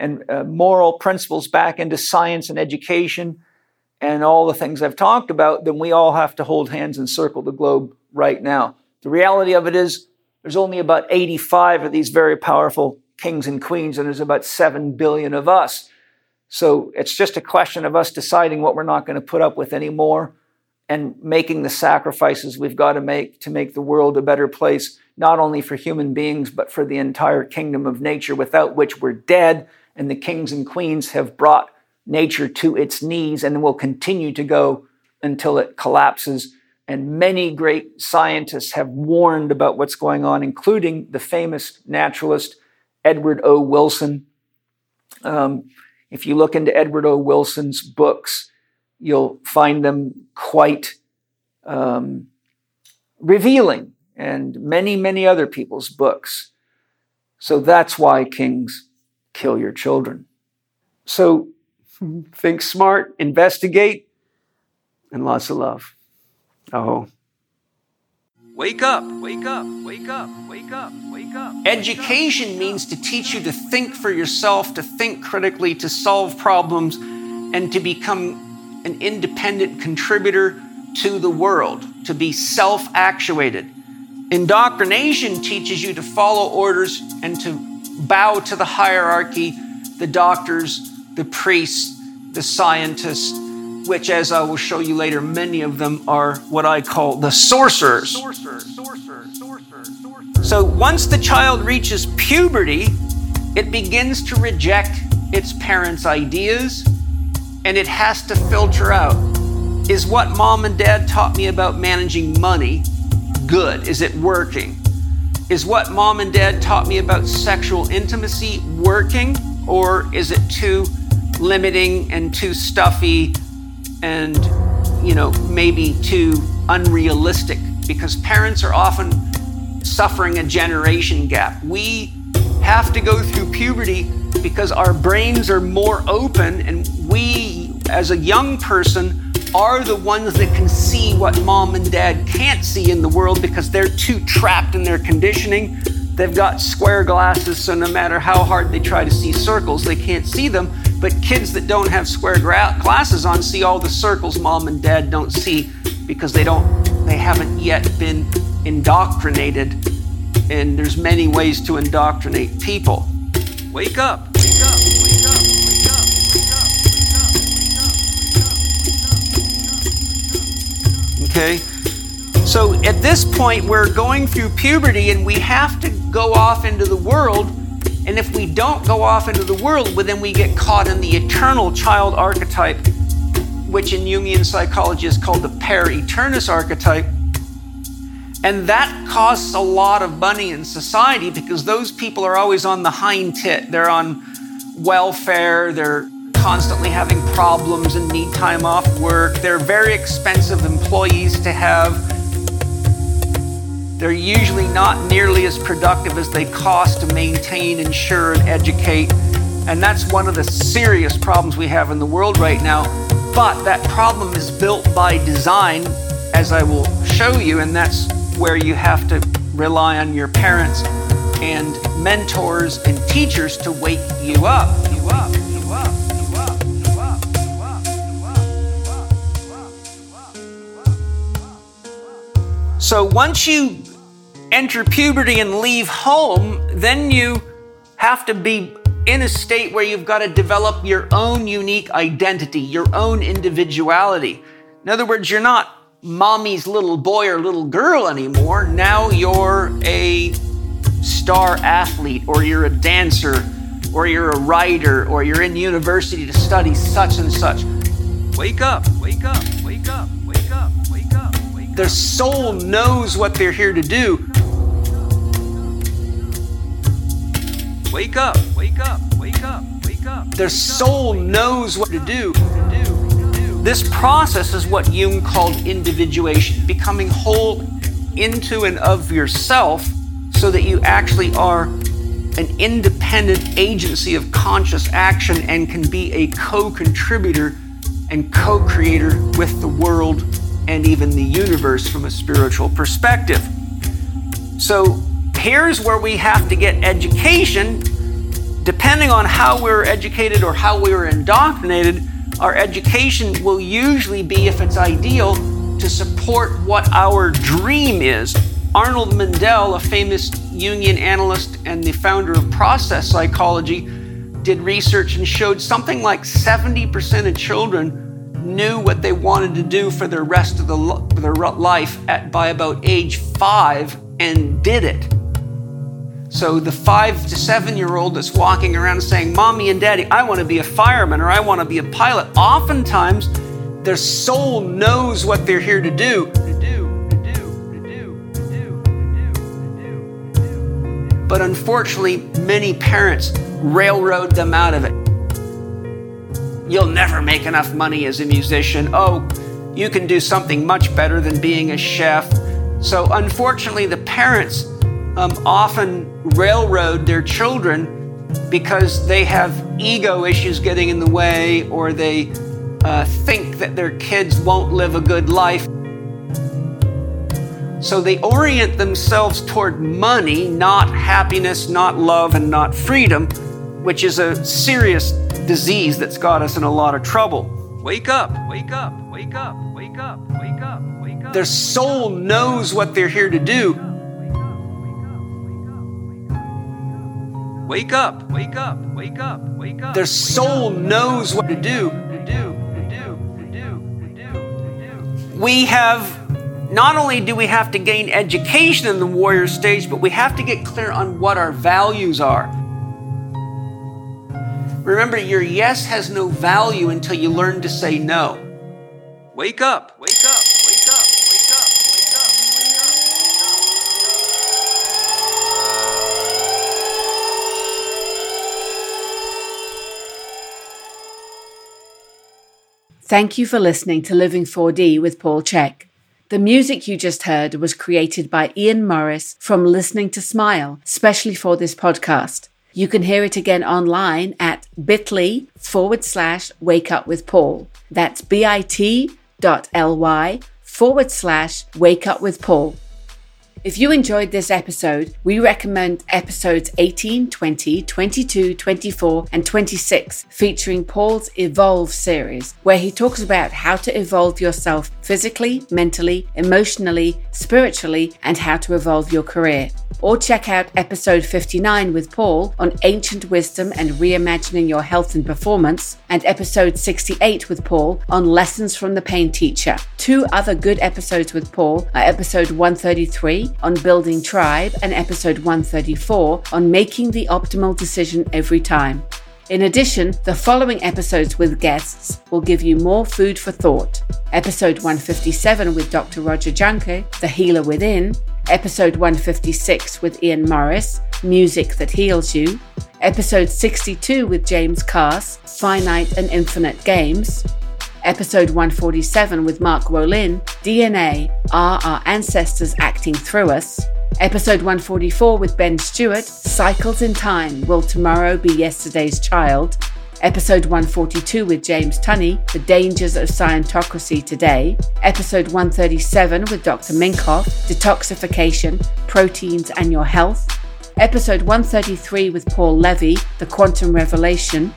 and uh, moral principles back into science and education and all the things I've talked about, then we all have to hold hands and circle the globe right now. The reality of it is there's only about 85 of these very powerful kings and queens, and there's about 7 billion of us. So it's just a question of us deciding what we're not going to put up with anymore and making the sacrifices we've got to make to make the world a better place, not only for human beings, but for the entire kingdom of nature, without which we're dead. And the kings and queens have brought nature to its knees and will continue to go until it collapses. And many great scientists have warned about what's going on, including the famous naturalist Edward O. Wilson. Um, if you look into Edward O. Wilson's books, you'll find them quite um, revealing, and many, many other people's books. So that's why kings kill your children. So think smart, investigate, and lots of love. Oh. Wake up, wake up, wake up, wake up, wake up. Education means to teach you to think for yourself, to think critically, to solve problems, and to become an independent contributor to the world, to be self actuated. Indoctrination teaches you to follow orders and to bow to the hierarchy, the doctors, the priests, the scientists, which, as I will show you later, many of them are what I call the sorcerers. So once the child reaches puberty, it begins to reject its parents' ideas and it has to filter out is what mom and dad taught me about managing money good? Is it working? Is what mom and dad taught me about sexual intimacy working? Or is it too limiting and too stuffy and, you know, maybe too unrealistic because parents are often suffering a generation gap. We have to go through puberty because our brains are more open and we, as a young person, are the ones that can see what mom and dad can't see in the world because they're too trapped in their conditioning. They've got square glasses, so no matter how hard they try to see circles, they can't see them. But kids that don't have square gra- glasses on see all the circles mom and dad don't see because they don't they haven't yet been indoctrinated. And there's many ways to indoctrinate people. Wake up. Wake up. Wake up. Wake up. Wake up. Wake up. Okay? So at this point, we're going through puberty and we have to go off into the world and if we don't go off into the world, well, then we get caught in the eternal child archetype, which in Jungian psychology is called the puer aeternus archetype. And that costs a lot of money in society because those people are always on the hind tit. They're on welfare, they're constantly having problems and need time off work. They're very expensive employees to have they're usually not nearly as productive as they cost to maintain, insure, and educate. And that's one of the serious problems we have in the world right now. But that problem is built by design, as I will show you, and that's where you have to rely on your parents and mentors and teachers to wake you up. You up. So once you enter puberty and leave home, then you have to be in a state where you've got to develop your own unique identity, your own individuality. In other words, you're not mommy's little boy or little girl anymore. Now you're a star athlete, or you're a dancer, or you're a writer, or you're in university to study such and such. Wake up, wake up, wake up, Their soul knows what they're here to do. Wake up, wake up, wake up, wake up. Their soul knows what to do. This process is what Jung called individuation, becoming whole into and of yourself so that you actually are an independent agency of conscious action and can be a co contributor and co creator with the world and even the universe from a spiritual perspective. So here's where we have to get education. Depending on how we're educated or how we were indoctrinated, our education will usually be, if it's ideal, to support what our dream is Arnold Mindell, a famous Jungian analyst and the founder of process psychology, did research and showed something like 70% of children knew what they wanted to do for the rest of the, their life at, by about age five and did it. So the five to seven year old that's walking around saying, Mommy and Daddy, I want to be a fireman or I want to be a pilot, oftentimes their soul knows what they're here to do. But unfortunately, many parents railroad them out of it. You'll never make enough money as a musician. Oh, you can do something much better than being a chef. So, unfortunately, the parents um, often railroad their children because they have ego issues getting in the way or they uh, think that their kids won't live a good life. So they orient themselves toward money, not happiness, not love, and not freedom, which is a serious disease that's got us in a lot of trouble. Wake up, wake up, wake up, wake up, wake up, wake up. Their soul knows what they're here to do. Wake up, wake up, wake up, wake up. Their soul knows what to do. We have not only do we have to gain education in the warrior stage, but we have to get clear on what our values are. Remember, your yes has no value until you learn to say no. Wake up, wake up, wake up, wake up, wake up, wake up. Thank you for listening to Living 4D with Paul Chek. The music you just heard was created by Ian Morris from Listening to Smile, specially for this podcast. You can hear it again online at bit.ly forward slash wake up with Paul. That's bit.ly forward slash wake up with Paul. If you enjoyed this episode, we recommend episodes 18, 20, 22, 24, and 26, featuring Paul's Evolve series, where he talks about how to evolve yourself physically, mentally, emotionally, spiritually, and how to evolve your career. Or check out episode 59 with Paul on ancient wisdom and reimagining your health and performance, and episode 68 with Paul on lessons from the pain teacher. Two other good episodes with Paul are episode 133 on building tribe and episode 134 on making the optimal decision every time. In addition, the following episodes with guests will give you more food for thought. Episode 157 with Dr. Roger Jahnke, The Healer Within. Episode 156 with Ian Morris, Music That Heals You. Episode 62 with James Carse, Finite and Infinite Games episode 147 with Mark Rolin, DNA Are Our Ancestors Acting Through Us? Episode 144 with Ben Stewart, Cycles in Time Will Tomorrow Be Yesterday's Child? Episode 142 with James Tunney, The Dangers of Scientocracy Today. Episode 137 with Dr. Minkoff, Detoxification, Proteins and Your Health. Episode 133 with Paul Levy, The Quantum Revelation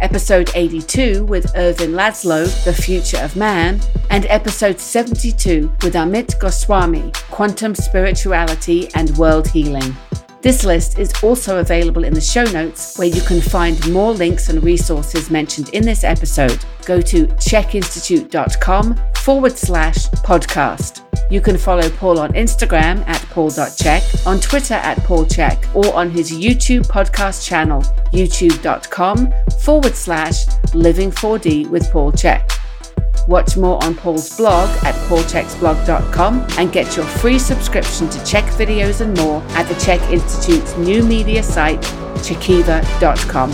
episode 82 with Ervin Laszlo, The Future of Man, and episode 72 with Amit Goswami, Quantum Spirituality and World Healing. This list is also available in the show notes, where you can find more links and resources mentioned in this episode. Go to chekinstitute.com forward slash podcast. You can follow Paul on Instagram at paul.chek, on Twitter at paulchek, or on his YouTube podcast channel, youtube.com forward slash living4d with Paul Chek. Watch more on Paul's blog at paulcheksblog.com and get your free subscription to Chek videos and more at the Chek Institute's new media site, chekiva.com.